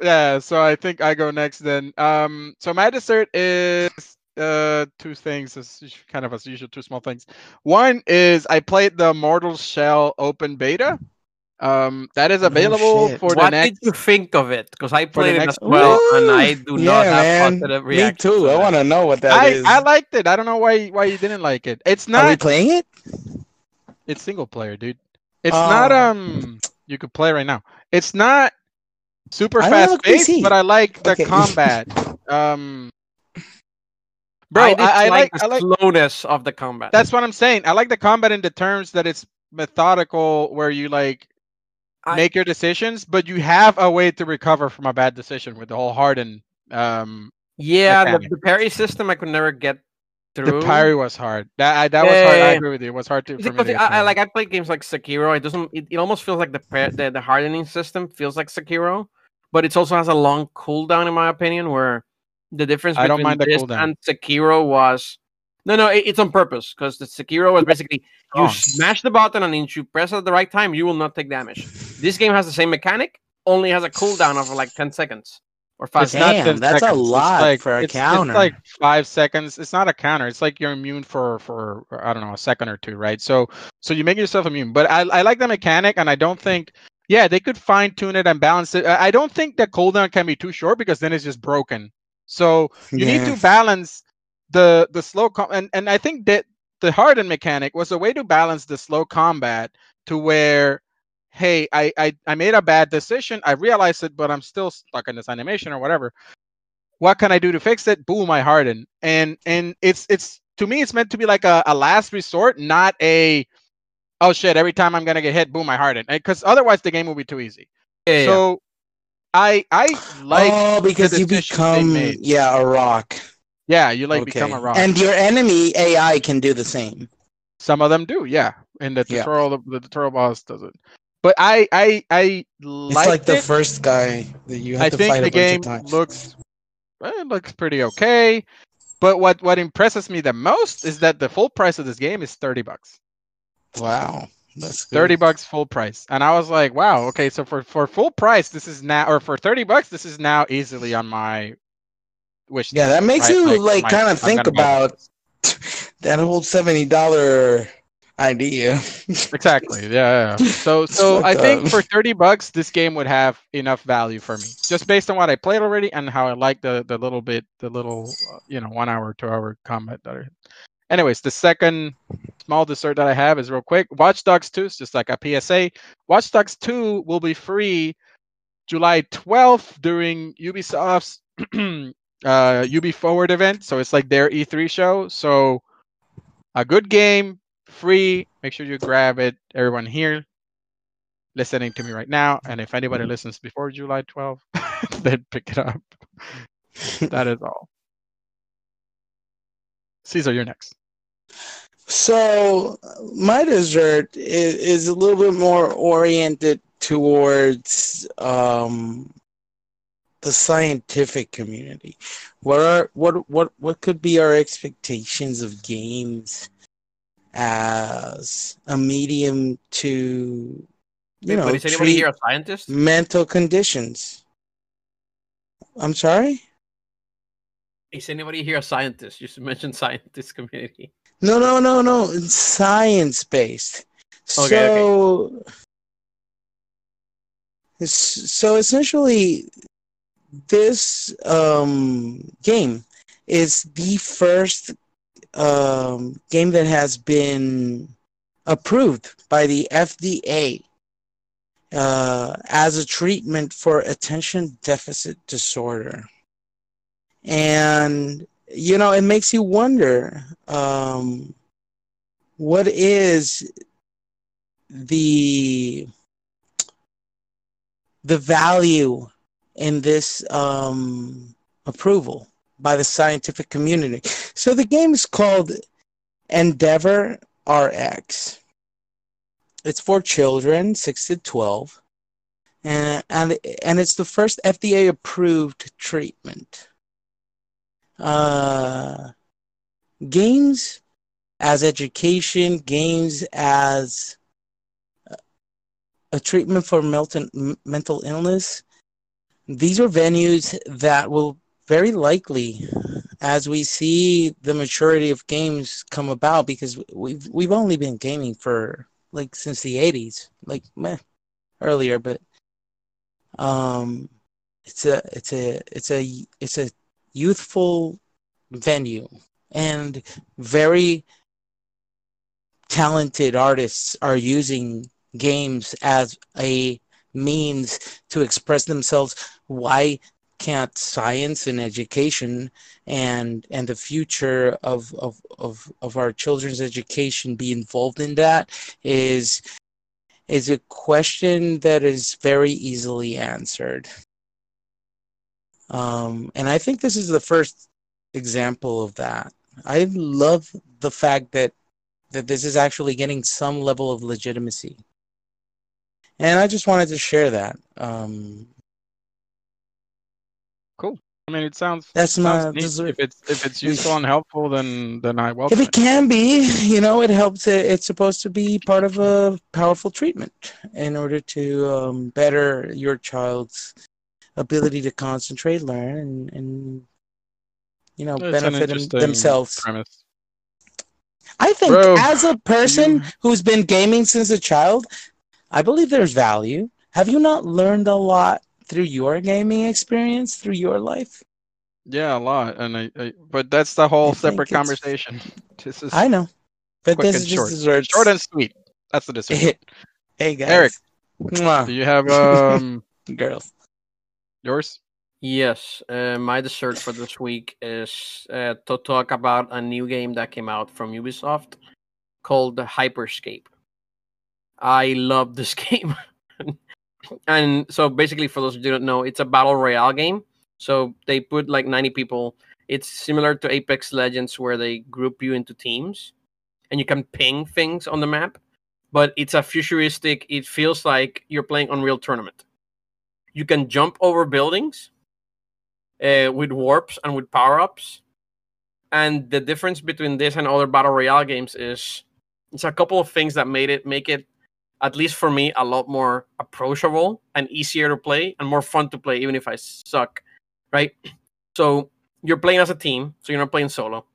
yeah so i think i go next then um so my dessert is uh two things as kind of as usual two small things one is i played the mortal shell open beta um that is Oh, available shit. for the what next What did you think of it? Because I played it next- as well, and I Ooh, do not yeah, have man. positive Me too. to I want to know what that I, is. I liked it i don't know why why you didn't like it it's not. Are we not playing it? it's single player dude it's not Oh. um you could play right now it's not super I don't have a fast paced but i like the Okay. combat um bro I, I, I like the i like slowness of the combat. That's what I'm saying. I like the combat in the terms that it's methodical, where you like I- make your decisions, but you have a way to recover from a bad decision with the whole harden. Um, yeah, the, mechanic. the parry system I could never get through. the parry was hard. That I, that was hard. I Yeah. agree with you. It was hard to. For me I, I like I play games like Sekiro. It doesn't. It, it almost feels like the, par- the the hardening system feels like Sekiro, but it also has a long cooldown in my opinion. Where the difference I don't between mind this cooldown. and Sekiro was no, no, it, it's on purpose because the Sekiro was basically you Oh. smash the button and if you press at the right time, you will not take damage. This game has the same mechanic, only has a cooldown of like ten seconds or five. It's seconds. Damn, 10 that's a seconds. It's lot like- for a it's, counter. It's like five seconds. It's not a counter. It's like you're immune for for I don't know a second or two, right? So so you make yourself immune. But I I like the mechanic, and I don't think yeah they could fine tune it and balance it. I I don't think the cooldown can be too short because then it's just broken. So you need to balance the the slow com- and and I think that the hardened mechanic was a way to balance the slow combat to where hey I, I i made a bad decision i realized it but i'm still stuck in this animation or whatever. What can i do to fix it? Boom i harden. And and it's it's to me it's meant to be like a, a last resort not a oh shit every time i'm gonna get hit boom i harden. Because otherwise the game will be too easy. Yeah, yeah. so i i like oh, because you become yeah a rock. yeah you like become a rock And your enemy AI can do the same. Some of them do, yeah. In the Yeah. the, the tutorial boss does it. But I, I, I like It's like the it. first guy that you have I to think fight the a bunch of times. looks, eh, it looks pretty okay. But what, what impresses me the most is that the full price of this game is thirty bucks. wow, that's good. Thirty bucks full price, and I was like, wow, okay. So for for full price, this is now, or for thirty bucks, this is now easily on my wish. Yeah, that makes right? you like my- kind of think about that whole seventy dollar idea. Exactly. Yeah. yeah. So so I think for 30 bucks this game would have enough value for me. Just based on what I played already and how I like the the little bit the little uh, you know, 1 hour 2 hour combat that I Anyways, the second small dessert that I have is real quick. Watch Dogs 2 is just like a PSA. Watch Dogs 2 will be free July 12th during Ubisoft's uh, Ubi Forward event. So it's like their E3 show. So a good game, free. Make sure you grab it. Everyone here listening to me right now. And if anybody listens before July 12th, then pick it up. that is all. Cesar, you're next. So my dessert is, is a little bit more oriented towards um, the scientific community. What are what what what could be our expectations of games as a medium to you Wait, know is anybody here a scientist? mental conditions? I'm sorry. Is anybody here a scientist? You should mention scientist community. No, no, no, no. It's science based. Okay, so, es- so essentially, this um, game is the first um, game that has been approved by the FDA uh, as a treatment for attention deficit disorder. And you know, it makes you wonder um, what is the the value in this um, approval by the scientific community. So the game is called Endeavor RX. It's for children, six to twelve, and and and it's the first FDA approved treatment uh, games as education, games as a treatment for mental, mental illness. These are venues that will very likely, as we see the maturity of games come about, because we've we've only been gaming for like since the '80s, like meh, earlier, but um, it's a it's a it's a it's a youthful venue and very talented artists are using games as a means to express themselves. Why can't science and education and and the future of of of, of our children's education be involved in that is is a question that is very easily answered um, and I think this is the first example of that. I love the fact that that this is actually getting some level of legitimacy, and I just wanted to share that. Um, Cool. I mean, it sounds That's sounds my dessert. If it's if it's useful and helpful, then then I welcome if it it. can be, you know, it helps. It, it's supposed to be part of a powerful treatment in order to um, better your child's ability to concentrate, learn, and, and you know, an benefit them- themselves. Premise. I think Bro, as a person you- who's been gaming since a child, I believe there's value. Have you not learned a lot through your gaming experience, through your life? Yeah, a lot, and I, I but that's the whole I separate conversation. This is I know. But this is just short. desserts. short and sweet. That's the dessert. hey guys. Eric. Mwah. Do you have um Girls. Yours? Yes, uh, my dessert for this week is uh, to talk about a new game that came out from Ubisoft called Hyper Scape. I love this game. and so basically, for those who don't know, it's a battle royale game. So they put like 90 people. It's similar to Apex Legends, where they group you into teams and you can ping things on the map. But it's a futuristic, it feels like you're playing Unreal Tournament. You can jump over buildings uh, with warps and with power ups. And the difference between this and other battle royale games is it's a couple of things that made it make it, at least for me, a lot more approachable and easier to play and more fun to play, even if I suck. Right? So you're playing as a team, so you're not playing solo.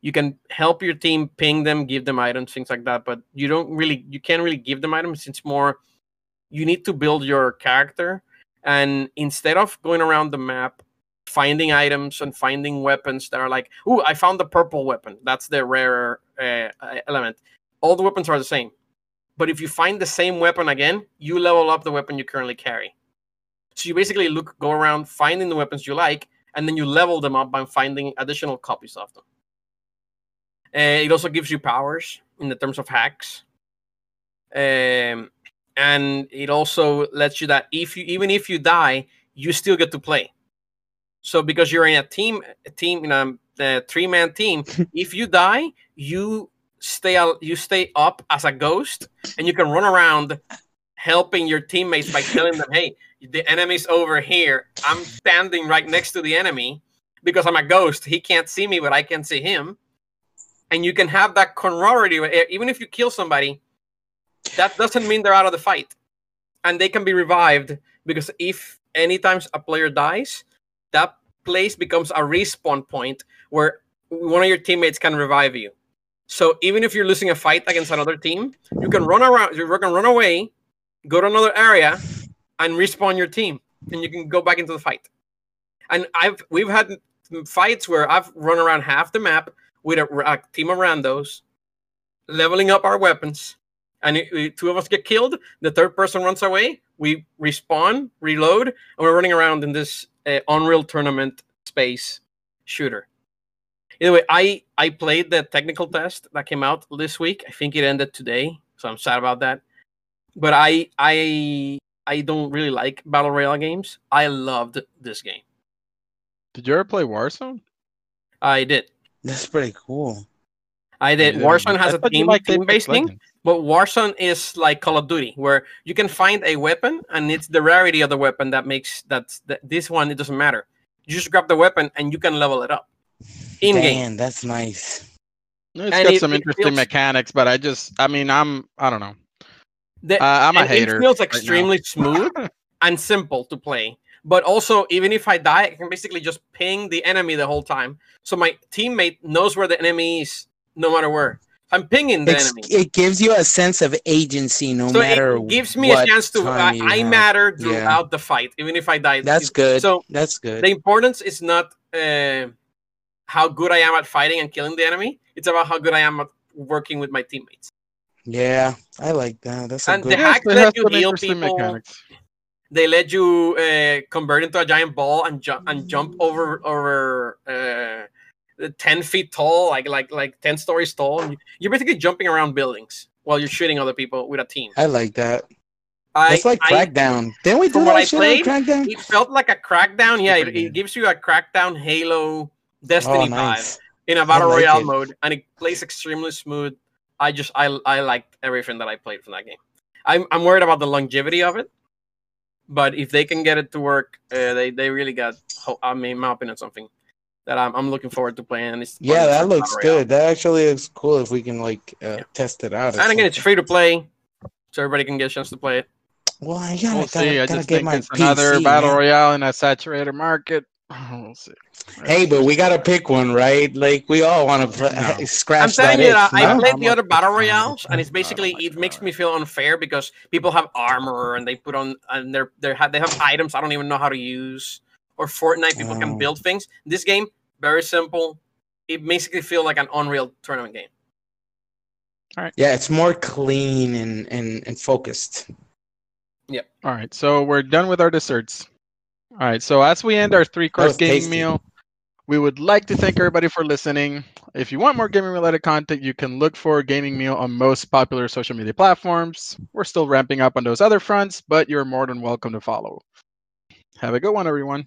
You can help your team ping them, give them items, things like that, but you don't really you can't really give them items. It's more you need to build your character and instead of going around the map finding items and finding weapons that are like, oh, I found the purple weapon." That's the rare uh, uh, element, all the weapons are the same. But if you find the same weapon again, you level up the weapon you currently carry. So you basically look, go around finding the weapons you like, and then you level them up by finding additional copies of them. Uh, it also gives you powers in the terms of hacks, um, and it also lets you that if you even if you die, you still get to play. So because you're in a team, a team in a, a three man team, if you die, you stay out, you stay up as a ghost, and you can run around helping your teammates by telling them, "Hey, the enemy's over here. I'm standing right next to the enemy because I'm a ghost. He can't see me, but I can see him." And you can have that camaraderie. Eh, even if you kill somebody, that doesn't mean they're out of the fight, and they can be revived because if anytime a player dies, that place becomes a respawn point where one of your teammates can revive you. So even if you're losing a fight against another team, you can run around, you can run away, go to another area, and respawn your team, and you can go back into the fight. And I've we've had fights where I've run around half the map with a, a team of randos, leveling up our weapons, and it, it, two of us get killed. The third person runs away. We respawn, reload, and we're running around in this uh, Unreal Tournament space shooter. Anyway, I I played the technical test that came out this week. I think it ended today, so I'm sad about that. But I I I don't really like battle royale games. I loved this game. Did you ever play Warzone? I did. That's pretty cool. I did. Warzone has a team, team based thing, but Warzone is like Call of Duty, where you can find a weapon and it's the rarity of the weapon that makes that, that this one it doesn't matter. You just grab the weapon and you can level it up in game. that's nice. It's and got it, some interesting feels, mechanics, but I just, I mean, I'm, I don't know. The, uh, I'm a hater. It feels extremely right smooth and simple to play. But also, even if I die, I can basically just ping the enemy the whole time. So my teammate knows where the enemy is, no matter where. I'm pinging the it's, enemy. It gives you a sense of agency, no matter so matter. It gives me a chance to. Uh, I matter throughout yeah. the fight, even if I die. That's good. So that's good. The importance is not uh, how good I am at fighting and killing the enemy. It's about how good I am at working with my teammates. Yeah, I like that. That's and good... the hacks let you heal people. Mechanics. They let you uh, convert into a giant ball and jump and jump over over uh, ten feet tall, like like like ten stories tall. You're basically jumping around buildings while you're shooting other people with a team. I like that. I, it's like Crackdown. Didn't we do what I played? Crackdown? It felt like a Crackdown. Yeah, it, it, gives you a Crackdown Halo Destiny oh, nice. 5 in a battle like royale it. mode, and it plays extremely smooth. I just I I liked everything that I played from that game. I'm I'm worried about the longevity of it, but if they can get it to work, uh, they they really got. I mean, my opinion, something that I'm I'm looking forward to playing. It's yeah, that looks good. That actually looks cool if we can like uh, yeah. test it out. And again, something. it's free to play, so everybody can get a chance to play it. Well, I gotta, we'll gotta, see. I just think it's PC, another battle man. royale in a saturated market. We'll see. Hey, but we gotta pick one, right? Like we all want to no. scratch. I'm telling you, that I played the other battle royales, and it's basically oh it God. makes me feel unfair because people have armor and they put on and they're they have they have items I don't even know how to use. Or Fortnite, people oh. can build things. This game, very simple. It basically feel like an Unreal tournament game. All right. Yeah, it's more clean and and, and focused. Yep. All right, so we're done with our desserts. All right, so as we end our three course gaming tasty. meal, we would like to thank everybody for listening. If you want more gaming related content, you can look for Gaming Meal on most popular social media platforms. We're still ramping up on those other fronts, but you're more than welcome to follow. Have a good one, everyone.